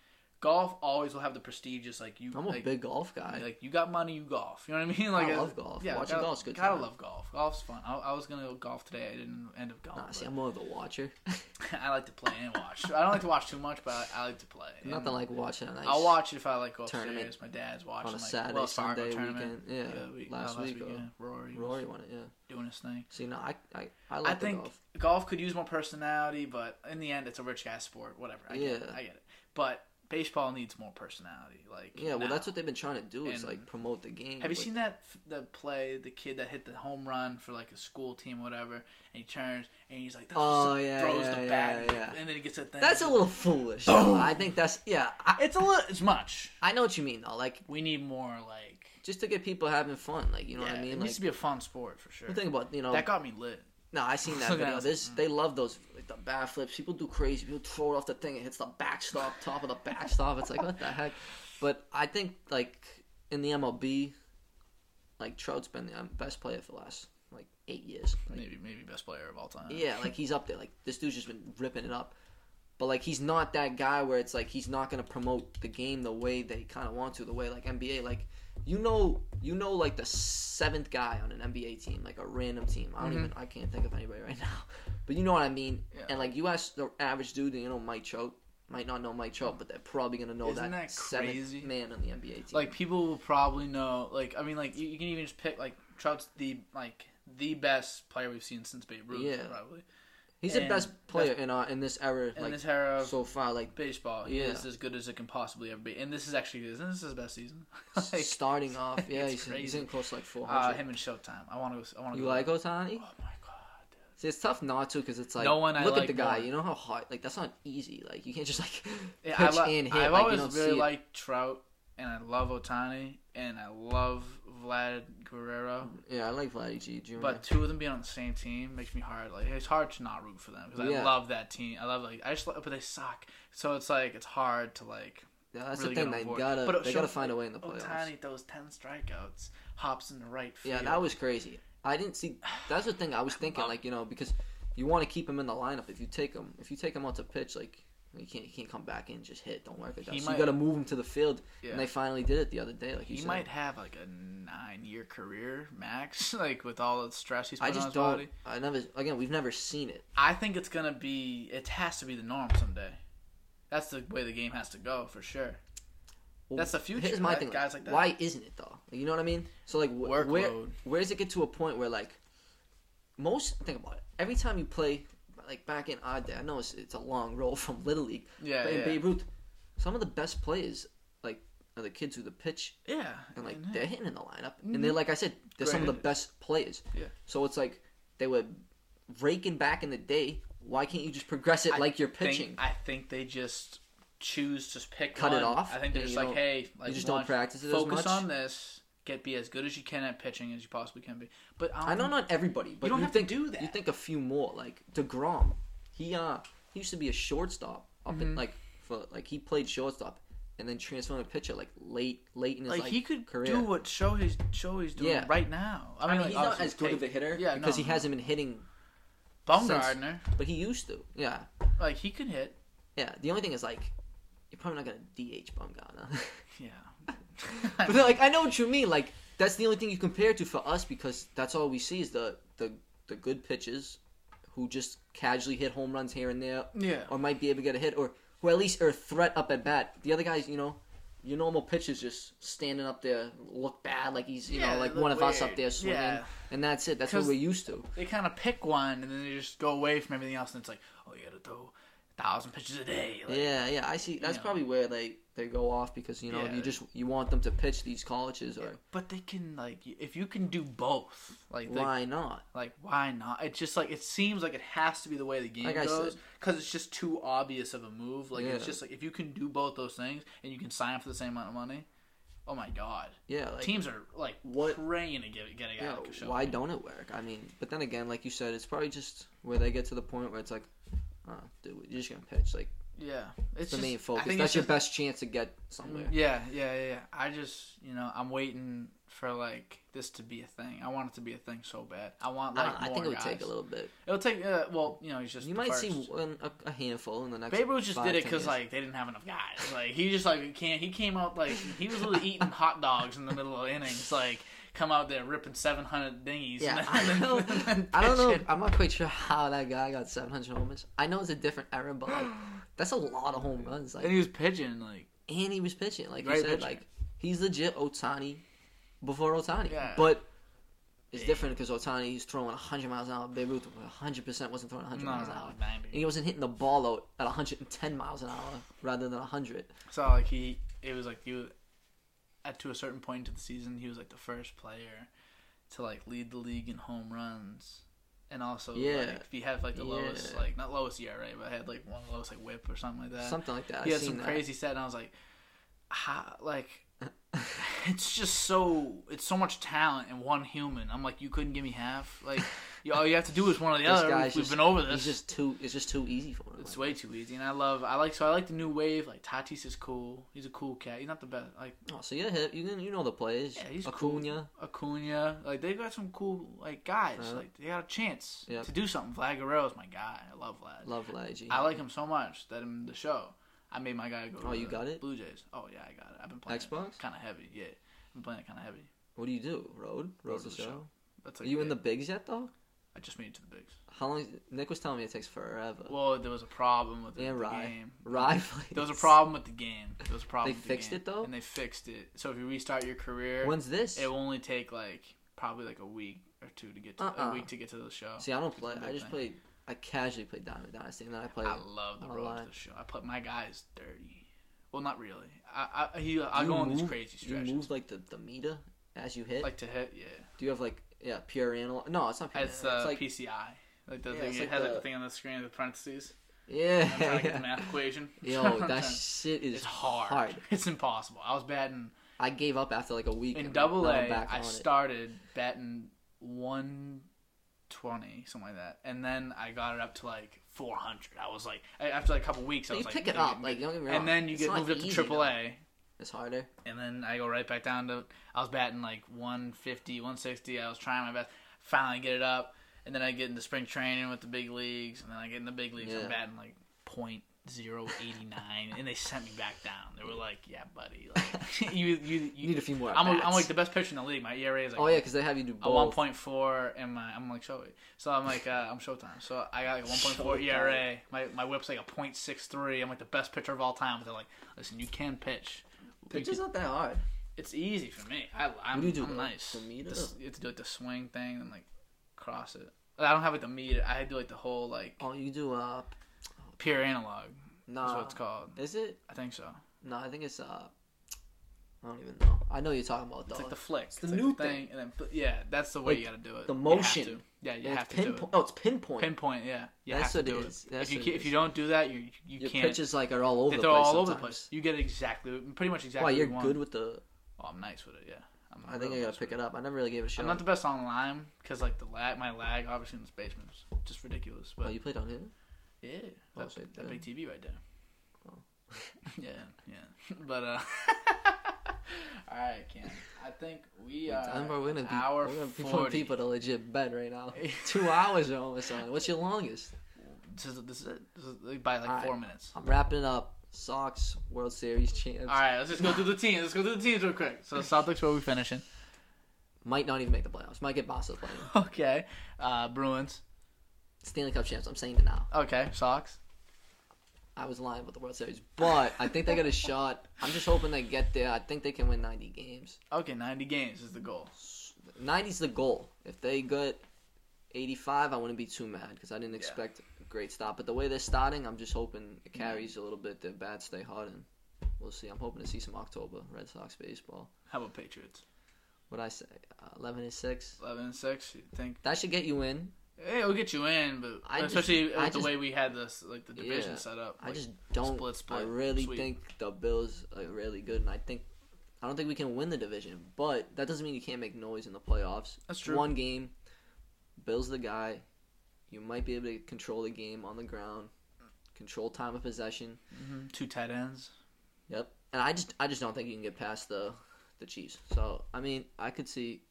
golf always will have the prestigious like you. I'm a like, big golf guy. like you got money, you golf. You know what I mean? *laughs* Like I uh, love golf. Yeah, Watching golf's good Gotta time. love golf. Golf's fun. I, I was gonna go golf today. I didn't end up golfing. Nah, see, I'm more of a watcher. *laughs* *laughs* I like to play and watch. I don't like to watch too much, but I, I like to play. Nothing And like watching a nice. I'll watch it if I like go tournament upstairs. My dad's watching on a like Saturday, Wells Fargo Sunday tournament. weekend. Yeah, we- last uh, week. yeah. uh, Rory, Rory won it. Yeah. doing his thing. See, no, I, I, I I like the think golf. golf. could use more personality, but in the end, it's a rich guy sport. Whatever. I get it. Yeah. I get it. But baseball needs more personality. Like Yeah, well, now. that's what they've been trying to do is And- like promote the game. Have you but- seen that the play the kid that hit the home run for like a school team, whatever, and he turns and he's like, Oh, yeah, throws yeah, the yeah, bat, yeah. and then he gets that thing. That's a little foolish. I think that's yeah. I, It's a little. It's much. I know what you mean though. Like We need more like. just to get people having fun. Like you know yeah, what I mean. it Like needs to be a fun sport for sure. think about you know. That got me lit. No, I seen that *laughs* video. This they love those like the bat flips. People do crazy. People throw it off the thing. It hits the backstop, top of the backstop. It's like what the heck. But I think like in the MLB, like Trout's been the um, best player for the last like eight years. Like, Maybe maybe best player of all time. Yeah, like he's up there. Like this dude's just been ripping it up. But like he's not that guy where it's like he's not gonna promote the game the way they kind of want to, the way like NBA. Like you know, you know, like the seventh guy on an NBA team, like a random team. I don't Mhm. even, I can't think of anybody right now. *laughs* But you know what I mean. Yeah. And like you ask the average dude, you know Mike Trout might not know Mike Trout, but they're probably gonna know Isn't that seventh crazy? man on the NBA team. Like people will probably know. Like I mean, like you, you can even just pick like Trout's the like the best player we've seen since Babe Ruth. Yeah. probably he's the best player in our in this era, in like this era of so far. Like baseball. He Yeah. is as good as it can possibly ever be. And this is actually isn't this his best season? *laughs* like, starting *laughs* off, yeah, he's, he's in close to like four hundred. uh, him and Showtime. I want to. I want to. you like Ohtani? Oh my god. dude. See, it's tough not to because it's like No one I look like at the guy. more. You know how hard? Like that's not easy. Like you can't just like Yeah, *laughs* pitch I li- and hit. I've like, you always don't really liked Trout, and I love Ohtani, and I love Vlad Guerrero. Yeah, I like Vladdy G Jr. But two of them being on the same team makes me hard. Like it's hard to not root for them because Yeah. I love that team. I love like I just love, but they suck. So it's like it's hard to like. yeah, that's really the thing. They gotta But they gotta find a way in the oh, playoffs. Ohtani throws ten strikeouts, hops in the right field. Yeah, that was crazy. I didn't see. That's the thing. I was *sighs* thinking like you know because you want to keep him in the lineup. If you take him, if you take him out to pitch, like you can't you can't come back in and just hit. Don't work like that. So might- you got to move him to the field. Yeah. And they finally did it the other day. Like you he said. might have like a nine-year career max, *laughs* like with all the stress he's I putting on his body. I just don't. body. I never. Again, we've never seen it. I think it's gonna be. It has to be the norm someday. That's the way the game has to go for sure. Well, That's the future. Here's my thing. guys like that. Why isn't it though? Like, you know what I mean? So like, wh- where where does it get to a point where like most think about it. Every time you play, like back in our day, I know it's, it's a long roll *laughs* from Little League, Yeah, but in yeah, Babe Ruth, some of the best players like are the kids who the pitch yeah. and like and- they're hitting in the lineup, and they're mm-hmm. like I said, they're some of the best players. Yeah. So it's like they were raking back in the day. Why can't you just progress it I like you're think- pitching? I think they just choose to pick Cut it off, I think they're just you like, hey, like just don't practice it as Focus on this, get be as good as you can at pitching as you possibly can be. But I, I know not everybody, but you don't you have to think do that. You think a few more, like deGrom. He uh he used to be a shortstop up Mm-hmm. in like for like he played shortstop and then transformed to pitcher like late late in his like, like, he could career. do what Shohei's Shohei's doing Yeah. right now. I I mean, mean, like, he's not as good of a hitter Yeah, because no, he no. hasn't been hitting, Bumgarner, but he used to. Yeah, like he could hit. yeah. The only thing is like you're probably not gonna DH Bumgarner. *laughs* Yeah. But like I know what you mean. Like that's the only thing you compare to for us because that's all we see is the the the good pitches who just casually hit home runs here and there yeah. or might be able to get a hit, or who at least are a threat up at bat. The other guys, you know, your normal pitchers just standing up there, look bad, like he's you Yeah, know like one of us up there swinging, Yeah. and that's it. That's what we're used to. They kind of pick one and then they just go away from everything else, and it's like, oh, you gotta throw thousand pitches a day. Like, Yeah, yeah, I see. That's know. probably where they they go off because you know Yeah. you just you want them to pitch these colleges or But they can like, if you can do both, like, they, why not? like why not? It's just like it seems like it has to be the way the game Like goes because it's just too obvious of a move. Like it's just like if you can do both those things and you can sign for the same amount of money, oh my god, Yeah, like teams are like what- praying to get get a guy yeah, why don't it work? I mean, but then again, like you said, it's probably just where they get to the point where it's like, oh, dude, you're just gonna pitch. Like Yeah, it's the just- main focus. That's your just- best chance to get somewhere. Yeah, yeah, yeah, yeah. I just, you know, I'm waiting for like this to be a thing. I want it to be a thing so bad. I want like don't I think it would take a little bit. It'll take. Uh, well, you know, he's just. You might first. see one, a, a handful in the next. Babe Ruth just did it because like they didn't have enough guys. Like he just like can't. He came out like he was literally eating hot dogs in the middle of innings. Like come out there ripping 700 dinghies. Yeah, and I *laughs* then, don't, and then I don't know. I'm not quite sure how that guy got 700 homers. I know it's a different era, but like *gasps* that's a lot of home runs. Like, And he was pitching like and he was pitching, like you said, like he's legit Ohtani before Ohtani. Yeah. But it's Yeah. different because Ohtani he's throwing 100 miles an hour. Babe Ruth 100 percent wasn't throwing 100 no, miles an hour. no, 90. And he wasn't hitting the ball out at 110 miles an hour rather than 100. So like he, it was like he was, at to a certain point of the season, he was like the first player to like lead the league in home runs, and also Yeah. like if he had like the lowest like not lowest ERA, but had like one lowest like WHIP or something like that. Something like that. he I've had some that. crazy stat, and I was like, how like. It's just so it's so much talent in one human. I'm like, you couldn't give me half. Like, you, all you have to do is one or the other. We've just- been over this. He's just too. It's just too easy for him. It's way too easy, and I love. I like so I like the new wave. Like Tatis is cool. He's a cool cat. He's not the best. Like Oh, so you're hip. You can, you know the players. Yeah, he's Acuna. Acuna. Like they got some cool like guys. Uh-huh. Like they got a chance Yep. to do something. Vlad is my guy. I love Vlad. Love Laggy. I like him so much that in the show, I made my guy go. Oh, you got it? Blue Jays. Oh yeah, I got it. I've been playing Xbox? Kind of heavy. Yeah, I've been playing it kind of heavy. What do you do? Road? Road to the show. show. That's Are you in the bigs yet though? I just made it to the bigs. How long? Nick was telling me it takes forever. Well, there was a problem with the, Yeah, the Rye. game. Rye There was a problem with the game. There was a problem. They with the fixed game, it, though? and they fixed it. So if you restart your career, When's this? It will only take like probably like a week or two to get to Uh-uh. a week to get to the show. See, I don't play. I just thing. played. I casually played Diamond Dynasty, and then I played. I love the road online. to the show. I put my guy's dirty. Well, not really. I I he I go you on these move- crazy Do you stretches. move like the the meter as you hit? Like to hit, yeah. do you have like yeah pure analog? No, it's not pure. It's uh, it's like PCI. Like the Yeah, thing it like has like the- the thing on the screen with parentheses. yeah. I'm trying to get the *laughs* math equation. Yo, *laughs* that shit is it's hard. hard. It's impossible. I was batting I gave up after like a week. in double A. I started batting one twenty, something like that, and then I got it up to like four hundred. I was like, after like a couple weeks, I was you like, pick it up, like don't get and then you It's get moved up to triple though. A, It's harder. and then I go right back down to. I was batting like 150, 160. I was trying my best. Finally get it up, and then I get into spring training with the big leagues, and then I get in the big leagues. Yeah. I'm batting like point zero eighty nine, and they sent me back down. They were like, "Yeah, buddy, like, *laughs* *laughs* you, you, you, You need a few more. I'm, a, I'm like the best pitcher in the league. My ERA is like Oh yeah, because they have you do a one point four and my I'm like Shohei. So I'm like uh, I'm Showtime. So I got like a one point four ERA. My my whip's like a point six three. I'm like the best pitcher of all time. But they're like, listen, you can pitch. Pitch is not that hard. it's easy for me. I, I'm, do you do, I'm nice. Meter? The s- you have to do like the swing thing and like cross it. I don't have like the meter. I do like the whole like Oh, you do uh, pure analog. nah. Is what it's called. Is it? I think so. No, I think it's uh. I don't even know. I know you're talking about It's like the flick. It's the like new thing, and then yeah, that's the way Like, you got to do it. the motion. to. Yeah, you And have it's to do pinpo- it. Oh, it's pinpoint. Pinpoint, yeah. You That's have to what it do is. it. That's if you what it if is. you don't do that, you you Your can't. pitches like are all over they the throw place. all over the place. You get exactly, pretty much exactly. Why you're you want. good with the? Oh, I'm nice with it. Yeah, I'm I think I gotta pick it up. I never really gave it a shot. I'm not the best online because like the lag, my lag, obviously in this basement is just ridiculous. oh, But you played on here? Yeah, Oh, that, that big TV right there. Oh. *laughs* yeah, yeah. But uh, *laughs* all right, Cam. I think we are Time we're gonna be, hour we're gonna forty. people to legit bed right now. *laughs* Two hours are almost on. What's your longest? This is, this is it. This is by like All right. four minutes. I'm wrapping it up. Sox World Series champs. All right, let's just go through the teams. Let's go through the teams real quick. So Celtics, where we finishing? Might not even make the playoffs. Might get Boston playing. Okay, uh, Bruins. Stanley Cup champs. I'm saying it now. Okay, Sox. I was lying about the World Series, but I think they got a *laughs* shot. I'm just hoping they get there. I think they can win 90 games. Okay, ninety games is the goal. 90's the goal. If they get 85, I wouldn't be too mad because I didn't expect a great start. But the way they're starting, I'm just hoping it carries a little bit. Their bats stay hot, and we'll see. I'm hoping to see some October Red Sox baseball. How about Patriots? What I say, uh, 11 and six. Eleven and six. You think? That should get you in. Hey, it'll get you in, but I just- especially with I the way we had this, like the division Yeah. set up. I just don't. split, split, I really sweep. think the Bills are really good, and I think I don't think we can win the division. But that doesn't mean you can't make noise in the playoffs. That's true. One game, Bills the guy. You might be able to control the game on the ground, control time of possession. Mhm. Two tight ends. Yep. And I just I just don't think you can get past the the Chiefs. So I mean I could see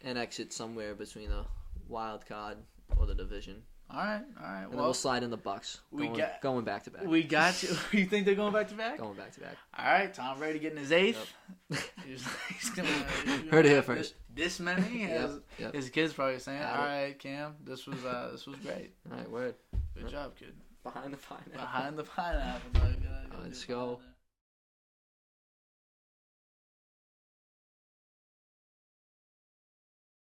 an exit somewhere between the wild card or the division, All right, all right. and Well, we'll slide in the Bucks. we Going, got- going back to back. we got you. *laughs* you think they're going back to back? Going back to back. All right, Tom Brady getting his eighth. He's, *laughs* he's gonna, he's *laughs* Heard it here first. This, this many, Yep, as yep. his kids probably saying, "All right, Cam, this was uh, this was great. All right, word. Good job, kid. Behind the pineapple. Behind the pineapple. dog. Gotta- gotta Let's go.